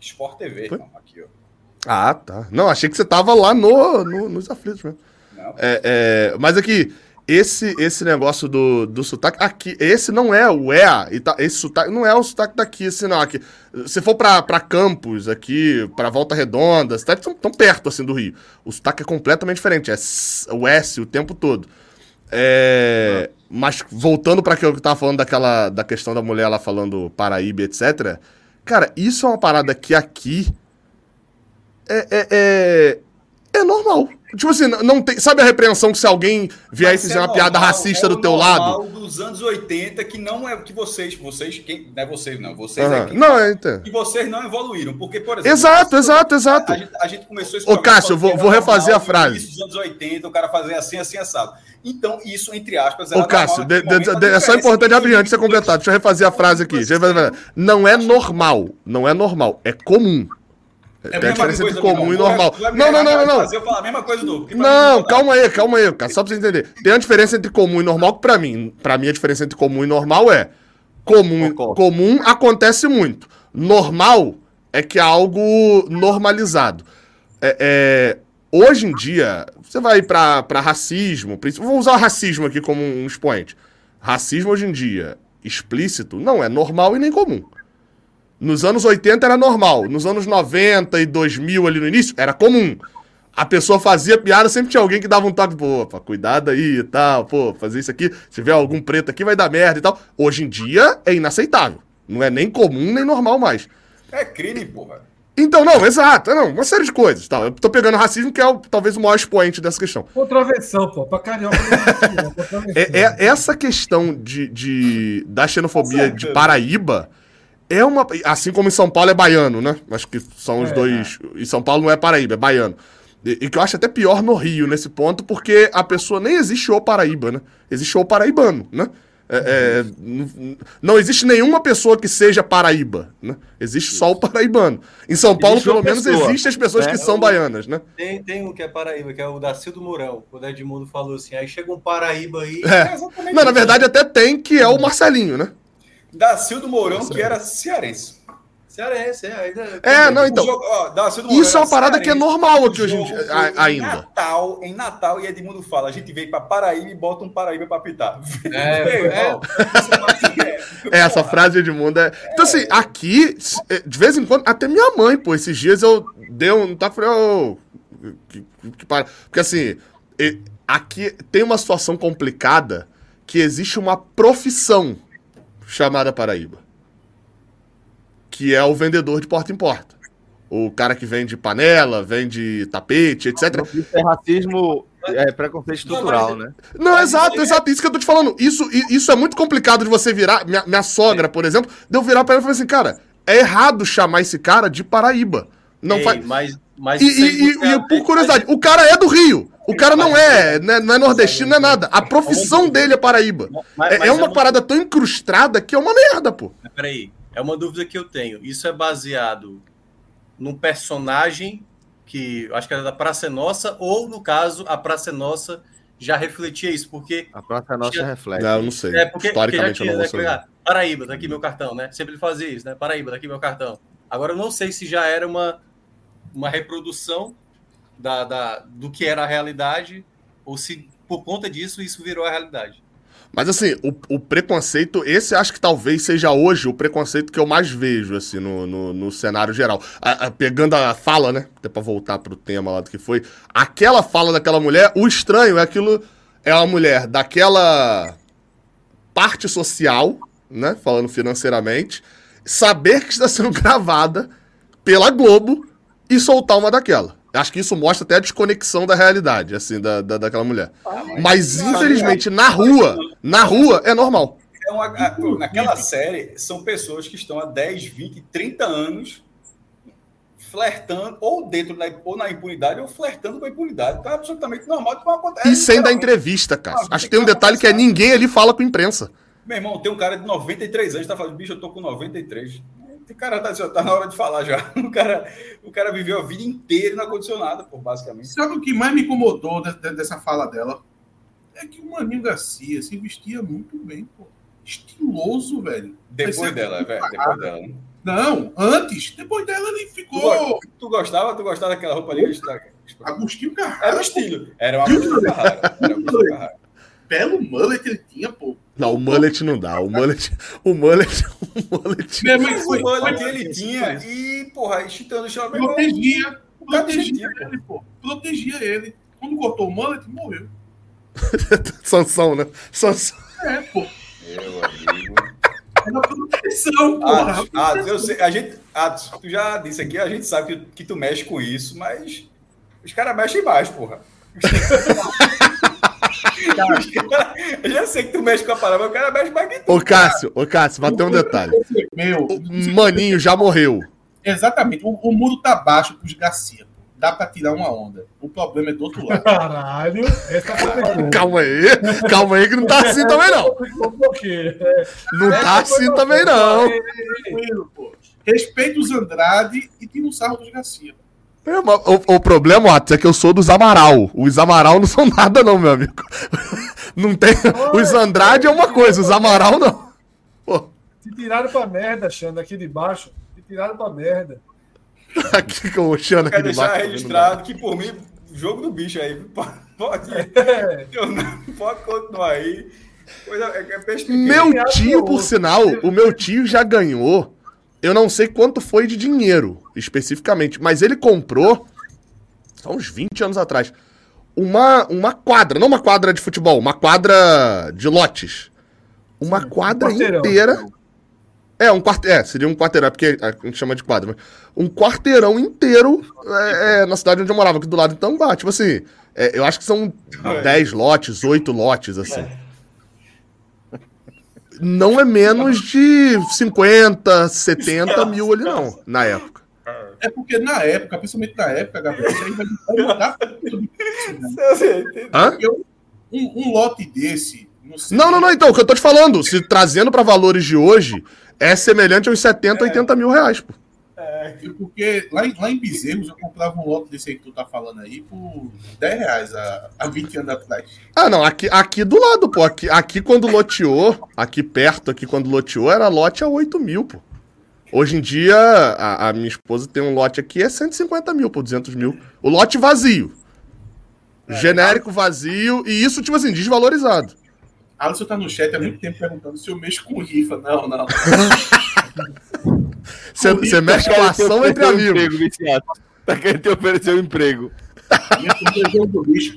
Sport TV, Foi? aqui, ó. Ah, tá. Não, achei que você tava lá no, no- nos aflitos mesmo. Não. É, é, mas aqui, esse esse negócio do, do sotaque, aqui, esse não é o EA, tá- esse sotaque não é o sotaque daqui, assim, não. Aqui, se for pra, pra Campos, aqui, pra Volta Redonda, cidades tão, tão perto, assim, do Rio. O sotaque é completamente diferente, é o S o tempo todo. É, Mas voltando pra que eu tava falando daquela, da questão da mulher lá falando Paraíba, etc. Cara, isso é uma parada que aqui é, é, é, é normal. Tipo assim, não- tem. Sabe a repreensão que se alguém vier e Mas fizer é uma piada normal, racista é do teu normal lado? dos anos 80, que não é o que vocês, vocês, quem, não é vocês não, vocês Aham. é que, Não, é, então. que vocês não evoluíram, porque, por exemplo... Exato, exato, exato. A gente, a gente começou esse Ô, Cássio, vou- vou era refazer normal a frase. início dos anos 80, o cara fazer assim, assim, assado. Então, isso, entre aspas, Ô, Cássio, de- de- de- é só importante abrir antes de você completar. Deixa eu refazer a frase aqui. Deixa eu refazer a frase. Não é normal. Não é normal. É comum. Tem a diferença entre comum e normal. Não, não, não, não, não. Eu falo a mesma coisa do Não, calma aí, calma aí, cara. Só pra você entender. Tem uma diferença entre comum e normal que pra mim, pra mim a diferença entre comum e normal é comum, comum acontece muito. Normal é que é algo normalizado. É, é, hoje em dia, você vai pra, pra racismo, vou usar o racismo aqui como um expoente. Racismo hoje em dia, explícito, não é normal e nem comum. Nos anos 80 era normal. Nos anos 90 e 2000 ali no início, era comum. A pessoa fazia piada, sempre tinha alguém que dava um toque, pô, pá, cuidado aí e tal, pô, fazer isso aqui, se tiver algum preto aqui vai dar merda e tal. Hoje em dia é inaceitável. Não é nem comum nem normal mais. É crime, porra. Então, não, exato, não, uma série de coisas. Tá? Eu tô pegando racismo, que é o- talvez o maior expoente dessa questão. Contravenção, pô. Pra carioca. não. Contravenção. É, é- essa questão de, de- da xenofobia de Paraíba é uma. Assim como em São Paulo é baiano, né? Acho que são os É. dois. Em São Paulo não é Paraíba, é baiano. E, e que eu acho até pior no Rio nesse ponto, porque a pessoa nem existe o Paraíba, né? Existe o paraibano, né? É, é, não existe nenhuma pessoa que seja Paraíba, né? Existe só o paraibano. Em São Paulo, Existe pelo menos, pessoa, existem as pessoas né? que são baianas, né? Tem, tem um que é Paraíba, que é o Dacildo Mourão. O Edmundo falou assim, aí chega um Paraíba aí. É. exatamente Não, na isso. verdade, até tem, que é o Marcelinho, né? Dacildo Mourão, que era cearense. Cearense, é. Ainda... É, não, então. Jogo- ó, Dacildo Mourão Isso é uma era parada que é normal O aqui hoje em dia, foi a- Em ainda. Natal, em Natal, e Edmundo fala: a gente veio pra Paraíba e bota um Paraíba pra pitar. É, Meu é. isso faz- é. É, essa frase de Edmundo é. Então, assim, aqui, é, de vez em quando, até minha mãe, pô, esses dias eu dei um. Tá, falei, ô. que, que para... Porque, assim, e- aqui tem uma situação complicada que existe uma profissão chamada Paraíba. Que é o vendedor de porta em porta. O cara que vende panela, vende tapete, etc. Isso é racismo, é preconceito estrutural, né? Não, exato, aí- exato. Isso que eu tô te falando. Isso, isso é muito complicado de você virar. Minha, minha sogra, por exemplo, de eu virar pra ela e falar assim, cara, é errado chamar esse cara de Paraíba. Não Ei, faz. Mas, mas E, e- e- por curiosidade, o cara é do Rio. O cara não é, né, não é nordestino, não é nada. A profissão dele é Paraíba. Mas- É, mas é uma parada tão incrustada que é uma merda, pô. Mas Peraí, é uma dúvida que eu tenho. Isso é baseado num personagem que eu acho que era da Praça é Nossa, ou no caso, a Praça é Nossa já refletia isso, porque. A Praça Nossa Tinha- reflete. Não, eu não sei. É, porque, porque já Historicamente eu tinha, não né, vou saber. pegar, Paraíba, daqui meu cartão, né? Sempre ele fazia isso, né? Paraíba, daqui meu cartão. Agora eu não sei se já era uma, uma reprodução da, da, do que era a realidade, ou se por conta disso isso virou a realidade. Mas assim, o, o preconceito, esse acho que talvez seja hoje o preconceito que eu mais vejo, assim, no, no, no cenário geral. A- a- pegando a fala, né? Até pra voltar pro tema lá do que foi. Aquela fala daquela mulher, o estranho é aquilo. É uma mulher daquela parte social, né? Falando financeiramente, saber que está sendo gravada pela Globo e soltar uma daquela. Acho que isso mostra até a desconexão da realidade, assim, da, da, daquela mulher. Mas, infelizmente, na rua, na rua, é normal. É uma- a- pô, naquela série, são pessoas que estão há 10, 20, 30 anos flertando, ou dentro da, ou na impunidade, ou flertando com a impunidade. Então é absolutamente normal que não acontece. E sem dar entrevista, cara. Acho que tem um detalhe que é ninguém ali fala com a imprensa. Meu irmão, tem um cara de 93 anos, tá falando, bicho, eu tô com 93. O cara tá, tá na hora de falar já. O cara, o cara viveu a vida inteira e não aconteceu nada, pô, basicamente. Sabe o que mais me incomodou de- de- dessa fala dela? É que o Maninho Garcia se vestia muito bem, pô. Estiloso, velho. Depois dela, velho. Depois dela. né? Não, antes. Depois dela ele Tu, ficou. go- tu gostava? Tu gostava daquela roupa ali? Agostinho Era Carrara. o estilo. Era uma Agostinho Carrara. Era o Agostinho Carrara. Belo mullet ele tinha, pô. Não, o mullet não dá. O mullet. O mullet. O mullet. Mãe Mas foi. o que ele tinha e, porra, excitando o chão. Protegia. Protegia ele, pô. Protegia ele. Quando cortou o mullet, morreu. Sansão, né? Sansão. É, pô. Meu amigo. Era proteção, porra. Atos, Atos, eu sei, a gente, Atos, tu já disse aqui, a gente sabe que, que tu mexe com isso, mas os caras mexem mais, porra. Cara- eu já sei que tu mexe com a palavra, mas o cara mexe mais que tu. Ô, Cássio, ô, Cássio, vai ter um detalhe. Meu. O Maninho já morreu. Exatamente. O, o muro tá baixo pros Garcia. Dá pra tirar uma onda. O problema é do outro lado. Caralho, essa foi Calma aí. Calma aí que não tá assim também, não. Por quê? É, Não tá assim também, não. Tranquilo, pô. Respeita os Andrade e tira um sarro dos Garcia. É, mas O, o problema, Atos, é que eu sou dos Amaral. Os Amaral não são nada, não, meu amigo. Não tem. Os Andrade é uma coisa, os Amaral não. Pô, Te tiraram pra merda, Xanda, aqui de baixo. Te tiraram pra merda. aqui que eu Xana aqui de deixar baixo. tá vendo registrado que, por mim, jogo do bicho aí. Pode, É. eu não- pode continuar aí. Coisa, é, é. Meu tio, por sinal, o meu tio já ganhou. Eu não sei quanto foi de dinheiro, especificamente, mas ele comprou, há uns 20 anos atrás, uma, uma quadra, não uma quadra de futebol, uma quadra de lotes. Uma quadra quarteirão. inteira. É, um quarto, é, seria um quarteirão, é porque a gente chama de quadra, mas um quarteirão inteiro é, é, na cidade onde eu morava, aqui do lado. Então, bah, tipo assim, é, eu acho que são 10 lotes, 8 lotes, assim. Não é menos de 50, 70 mil ali, não, na época. É porque na época, principalmente na época, Gabriel, isso aí vai mudar tudo. Hã? Porque um, um lote desse. Não, Não, não, não, então, o que eu tô te falando, se trazendo pra valores de hoje, é semelhante aos 70, 80 mil reais, pô. Porque lá em, lá em Bezerros eu comprava um lote desse aí que tu tá falando aí por 10 reais há, há 20 anos atrás. Ah, não, aqui, aqui do lado, pô. Aqui, aqui quando loteou, aqui perto, aqui quando loteou, era lote a 8 mil, pô. Hoje em dia, a, a minha esposa tem um lote aqui, é 150 mil, pô, 200 mil. O lote vazio. Genérico vazio, e isso, tipo assim, desvalorizado. Alisson tá no chat há muito tempo perguntando se eu mexo com rifa. Não, não. Você mexe com ação entre amigos. Emprego. Tá querendo te oferecer um emprego.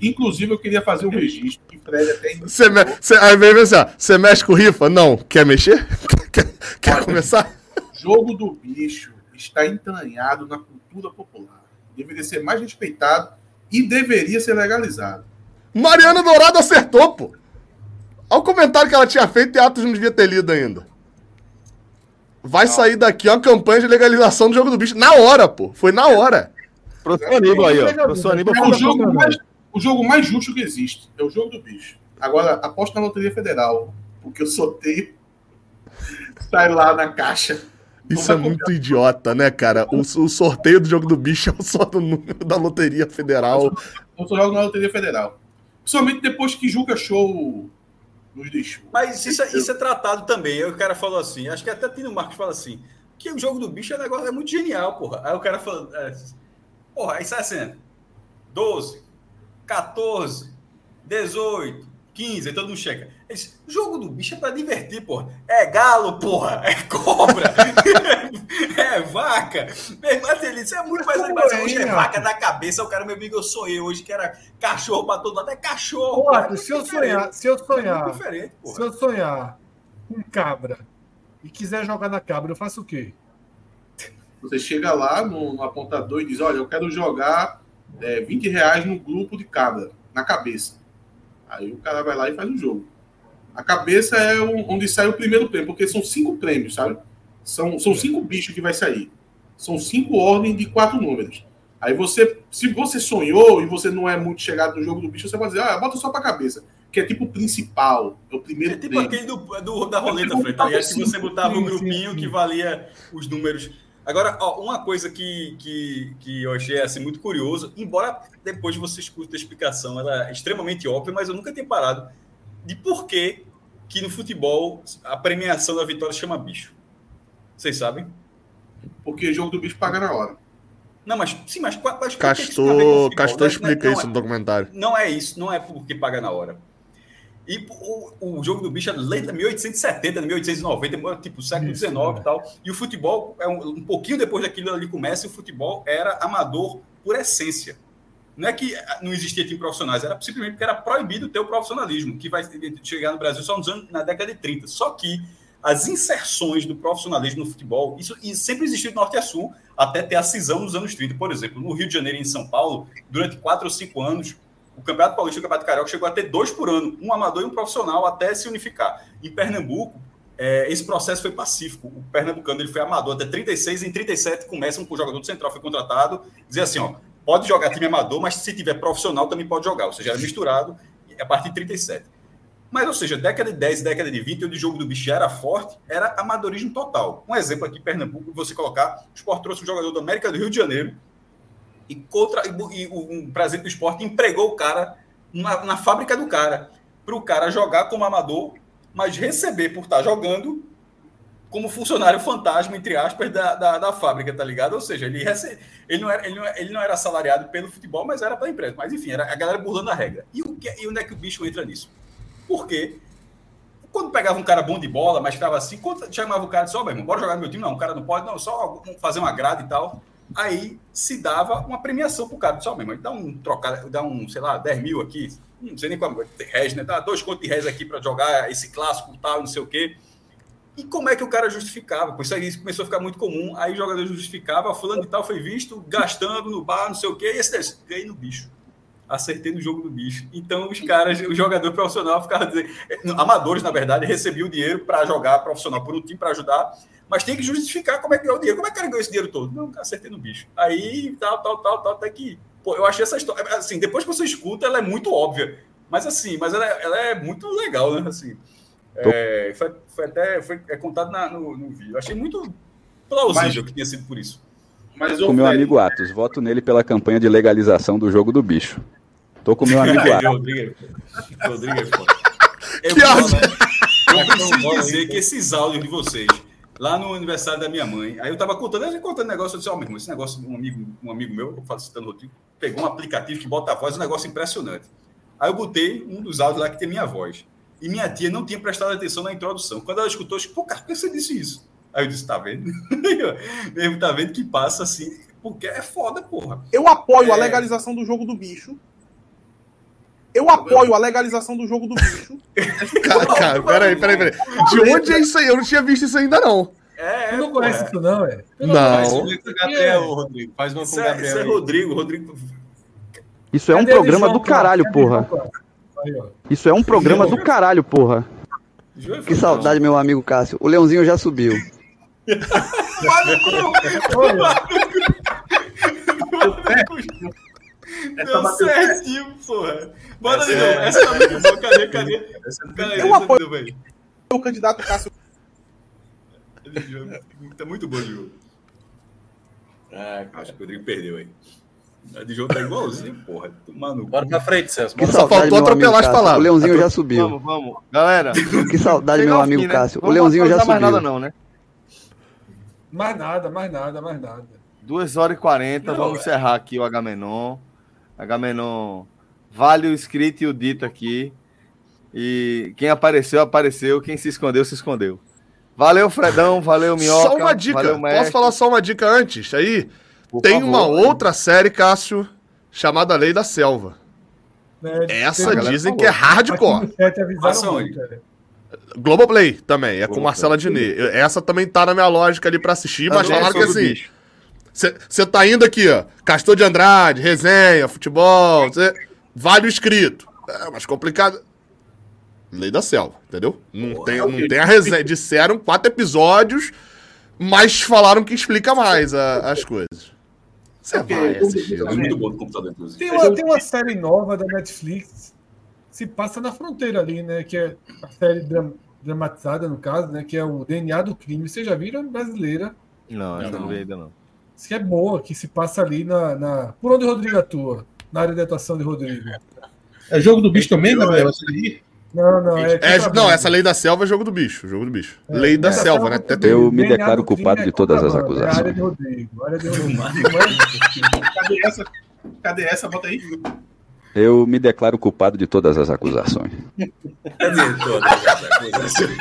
Inclusive, eu queria fazer um registro que Fred até iniciou. Cê me... cê... Aí vem assim, ó. Você mexe com rifa? Não. Quer mexer? Quer, Quer começar? Jogo do bicho está entranhado na cultura popular. Deveria ser mais respeitado e deveria ser legalizado. Mariana Dourado acertou, pô. Olha o comentário que ela tinha feito e Atos não devia ter lido ainda. Vai sair daqui uma campanha de legalização do jogo do bicho. Na hora, pô. Foi na hora. Professor Aníbal aí, ó. Professor Aníbal É o jogo mais, o o jogo mais justo que existe é o jogo do bicho. Agora, aposta na Loteria Federal, porque o sorteio sai lá na caixa. Isso é muito idiota, né, cara? O, o, sorteio do jogo do bicho é só do número da Loteria Federal. Eu só jogo na Loteria Federal. Principalmente depois que Juca Show nos deixou. Mas isso, é, isso é tratado também. Aí o cara falou assim, acho que até Tino Marcos fala assim, que o jogo do bicho é um negócio é muito genial, porra. Aí o cara falou, é, porra, aí sai assim, 12, 14, 18, 15, aí todo mundo. Eles, o jogo do bicho é pra divertir, porra. É galo, porra. É cobra. é vaca. Mas ele isso é muito mais animado. Hoje é vaca na cabeça. O cara, meu amigo, eu sonhei hoje que era cachorro pra todo lado. É cachorro. Porra, porra. se eu sonhar, se eu sonhar, é se eu sonhar com cabra e quiser jogar na cabra, eu faço o quê? Você chega lá no, no apontador e diz: Olha, eu quero jogar é, 20 reais no grupo de cabra, na cabeça. Aí o cara vai lá e faz o jogo. A cabeça é onde sai o primeiro prêmio, porque são cinco prêmios, sabe? São, são cinco bichos que vai sair. São cinco ordens de quatro números. Aí você, se você sonhou e você não é muito chegado no jogo do bicho, você pode dizer, ah, bota só pra cabeça. Que é tipo o principal, é o primeiro É tipo prêmio. aquele do, do, da roleta, é Fred, tá ligado? Que você botava um grupinho que valia os números. Agora, ó, uma coisa que, que, que eu achei assim, muito curioso, embora depois você escute a explicação, ela é extremamente óbvia, mas eu nunca tenho parado de por que, que no futebol a premiação da vitória chama bicho. Vocês sabem? Porque o jogo do bicho paga na hora. Não, mas sim, mas, mas Castor, Castor né? explica não, isso é, no documentário. Não é isso, não é porque paga na hora. E o, o jogo do bicho é de 1870, 1890, tipo século XIX e tal. E o futebol, é um, um pouquinho depois daquilo ali começa, o futebol era amador por essência. Não é que não existia time profissionais, era simplesmente porque era proibido ter o profissionalismo, que vai chegar no Brasil só nos anos, na década de 30. Só que as inserções do profissionalismo no futebol, isso, sempre existiu de norte a sul, até ter a cisão nos anos 30. Por exemplo, no Rio de Janeiro e em São Paulo, durante quatro ou cinco anos, o Campeonato Paulista e o Campeonato Carioca chegou a ter dois por ano, um amador e um profissional, até se unificar. Em Pernambuco, é, esse processo foi pacífico. O pernambucano ele foi amador até 36, em 37 começa um jogador do Central foi contratado, dizer assim, ó, pode jogar time amador, mas se tiver profissional também pode jogar, ou seja, era misturado a partir de 37. Mas, ou seja, década de 10, década de 20, onde o jogo do bicho era forte, era amadorismo total. Um exemplo aqui, Pernambuco, você colocar, o Sport trouxe um jogador do América do Rio de Janeiro, e, contra, e, e um presidente do esporte empregou o cara na, na fábrica do cara, para o cara jogar como amador, mas receber por estar tá jogando como funcionário fantasma, entre aspas, da, da, da fábrica, tá ligado? Ou seja, ele, recebe, ele, não era, ele, não, ele não era assalariado pelo futebol, mas era para a empresa. Mas enfim, era a galera burlando a regra. E, o que, e onde é que o bicho entra nisso? Porque quando pegava um cara bom de bola, mas estava assim, quando chamava o cara e disse, ó, oh, meu irmão, bora jogar no meu time? Não, o cara não pode, não, só fazer uma grade e tal aí se dava uma premiação para o cara. Só mesmo, dá um trocado, dá um, sei lá, 10 mil aqui, não sei nem como, res, né? Dá dois contos de res aqui para jogar esse clássico tal, não sei o quê. E como é que o cara justificava? Pois isso começou a ficar muito comum. Aí o jogador justificava, fulano de tal foi visto gastando no bar, não sei o quê, e esse desse, no bicho. Acertei no jogo do bicho. Então os caras, o jogador profissional ficava dizendo, amadores, na verdade, recebiam o dinheiro para jogar profissional por um time para ajudar mas tem que justificar como é que ganhou o dinheiro. Como é que o cara ganhou esse dinheiro todo? Não, acertei no bicho. Aí, tal, tal, tal, tal, até que. Pô, eu achei essa história. Assim, depois que você escuta, ela é muito óbvia. Mas assim, mas ela, é, ela é muito legal, né? Assim, é, foi, foi, até foi, é contado na, no, no vídeo. Eu achei muito plausível mas, que tenha sido por isso. Mas com meu amigo Atos, voto nele pela campanha de legalização do jogo do bicho. Tô com meu amigo Atos. Rodrigo, Rodrigo é foda. Eu, eu preciso dizer que esses áudios de vocês lá no aniversário da minha mãe. Aí eu tava contando, eu contando negócio, eu disse, ó, oh, meu irmão, esse negócio, um amigo, um amigo meu, eu falo citando Rodrigo, pegou um aplicativo que bota a voz, um negócio impressionante. Aí eu botei um dos áudios lá que tem minha voz. E minha tia não tinha prestado atenção na introdução. Quando ela escutou, eu disse, pô, cara, por que você disse isso? Aí eu disse, tá vendo? Mesmo tá vendo que passa assim, porque é foda, porra. Eu apoio é... a legalização do jogo do bicho. Eu apoio a legalização do jogo do bicho. cara, cara, peraí, peraí, peraí. De onde é isso aí? Eu não tinha visto isso ainda, não. É, tu não conhece isso, não, é? Não. não. Gabriel, Rodrigo. Faz uma com o Gabriel. Isso é Rodrigo, Rodrigo. Isso é um programa do caralho, porra. Isso é um programa do caralho, porra. Que saudade, meu amigo Cássio. O Leãozinho já subiu. Deu certinho, porra. Bota de novo. Essa tá muito boa. Cadê, cadê? Cadê? Eu apoio o candidato Cássio. Tá muito bom o jogo. Ah, acho que o Rodrigo perdeu aí. A de jogo tá igualzinho, porra. Mano, Bora pra frente, Celso. Que só faltou atropelar as palavras. O Leãozinho já subiu. Vamos, vamos. Galera. Que saudade, meu amigo fim, Cássio. Né? O Leãozinho já subiu. mais nada não, né? Mais nada, mais nada, mais nada. 2 horas e 40, não, vamos é. encerrar aqui o Agamenon. Agamenon, vale o escrito e o dito aqui. E quem apareceu, apareceu. Quem se escondeu, se escondeu. Valeu, Fredão. Valeu, Minhoca. Só uma dica. Posso falar só uma dica antes? Aí, Por tem favor, uma outra série, Cássio, chamada Lei da Selva. É, Essa dizem que é hardcore. Globoplay também, é Globoplay. com Marcela Diné. Essa também tá na minha lógica ali pra assistir, mas falaram que assim. Você tá indo aqui, ó. Castor de Andrade, resenha, futebol, cê, vale o escrito. É, mas complicado. Lei da selva, entendeu? Não, tem, não tem a resenha. Disseram quatro episódios, mas falaram que explica mais a, as coisas. Você vai assistir. É muito bom do computador, inclusive. Tem uma, tem uma série nova da Netflix, se passa na fronteira ali, né? Que é a série dram, dramatizada, no caso, né? Que é o DNA do crime. Vocês já viram? Brasileira. Não, essa não vi ainda não. Isso que é boa, que se passa ali na, na. Por onde o Rodrigo atua? Na área de atuação de Rodrigo. É jogo do bicho também, Gabriel? Não, não. É, é não, essa lei da selva é jogo do bicho. Jogo do bicho. É, lei da selva, né? Eu me declaro culpado de todas as acusações. área de Rodrigo. Área de Rodrigo. Cadê essa? Cadê essa? Bota aí. Eu me declaro culpado de todas as acusações. Cadê todas as acusações?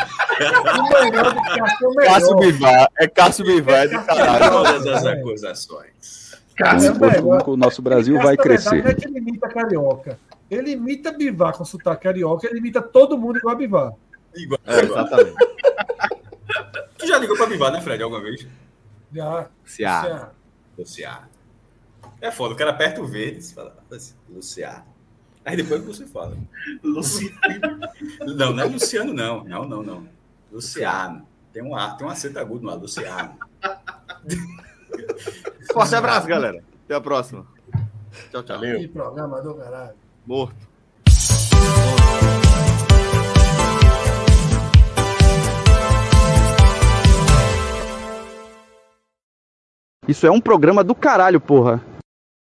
Cássio Bivar. É Cássio Bivar é de caralho. Todas as acusações. Cássio, o, o nosso Brasil vai crescer. Não é que ele imita carioca. Ele imita Bivar com sotaque carioca, ele imita todo mundo igual a Bivar. Igual. É, exatamente. tu já ligou pra Bivar, né, Fred, alguma vez? Já. Ceará. Luciano. É foda, o cara aperta o verde e fala, assim, Luciano. Aí depois você fala. Luciano. Não, não é Luciano, não. Não, não, não. Luciano. Tem um, tem um acento agudo no ar, Luciano. Forte abraço, galera. Até a próxima. Tchau, tchau. Valeu. Que programa do caralho. Morto. Isso é um programa do caralho, porra.